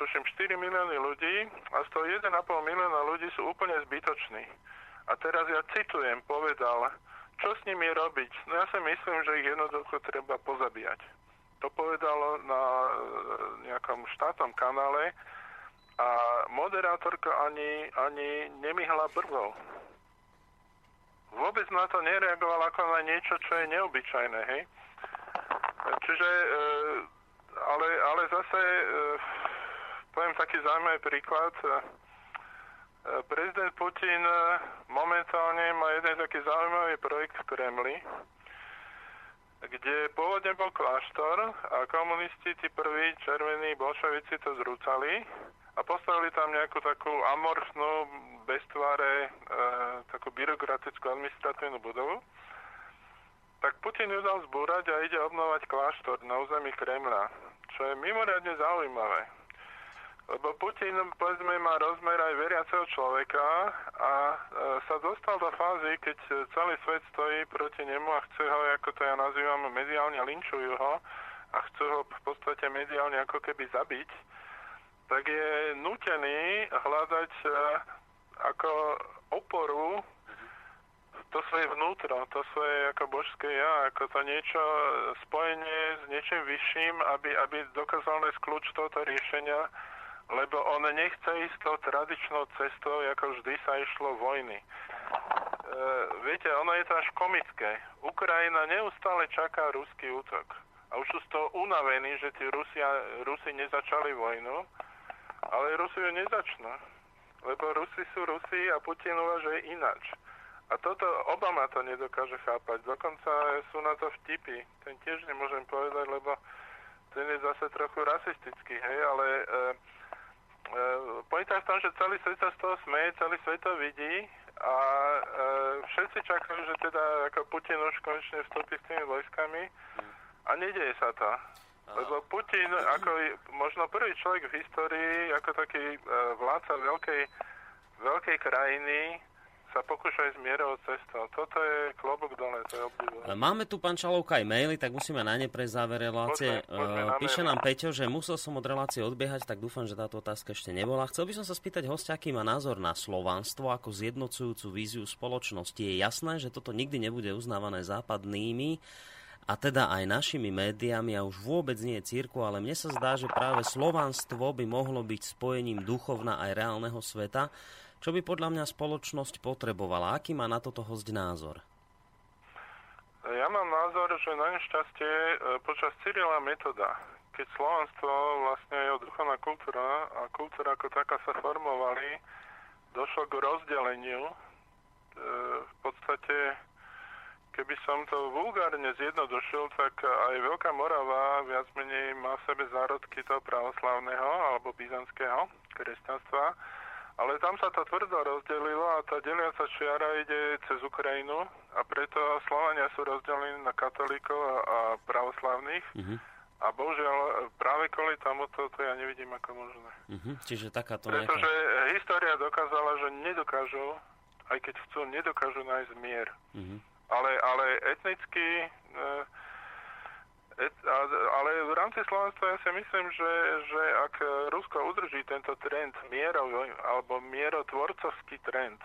tuším 4 milióny ľudí a z toho 1,5 milióna ľudí sú úplne zbytoční. A teraz ja citujem, povedal, čo s nimi robiť? No ja si myslím, že ich jednoducho treba pozabíjať. To povedal na e, nejakom štátnom kanále a moderátorka ani, ani nemyhla brvou. Vôbec na to nereagoval ako na niečo, čo je neobyčajné, hej? Čiže, e, ale, ale zase, e, poviem taký zaujímavý príklad, prezident Putin momentálne má jeden taký zaujímavý projekt v Kremli, kde pôvodne bol kláštor a komunisti, tí prví červení bolševici to zrúcali a postavili tam nejakú takú amorfnú, bez tváre, e, takú byrokratickú administratívnu budovu. Tak Putin ju dal zbúrať a ide obnovať kláštor na území Kremla, čo je mimoriadne zaujímavé lebo Putin, povedzme, má rozmer aj veriaceho človeka a e, sa dostal do fázy, keď celý svet stojí proti nemu a chce ho, ako to ja nazývam, mediálne linčujú ho a chcú ho v podstate mediálne ako keby zabiť, tak je nutený hľadať e, ako oporu to svoje vnútro, to svoje ako božské ja, ako to niečo spojenie s niečím vyšším, aby, aby dokázal nájsť kľúč tohoto riešenia lebo on nechce ísť tou tradičnou cestou, ako vždy sa išlo vojny. viete, ono je to až komické. Ukrajina neustále čaká ruský útok. A už sú z toho unavení, že tí Rusia, Rusi nezačali vojnu, ale Rusi ju nezačnú. Lebo Rusi sú Rusi a Putin uvažuje ináč. A toto Obama to nedokáže chápať. Dokonca sú na to vtipy. Ten tiež nemôžem povedať, lebo ten je zase trochu rasistický, hej, ale e, e, pointa v tom, že celý svet sa z toho smeje, celý svet to vidí a e, všetci čakajú, že teda ako Putin už konečne vstúpi s tými vojskami a nedieje sa to. Lebo Putin ako možno prvý človek v histórii, ako taký e, vládca veľkej, veľkej krajiny, sa pokúšaj zmierovať cestou. Toto je klobok dole, to je obdivujem. Máme tu, pán Čalovka, aj maily, tak musíme na ne pre záver relácie. Poďme, poďme na Píše nám Peťo, že musel som od relácie odbiehať, tak dúfam, že táto otázka ešte nebola. Chcel by som sa spýtať hostia, aký má názor na slovanstvo ako zjednocujúcu víziu spoločnosti. Je jasné, že toto nikdy nebude uznávané západnými a teda aj našimi médiami a už vôbec nie je círku, ale mne sa zdá, že práve slovanstvo by mohlo byť spojením duchovna aj reálneho sveta čo by podľa mňa spoločnosť potrebovala? Aký má na toto host názor? Ja mám názor, že na nešťastie e, počas Cyrila metoda, keď slovanstvo vlastne jeho duchovná kultúra a kultúra ako taká sa formovali, došlo k rozdeleniu. E, v podstate, keby som to vulgárne zjednodušil, tak aj Veľká Morava viac menej má v sebe zárodky toho pravoslavného alebo byzantského kresťanstva ale tam sa to tvrdo rozdelilo a tá deliaca čiara ide cez Ukrajinu a preto Slovania sú rozdelení na katolíkov a, a pravoslavných. Uh-huh. A bohužiaľ práve kvôli tomuto to ja nevidím ako možné. Uh-huh. Čiže takáto Pretože nejaká... história dokázala, že nedokážu, aj keď chcú, nedokážu nájsť mier. Uh-huh. Ale, ale etnicky... E, ale v rámci Slovenstva ja si myslím, že, že ak Rusko udrží tento trend mierov, alebo mierotvorcovský trend,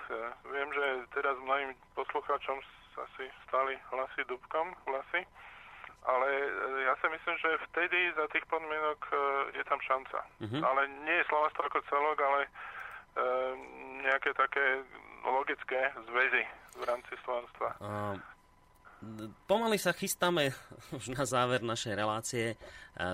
viem, že teraz mnohým poslucháčom asi stali hlasy dubkom hlasy, ale ja si myslím, že vtedy za tých podmienok e, je tam šanca. Mm-hmm. Ale nie je Slovensko ako celok, ale e, nejaké také logické zväzy v rámci Slovenstva. Uh, Pomaly sa chystáme už na záver našej relácie. E,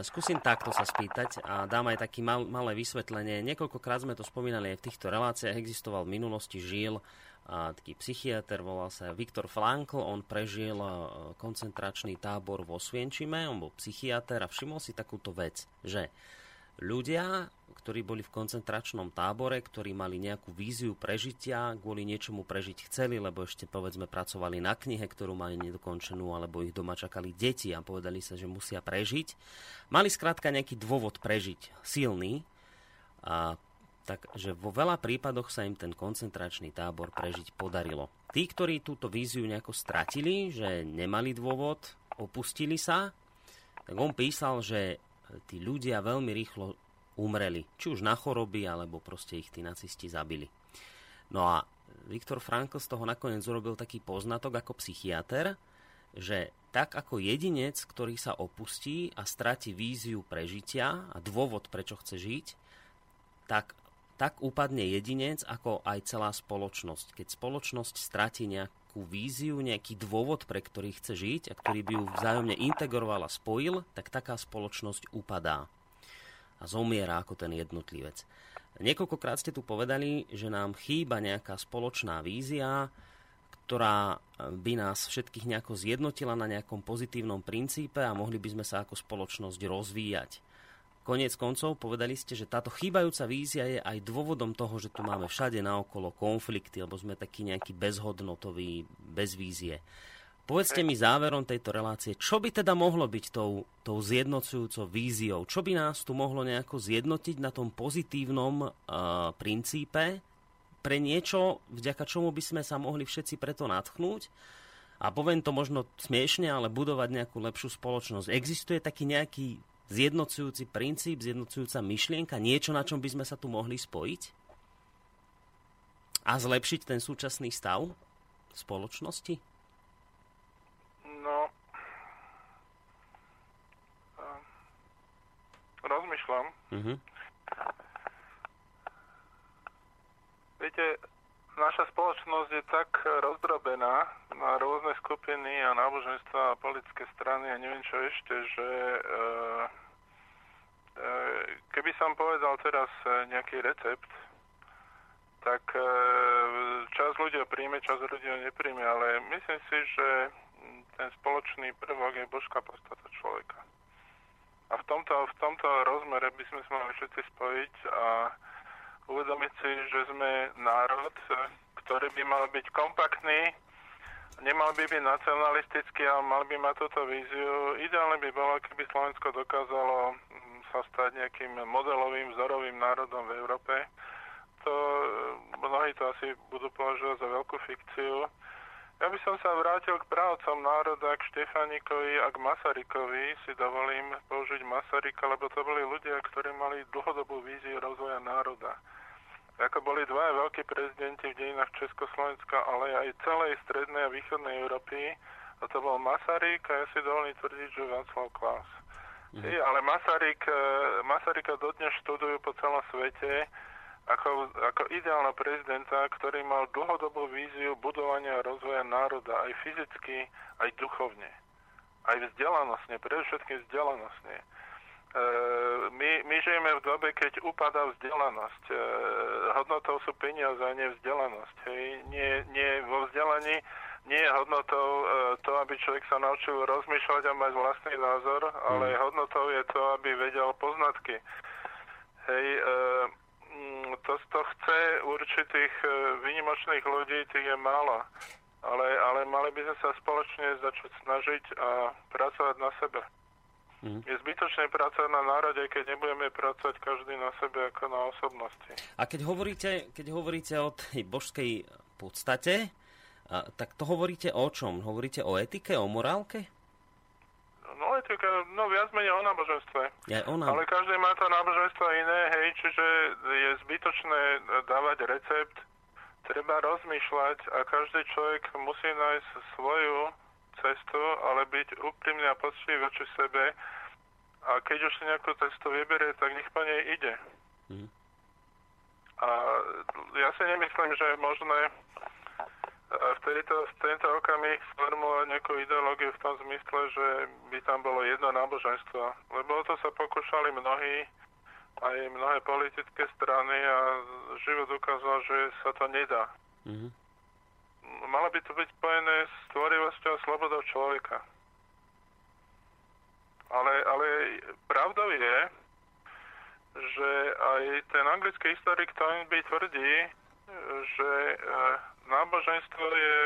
skúsim takto sa spýtať a dám aj taký mal, malé vysvetlenie. Niekoľkokrát sme to spomínali aj v týchto reláciách. Existoval v minulosti žil a taký psychiatr, volal sa Viktor Frankl, on prežil e, koncentračný tábor vo Svienčime, on bol psychiatr a všimol si takúto vec, že ľudia, ktorí boli v koncentračnom tábore, ktorí mali nejakú víziu prežitia, kvôli niečomu prežiť chceli, lebo ešte povedzme pracovali na knihe, ktorú mali nedokončenú, alebo ich doma čakali deti a povedali sa, že musia prežiť. Mali skrátka nejaký dôvod prežiť silný, a takže vo veľa prípadoch sa im ten koncentračný tábor prežiť podarilo. Tí, ktorí túto víziu nejako stratili, že nemali dôvod, opustili sa, tak on písal, že tí ľudia veľmi rýchlo umreli. Či už na choroby, alebo proste ich tí nacisti zabili. No a Viktor Frankl z toho nakoniec urobil taký poznatok ako psychiatr, že tak ako jedinec, ktorý sa opustí a stratí víziu prežitia a dôvod, prečo chce žiť, tak, tak upadne jedinec ako aj celá spoločnosť. Keď spoločnosť stratí nejak, nejakú víziu, nejaký dôvod, pre ktorý chce žiť a ktorý by ju vzájomne integroval a spojil, tak taká spoločnosť upadá a zomiera ako ten jednotlivec. Niekoľkokrát ste tu povedali, že nám chýba nejaká spoločná vízia, ktorá by nás všetkých nejako zjednotila na nejakom pozitívnom princípe a mohli by sme sa ako spoločnosť rozvíjať. Konec koncov povedali ste, že táto chýbajúca vízia je aj dôvodom toho, že tu máme všade naokolo konflikty, lebo sme takí nejakí bezhodnotoví, bez vízie. Povedzte mi záverom tejto relácie, čo by teda mohlo byť tou, tou zjednocujúcou víziou? Čo by nás tu mohlo nejako zjednotiť na tom pozitívnom uh, princípe pre niečo, vďaka čomu by sme sa mohli všetci preto natchnúť? A poviem to možno smiešne, ale budovať nejakú lepšiu spoločnosť. Existuje taký nejaký zjednocujúci princíp, zjednocujúca myšlienka, niečo, na čom by sme sa tu mohli spojiť a zlepšiť ten súčasný stav spoločnosti? No, uh, rozmýšľam. Uh-huh. Viete, naša spoločnosť je tak rozdrobená na rôzne skupiny a náboženstva a politické strany a neviem čo ešte, že e, e, keby som povedal teraz nejaký recept, tak e, čas ľudia príjme, čas ľudia nepríjme, ale myslím si, že ten spoločný prvok je božská podstata človeka. A v tomto, v tomto rozmere by sme sa mali všetci spojiť a uvedomiť si, že sme národ, ktorý by mal byť kompaktný, nemal by byť nacionalistický, ale mal by mať túto víziu. Ideálne by bolo, keby Slovensko dokázalo mm, sa stať nejakým modelovým, vzorovým národom v Európe. To, mnohí to asi budú považovať za veľkú fikciu. Ja by som sa vrátil k právcom národa, k Štefanikovi a k Masarykovi. Si dovolím použiť Masaryka, lebo to boli ľudia, ktorí mali dlhodobú víziu rozvoja národa. Ako boli dva veľkí prezidenti v dejinách Československa, ale aj celej strednej a východnej Európy. A to bol Masaryk a ja si dovolím tvrdiť, že Václav Klaus. Mm. ale Masaryk, eh, Masaryka dodnes študujú po celom svete ako, ako ideálna prezidenta, ktorý mal dlhodobú víziu budovania a rozvoja národa aj fyzicky, aj duchovne. Aj vzdelanostne, predovšetkým vzdelanostne. E, my, my žijeme v dobe, keď upadá vzdelanosť. E, hodnotou sú peniaze a nie vzdelanosť. Hej. Nie, nie vo vzdelaní nie je hodnotou e, to, aby človek sa naučil rozmýšľať a mať vlastný názor, ale mm. hodnotou je to, aby vedel poznatky. Hej, e, to, to chce určitých e, výnimočných ľudí, tých je málo. Ale, ale mali by sme sa spoločne začať snažiť a pracovať na sebe. Mm. Je zbytočné pracovať na národe, keď nebudeme pracovať každý na sebe ako na osobnosti. A keď hovoríte, keď hovoríte o tej božskej podstate, tak to hovoríte o čom? Hovoríte o etike, o morálke? No, etika, no viac menej o náboženstve. Ja, ona... Ale každý má to náboženstvo iné, hej, čiže je zbytočné dávať recept, treba rozmýšľať a každý človek musí nájsť svoju cestu, ale byť úprimný a poctivý voči sebe a keď už si nejakú cestu vyberie, tak nech po nej ide. Mm. A ja si nemyslím, že je možné v, tejto, v tento okamih sformulovať nejakú ideológiu v tom zmysle, že by tam bolo jedno náboženstvo. Lebo o to sa pokúšali mnohí, aj mnohé politické strany a život ukázal, že sa to nedá. Mm-hmm. Malo by to byť spojené s tvorivosťou a slobodou človeka. Ale, ale pravdou je, že aj ten anglický historik Toynbee tvrdí, že e, náboženstvo je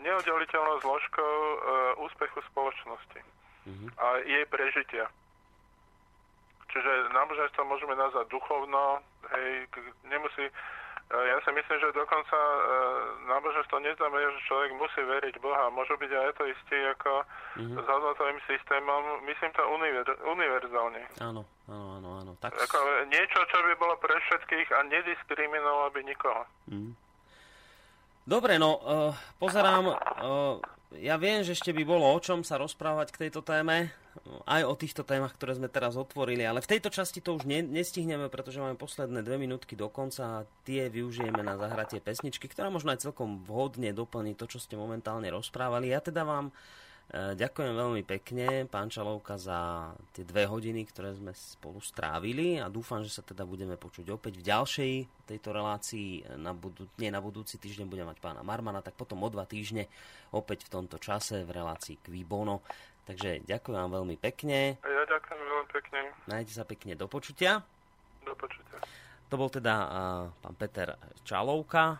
neoddeliteľnou zložkou e, úspechu spoločnosti mm-hmm. a jej prežitia. Čiže náboženstvo môžeme nazvať duchovno, hej, nemusí, e, ja si myslím, že dokonca e, náboženstvo neznamená, že človek musí veriť Boha. Môžu byť aj ateisti ako mm-hmm. s hodnotovým systémom. Myslím to univer- univerzálne. Áno, áno, áno. áno. Tak... Ako niečo, čo by bolo pre všetkých a nediskriminovalo by nikoho. Mm. Dobre, no, uh, pozerám, uh, ja viem, že ešte by bolo o čom sa rozprávať k tejto téme, aj o týchto témach, ktoré sme teraz otvorili, ale v tejto časti to už ne, nestihneme, pretože máme posledné dve minútky do konca a tie využijeme na zahratie pesničky, ktorá možno aj celkom vhodne doplní to, čo ste momentálne rozprávali. Ja teda vám E, ďakujem veľmi pekne, pán Čalovka, za tie dve hodiny, ktoré sme spolu strávili a dúfam, že sa teda budeme počuť opäť v ďalšej tejto relácii. Na budú, nie na budúci týždeň budeme mať pána Marmana, tak potom o dva týždne opäť v tomto čase v relácii Kvibono. Takže ďakujem vám veľmi pekne. Ja ďakujem veľmi pekne. Najte sa pekne do počutia. Do počutia. To bol teda uh, pán Peter Čalovka.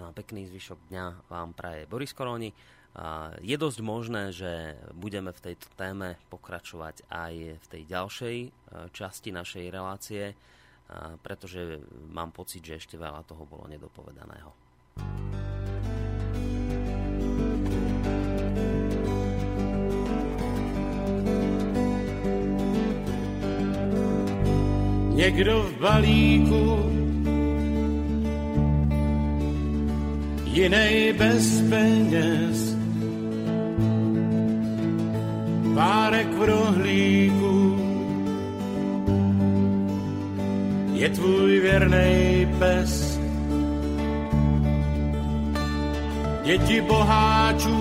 No a pekný zvyšok dňa vám praje Boris Koroni. Je dosť možné, že budeme v tejto téme pokračovať aj v tej ďalšej e, časti našej relácie, e, pretože mám pocit, že ešte veľa toho bolo nedopovedaného. Někdo v balíku, jinej bez peněz, párek v rohlíku. Je tvůj věrnej pes, děti boháčů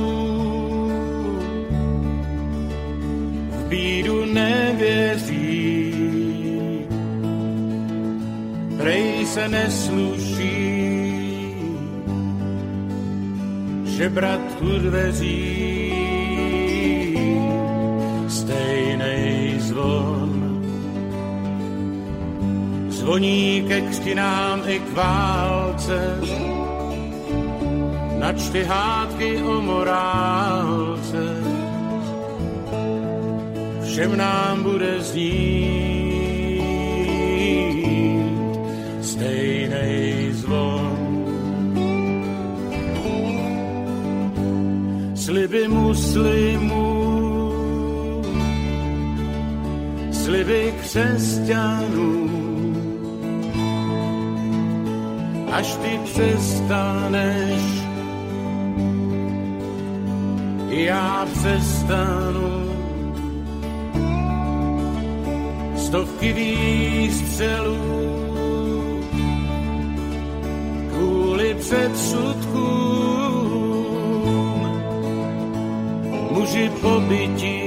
v bídu nevěří. Prej se nesluší žebrat u dveří zvon. Zvoní ke křtinám i k válce, načty hádky o morálce. Všem nám bude znít stejnej zvon. Sliby muslimů, sliby křesťanů, až ty přestaneš, já přestanu. Stovky výstřelů kvůli předsudkům, muži pobytí,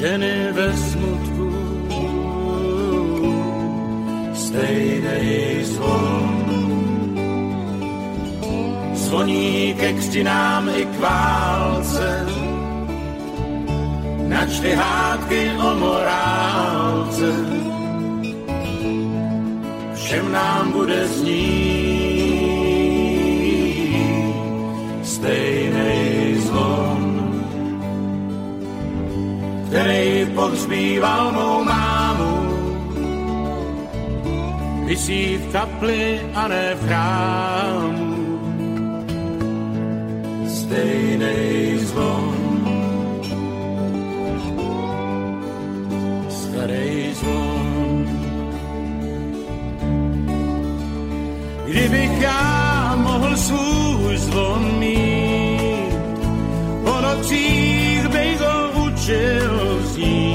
ženy ve smutku, stejnej zvon. Zvoní ke křtinám i k válce, načty hádky o morálce. Všem nám bude znít který pohřbíval mou mámu, vysí v kapli a ne v chrámu. Stejnej zvon, starej zvon. Kdybych já mohl svůj zvon mít, po nocích ho učil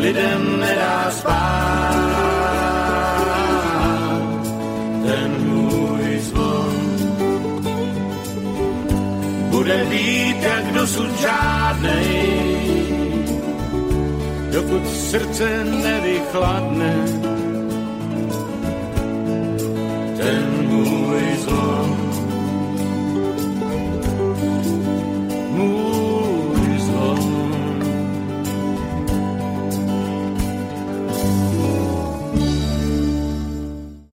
lidem nedá spát. Ten můj zvon bude být jak dosud žádnej, dokud srdce nevychladne.